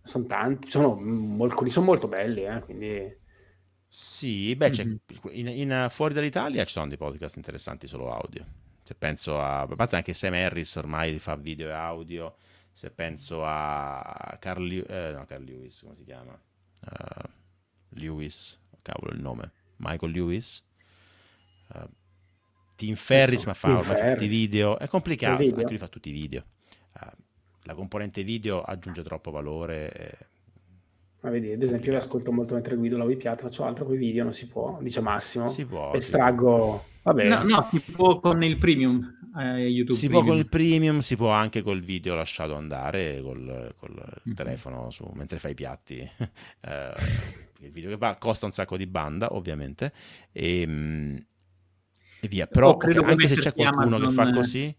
sono tanti, sono, alcuni sono molto belli, eh, quindi... Sì, beh, mm-hmm. in, in, fuori dall'Italia ci sono dei podcast interessanti solo audio. Se penso a, a parte anche Sam Harris ormai fa video e audio, se penso a Carl, eh, no, Carl Lewis, come si chiama? Uh, Lewis, cavolo il nome, Michael Lewis. Uh, Tim Ferris, ma fa ormai fa tutti i video, è complicato, video. anche lui fa tutti i video. Uh, la componente video aggiunge troppo valore. Ma vedi, ad esempio, io ascolto molto mentre guido la WePiat, faccio altro con i video, non si può, dice Massimo. Si può. Estraggo, vabbè. No, no, si può con il premium. Eh, YouTube si premium. può con il premium, si può anche col video lasciato andare col, col Mm-hmm. telefono su, mentre fai i piatti. eh, il video che va costa un sacco di banda, ovviamente, e, mm, e via. Però O credo anche se c'è qualcuno che fa Amazon- così,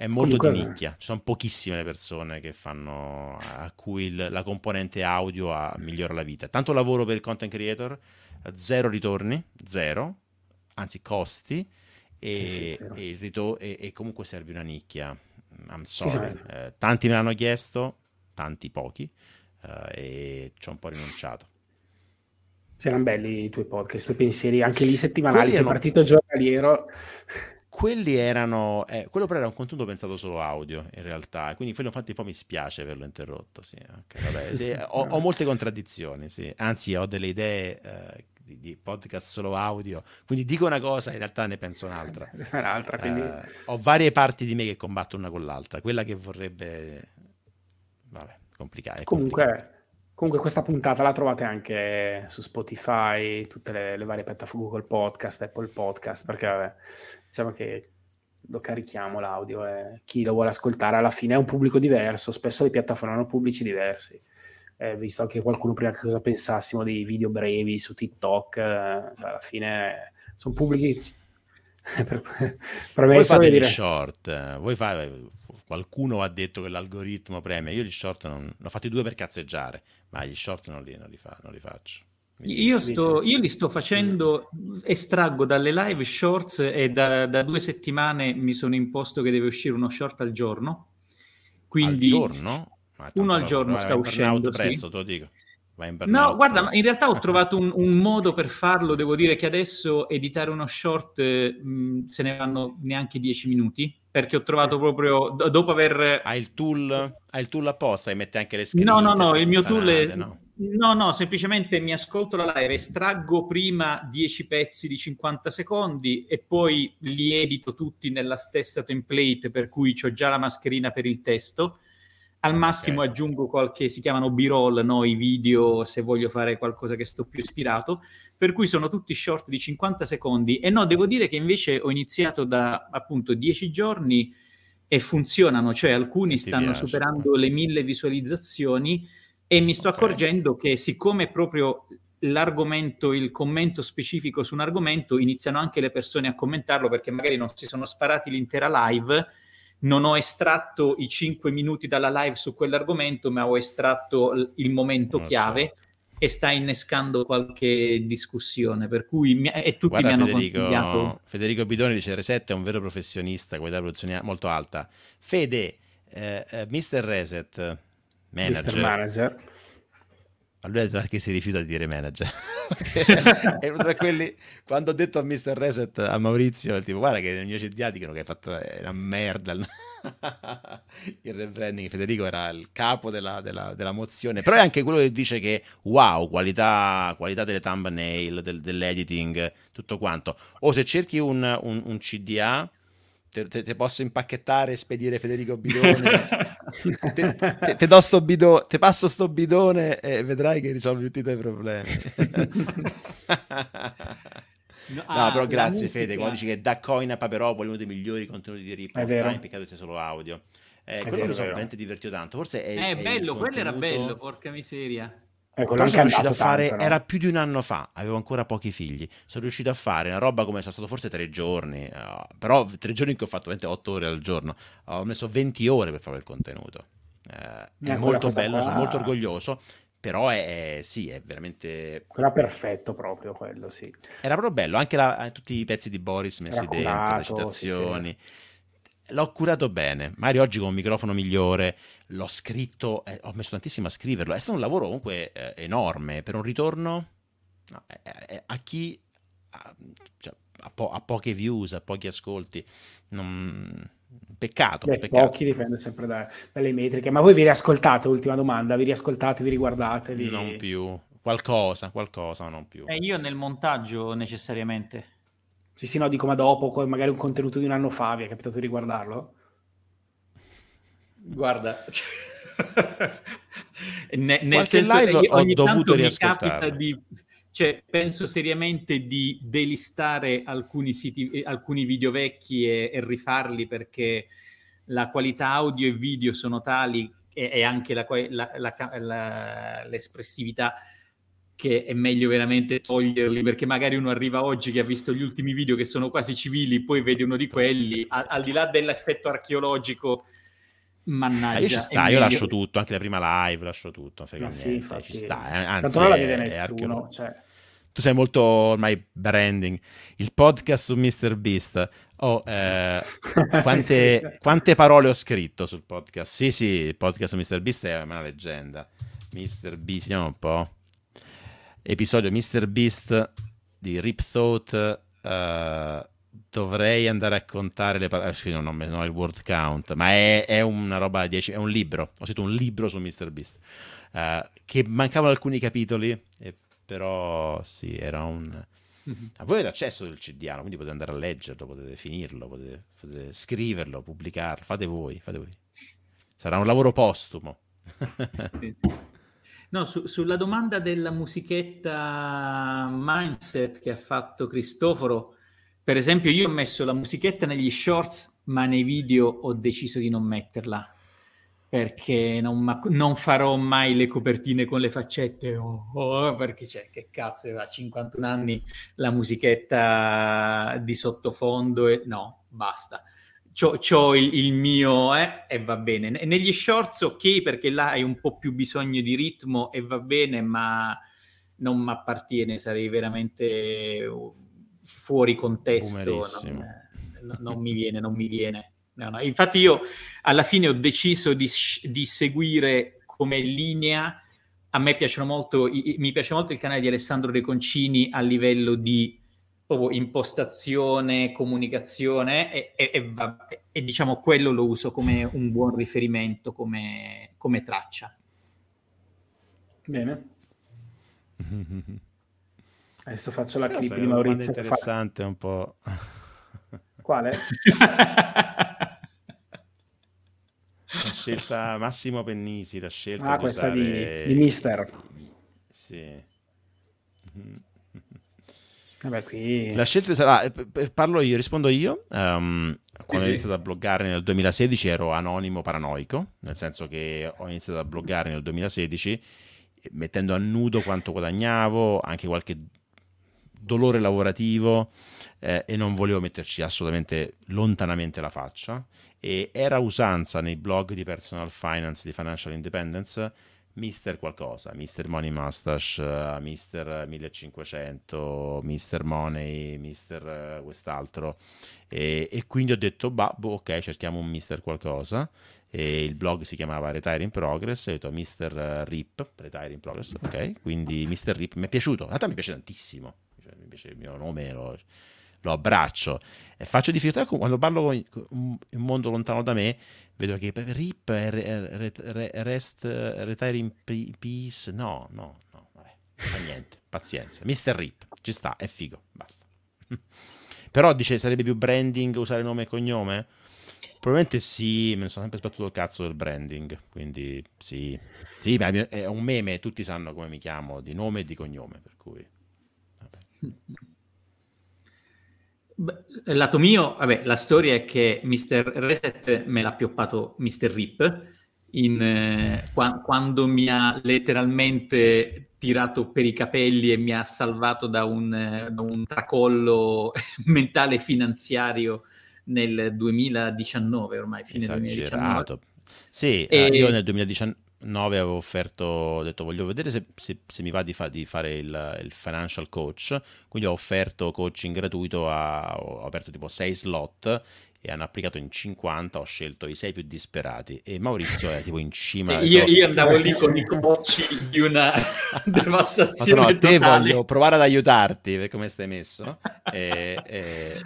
è molto Comunque- di nicchia. Ci sono pochissime le persone che fanno a cui il- la componente audio ha- migliora la vita. Tanto lavoro per il content creator, zero ritorni, zero, anzi costi. E, Sì, sì, e il rito- e- e comunque serve una nicchia. I'm sorry. sì. Eh, tanti me l'hanno chiesto, tanti pochi, eh, e ci ho un po' rinunciato. Sì, erano belli i tuoi podcast, i tuoi pensieri, anche lì settimanali, sei erano- partito giornaliero. Quelli erano, eh, quello però era un contenuto pensato solo audio in realtà, quindi quello infatti poi mi spiace averlo interrotto. Sì, ok, vabbè, sì, ho, ho molte contraddizioni, sì. anzi ho delle idee eh, di, di podcast solo audio, quindi dico una cosa, in realtà ne penso un'altra. Un'altra, quindi... Eh, ho varie parti di me che combattono una con l'altra, quella che vorrebbe... Vabbè, complicato. è complicato. Comunque, questa puntata la trovate anche su Spotify, tutte le, le varie piattaforme, Google Podcast, Apple Podcast, perché vabbè, diciamo che lo carichiamo l'audio e chi lo vuole ascoltare alla fine è un pubblico diverso, spesso le piattaforme hanno pubblici diversi. Eh, visto anche qualcuno prima che cosa pensassimo dei video brevi su TikTok, eh, cioè alla fine sono pubblici per, per me Voi fate gli dire... short, eh, voi fate, qualcuno ha detto che l'algoritmo premia, io gli short non, ne ho fatti due per cazzeggiare, ma gli short non li, non li, fa- non li faccio. Io, sto, io li sto facendo, estraggo dalle live shorts e da, da due settimane mi sono imposto che deve uscire uno short al giorno. Quindi, al giorno? Uno al giorno sta uscendo, sì. presto, te lo dico. No, guarda, in realtà ho trovato un, un modo per farlo. Devo dire che adesso editare uno short eh, mh, se ne vanno neanche 10 minuti perché ho trovato proprio do- dopo aver. Hai il tool, hai il tool apposta e mette anche le scritte. No, no, no, il mio tool è. no? No, no, semplicemente mi ascolto la live, estraggo prima 10 pezzi di 50 secondi e poi li edito tutti nella stessa template per cui ho già la mascherina per il testo. Al massimo Ok. aggiungo qualche, si chiamano b-roll, no? i video se voglio fare qualcosa che sto più ispirato, per cui sono tutti short di 50 secondi. E no, devo dire che invece ho iniziato da appunto 10 giorni e funzionano, cioè alcuni stanno piace, superando le mille visualizzazioni e mi sto Ok. accorgendo che siccome proprio l'argomento, il commento specifico su un argomento, iniziano anche le persone a commentarlo perché magari non si sono sparati l'intera live, non ho estratto i 5 minuti dalla live su quell'argomento, ma ho estratto l- il momento Non lo chiave e sta innescando qualche discussione, per cui mi- e tutti Guarda, mi hanno Federico, consigliato. Federico Bidoni dice Reset è un vero professionista, qualità produzione molto alta. Fede, eh, eh, Mr. Reset, manager, Mr. Manager. Ma lui ha detto che si rifiuta di dire manager. è uno tra quelli, quando ho detto a Mr. Reset a Maurizio, tipo guarda che nel mio CDA dicono che hai fatto è una merda. il rebranding, Federico era il capo della, della- della mozione, però è anche quello che dice che wow, qualità, qualità delle thumbnail, del- dell'editing, tutto quanto. O se cerchi un, un- un CDA, te, te- te posso impacchettare e spedire Federico Bidone. te, te- te do sto bidone, te passo sto bidone e vedrai che risolvi tutti i tuoi problemi. No, No, ah, però la grazie Fede, quando dici che da Coin a Paperopoli uno dei migliori contenuti di Report È vero. Time, peccato che sia solo audio. Eh, quello vero, mi sono veramente divertito tanto, forse è, Eh, è il bello, quello era bello, porca miseria. Ecco, l'hanno sono riuscito a fare, tanto, no? era più di un anno fa, avevo ancora pochi figli, sono riuscito a fare una roba come sono stato forse tre giorni, eh, però tre giorni che ho fatto 28 ore al giorno, ho messo 20 ore per fare il contenuto. Eh, è quella molto bello, qua- sono molto orgoglioso, però è, è- sì, è veramente... Quello perfetto proprio, quello, sì. Era proprio bello, anche la- eh, tutti i pezzi di Boris messi Era dentro, le curato, citazioni. L'ho curato bene, magari oggi con un microfono migliore, l'ho scritto, eh, ho messo tantissimo a scriverlo, è stato un lavoro comunque eh, enorme, per un ritorno no, eh, eh, a chi ha, cioè, ha po- ha poche views, a pochi ascolti, non- peccato, Beh, peccato. pochi dipende sempre da- dalle metriche. Ma voi vi riascoltate? Ultima domanda, vi riascoltate, vi riguardate? Vi... Non più, qualcosa, qualcosa, ma non più. E io nel montaggio necessariamente. Sì, sì, no, dico, ma dopo, magari un contenuto di un anno fa, vi è capitato di riguardarlo? Guarda, Ne, nel senso che ogni tanto mi capita di cioè, penso seriamente di delistare alcuni, siti, eh, alcuni video vecchi e, e, rifarli perché la qualità audio e video sono tali e, e anche la, la, la, l'espressività che è meglio veramente toglierli perché magari uno arriva oggi che ha visto gli ultimi video che sono quasi civili, poi vede uno di quelli, al, al di là dell'effetto archeologico Mannaggia. Ah, io ci sta, io lascio tutto, anche la prima live lascio tutto, frega Ma sì, infatti, ci sta. Eh. Anzi, non la vede nessuno, cioè... Tu sei molto ormai branding. Il podcast su Mr. Beast. Oh, eh, quante, quante, parole ho scritto sul podcast? Sì, sì, il podcast su Mr. Beast è una leggenda. Mr. Beast, vediamo un po'. Episodio Mr. Beast di Rip Thought. Uh, dovrei andare a contare le parole, eh, non, non, ho il word count, ma è, è una roba 10, è un libro, ho scritto un libro su Mr. Beast, uh, che mancavano alcuni capitoli, e, però sì, era un... Mm-hmm. voi avete accesso del CDA, quindi potete andare a leggerlo, potete finirlo, potete, potete scriverlo, pubblicarlo, fate voi, fate voi. Sarà un lavoro postumo. No, su, sulla domanda della musichetta mindset che ha fatto Cristoforo, per esempio, io ho messo la musichetta negli shorts, ma nei video ho deciso di non metterla perché non, ma, non farò mai le copertine con le faccette. Oh, oh, perché c'è che cazzo, a 51 anni la musichetta di sottofondo e no, basta. C'ho, c'ho il, il, mio eh, e va bene. Negli shorts, ok, perché là hai un po' più bisogno di ritmo e va bene, ma non mi appartiene, sarei veramente fuori contesto, non, eh, non, mi viene, non mi viene. No, no. Infatti io alla fine ho deciso di, di, seguire come linea, a me piacciono molto, mi piace molto il canale di Alessandro De Concini a livello di impostazione, comunicazione e, e, e, e, diciamo quello lo uso come un buon riferimento, come, come traccia. Bene. Adesso faccio la clip di Maurizio. È interessante fa... un po'. Quale? la scelta Massimo Pennisi, la scelta ah, di questa usare... di, di Mister. Sì. Vabbè, qui... La scelta sarà, eh, parlo io, rispondo io. Um, quando ho iniziato a bloggare nel 2016 ero anonimo paranoico, nel senso che ho iniziato a bloggare nel 2016 mettendo a nudo quanto guadagnavo, anche qualche dolore lavorativo eh, e non volevo metterci assolutamente lontanamente la faccia. E era usanza nei blog di personal finance, di financial independence, Mister qualcosa, Mister Money Mustache, uh, Mister 1500, Mister Money, Mister uh, quest'altro. E, e, quindi ho detto, bah, boh, ok, cerchiamo un Mister qualcosa. E il blog si chiamava Retire in Progress e ho detto Mister Rip, Retire in Progress, ok, quindi Mister Rip mi è piaciuto, in realtà mi piace tantissimo, cioè, invece il mio nome lo, lo abbraccio e faccio difficoltà quando parlo con un mondo lontano da me vedo che RIP è re, re, rest retire in peace no no no vabbè fa niente pazienza Mr. RIP ci sta è figo basta però dice sarebbe più branding usare nome e cognome Probabilmente sì, ne sono sempre sbattuto il cazzo del branding, quindi sì. Sì, ma è un meme, tutti sanno come mi chiamo, di nome e di cognome, per cui... Beh, lato mio, vabbè, la storia è che Mr. Reset me l'ha pioppato Mr. Rip in, eh, qua, quando mi ha letteralmente tirato per i capelli e mi ha salvato da un, eh, da un tracollo mentale finanziario nel 2019 ormai, fine Esagerato. 2019. Sì, e... eh, io nel 2019 9 avevo offerto, ho detto voglio vedere se, se, se mi va di, fa, di fare il, il, financial coach, quindi ho offerto coaching gratuito, a, ho aperto tipo 6 slot e hanno applicato in 50, ho scelto i 6 più disperati e Maurizio è tipo in cima. io, io, andavo lì con i coach di una devastazione. Ma no, te voglio provare ad aiutarti per come stai messo. e, e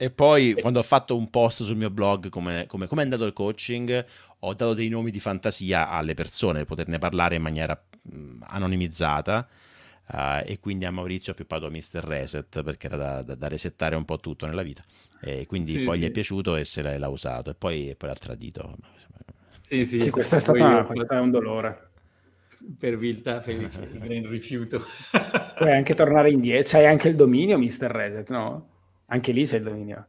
e poi quando ho fatto un post sul mio blog come, come, come, è andato il coaching, ho dato dei nomi di fantasia alle persone per poterne parlare in maniera mh, anonimizzata. Uh, e quindi a Maurizio ho pioppato Mr. Reset perché era da, da, da, resettare un po' tutto nella vita. E quindi sì, poi sì. gli è piaciuto e se l'ha, l'ha usato. E poi, poi l'ha tradito. Sì, sì, sì questo è stato questo è un dolore. per viltà felice, ti prendo rifiuto. Puoi anche tornare indietro, c'hai anche il dominio Mr. Reset, no? Anche lì c'è il dominio.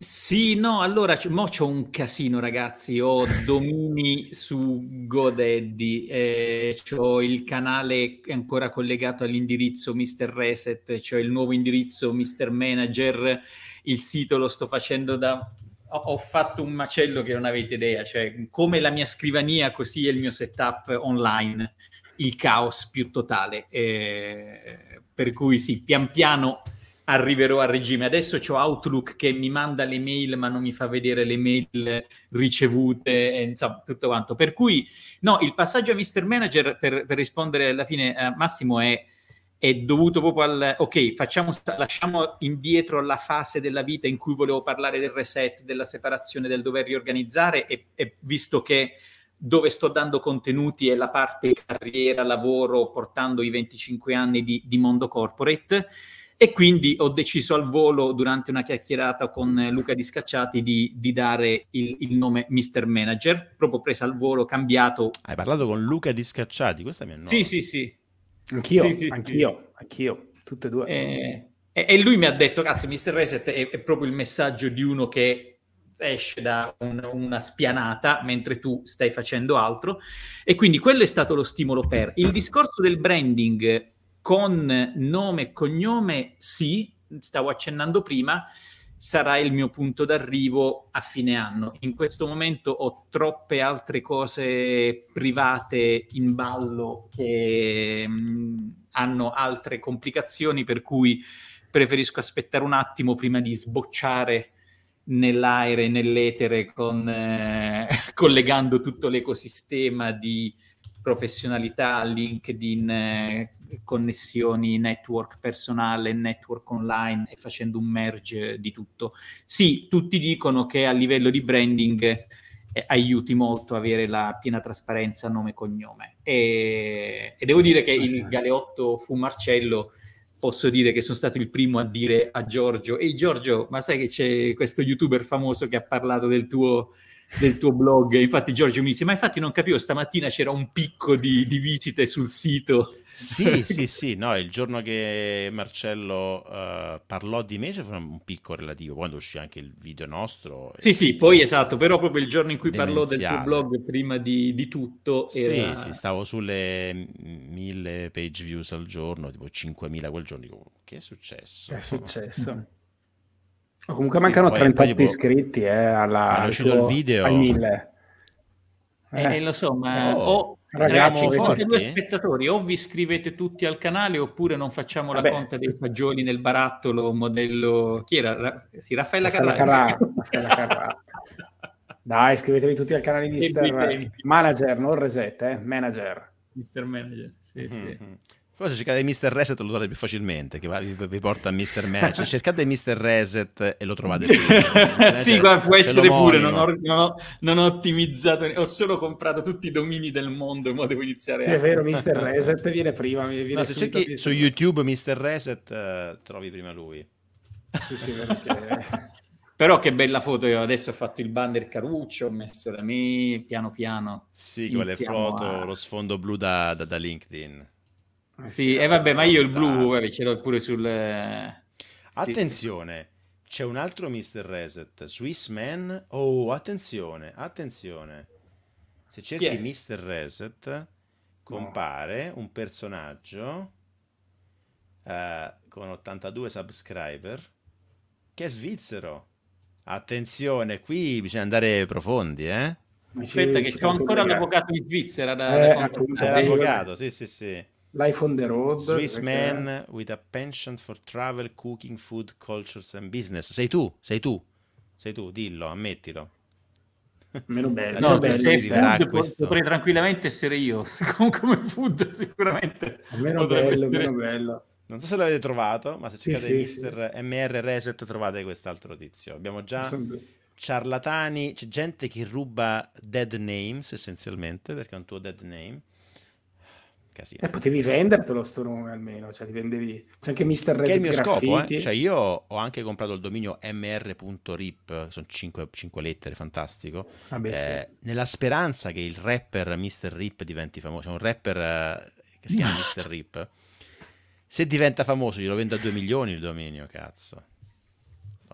Sì, no, allora mo c'ho un casino, ragazzi. Ho domini su GoDaddy, eh, ho il canale ancora collegato all'indirizzo Mr. Reset, c'ho il nuovo indirizzo Mr. Manager, il sito lo sto facendo da... Ho, ho fatto un macello che non avete idea, cioè come la mia scrivania, così è il mio setup online, il caos più totale. Eh, per cui sì, pian piano arriverò a regime. Adesso ho Outlook che mi manda le mail ma non mi fa vedere le mail ricevute, e, insomma, tutto quanto. Per cui, no, il passaggio a Mr. Manager, per, per rispondere alla fine a Massimo, è, è dovuto proprio al... Ok, facciamo, lasciamo indietro la fase della vita in cui volevo parlare del reset, della separazione, del dover riorganizzare e, e visto che dove sto dando contenuti è la parte carriera, lavoro, portando i 25 anni di, di mondo corporate, e quindi ho deciso al volo, durante una chiacchierata con Luca Di Scacciati, di, di dare il, il, nome Mr. Manager, proprio preso al volo, cambiato. Hai parlato con Luca Di Scacciati? Questa mi è nuova. Sì, sì, sì. Anch'io, sì, sì, anch'io, sì. anch'io, tutte e due. Eh, e, e, lui mi ha detto, cazzo, Mr. Reset è, è proprio il messaggio di uno che esce da un, una spianata mentre tu stai facendo altro e quindi quello è stato lo stimolo per il discorso del branding con nome e cognome, sì, stavo accennando prima, sarà il mio punto d'arrivo a fine anno. In questo momento ho troppe altre cose private in ballo che mh, mm, hanno altre complicazioni, per cui preferisco aspettare un attimo prima di sbocciare nell'aere, nell'etere, con, eh, collegando tutto l'ecosistema di professionalità, LinkedIn, eh, connessioni network personale, network online e facendo un merge di tutto. Sì, tutti dicono che a livello di branding eh, aiuti molto avere la piena trasparenza nome e cognome. E, e devo dire che il Galeotto fu Marcello posso dire che sono stato il primo a dire a Giorgio ehi Giorgio ma sai che c'è questo youtuber famoso che ha parlato del tuo del tuo blog. Infatti, Giorgio mi dice: Ma infatti non capivo, stamattina c'era un picco di, di visite sul sito. Sì, sì, sì. No, il giorno che Marcello uh, parlò di me c'è un picco relativo. Quando uscì anche il video nostro. Sì, sì, poi esatto. Però proprio il giorno in cui parlò del tuo blog prima di, di tutto. Era... Sì, sì, stavo sulle mille page views al giorno, tipo 5.000 quel giorno. Dico, che è successo? Che è successo? Comunque mancano sì, 38 poi, iscritti eh, alla, uscito il video. ai 1000. Eh. Eh, lo so, ma oh, o, ragazzi, forti, due spettatori, o vi iscrivete tutti al canale oppure non facciamo Vabbè. la conta dei fagioli nel barattolo modello... Chi era? Ra... Sì, Raffaella Carrà. Raffaella Carrà. Dai, iscrivetevi tutti al canale di Mr. Manager, non Reset, eh? Manager. Mr. Manager, sì, mm-hmm. sì. Poi se cercate Mr. Reset lo trovate più facilmente, che vi, vi porta a Mr. Manager. Cercate Mr. Reset e lo trovate più. sì, guarda, può essere pure, non ho, non, ho, non ho, ottimizzato, ho solo comprato tutti i domini del mondo, ma devo iniziare a... È vero, Mr. Reset viene prima. Viene no, se cerchi su YouTube Mr. Reset uh, trovi prima lui. Sì, sì, perché... Però che bella foto, io adesso ho fatto il banner caruccio, ho messo da me, piano piano. Sì, quelle foto, a... lo sfondo blu da, da, da LinkedIn. Eh sì, e eh, vabbè, ma io il blu vabbè, ce l'ho pure sul... Eh, attenzione, c'è un altro Mr. Reset, Swiss Man. Oh, attenzione, attenzione. Se cerchi Mr. Reset, compare no. un personaggio uh, con 82 subscriber che è svizzero. Attenzione, qui bisogna andare profondi, eh? Aspetta, che c'ho ancora l'avvocato in Svizzera da, eh, da C'è l'avvocato, sì, sì, sì. Life on the Road. Swiss perché... man with a penchant for travel, cooking, food, cultures and business. Sei tu, sei tu, sei tu, dillo, ammettilo. Meno bello. No, bello. Se food, questo... potrei tranquillamente essere io. come food sicuramente. Meno bello, essere... meno bello. Non so se l'avete trovato, ma se sì, cercate sì, Mister sì. MR Reset trovate quest'altro tizio. Abbiamo già ciarlatani, c'è gente che ruba dead names essenzialmente, perché è un tuo dead name casino. E potevi vendertelo sto nome almeno, cioè ti vendevi... C'è anche Mr. Che è il mio Graffiti. scopo, eh? Cioè io ho anche comprato il dominio mr.rip, sono 5, lettere, fantastico. Vabbè, eh, nella speranza che il rapper Mr. Rip diventi famoso. C'è un rapper eh, che si chiama Mr. Rip. Se diventa famoso, glielo vendo a 2 milioni il dominio, cazzo.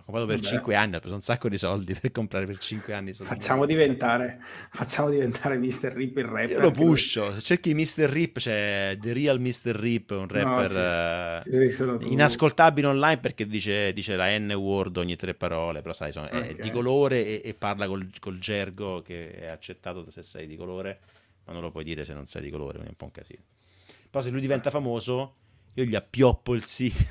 Comprato per Vabbè. 5 anni, ho preso un sacco di soldi per comprare per 5 anni. Facciamo diventare, facciamo diventare Mr. Rip il rapper. Io lo anche lui. cerchi Mr. Rip, c'è The Real Mr. Rip, un rapper sì. sei solo tu. inascoltabile online perché dice, dice la N-word ogni tre parole, però sai, sono- è Ok. di colore e, e parla col, col gergo che è accettato se sei di colore, ma non lo puoi dire se non sei di colore, quindi è un po' un casino. Però se lui diventa famoso, io gli appioppo il sì.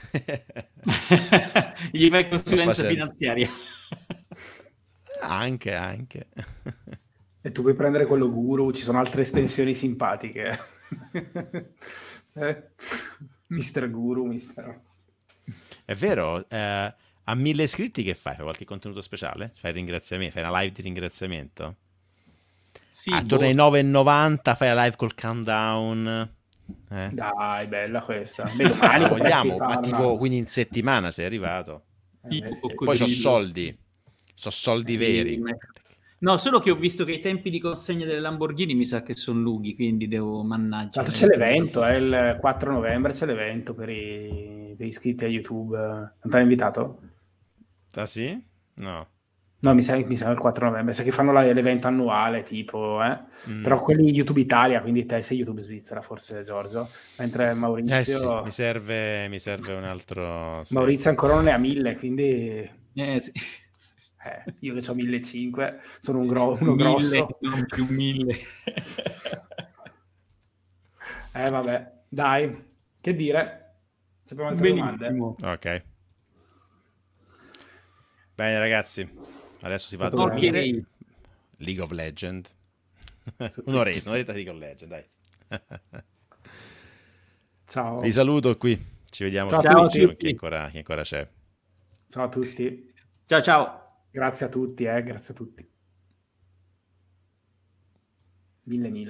Gli fai consulenza finanziaria. anche, anche. E tu puoi prendere quello guru, ci sono altre estensioni simpatiche. Eh? Mr. Guru, Mr. È vero, eh, a mille iscritti che fai? Fai qualche contenuto speciale? Fai ringraziamento? Fai una live di ringraziamento? Sì, Attorno ai boh, 9,90 fai la live col countdown. Eh? Dai, bella questa. Beh, domani vogliamo, ma tipo, quindi in settimana sei arrivato. Eh. Poi so soldi, so soldi veri. No, solo che ho visto che i tempi di consegna delle Lamborghini mi sa che sono lunghi, quindi devo mannaggia. L'altro c'è l'evento, è il 4 novembre c'è l'evento per i, per gli iscritti a YouTube. Non ti hanno invitato? Ah sì? No. No, mi sa, mi sa il 4 novembre, sa che fanno la- l'evento annuale, tipo, eh? Mm. Però quelli YouTube Italia, quindi te sei YouTube Svizzera forse, Giorgio, mentre Maurizio, Eh sì, mi serve, mi serve un altro... sì. Maurizio ancora non ne ha mille, quindi Eh, sì. eh, io che ho 1500 sono un gro- uno Mille, grosso. non più mille. Eh vabbè, dai, che dire? Ci abbiamo altre domande? Benissimo. Ok. Bene ragazzi, adesso si va a dormire. Ok. League of Legend. Un'oretta, un'oretta di League of Legend, dai. Ciao. Vi saluto qui. Ci vediamo Ciao Twitch, tutti. chi ancora, chi ancora c'è. Ciao a tutti. Ciao ciao. Grazie a tutti, eh, grazie a tutti. Mille mille.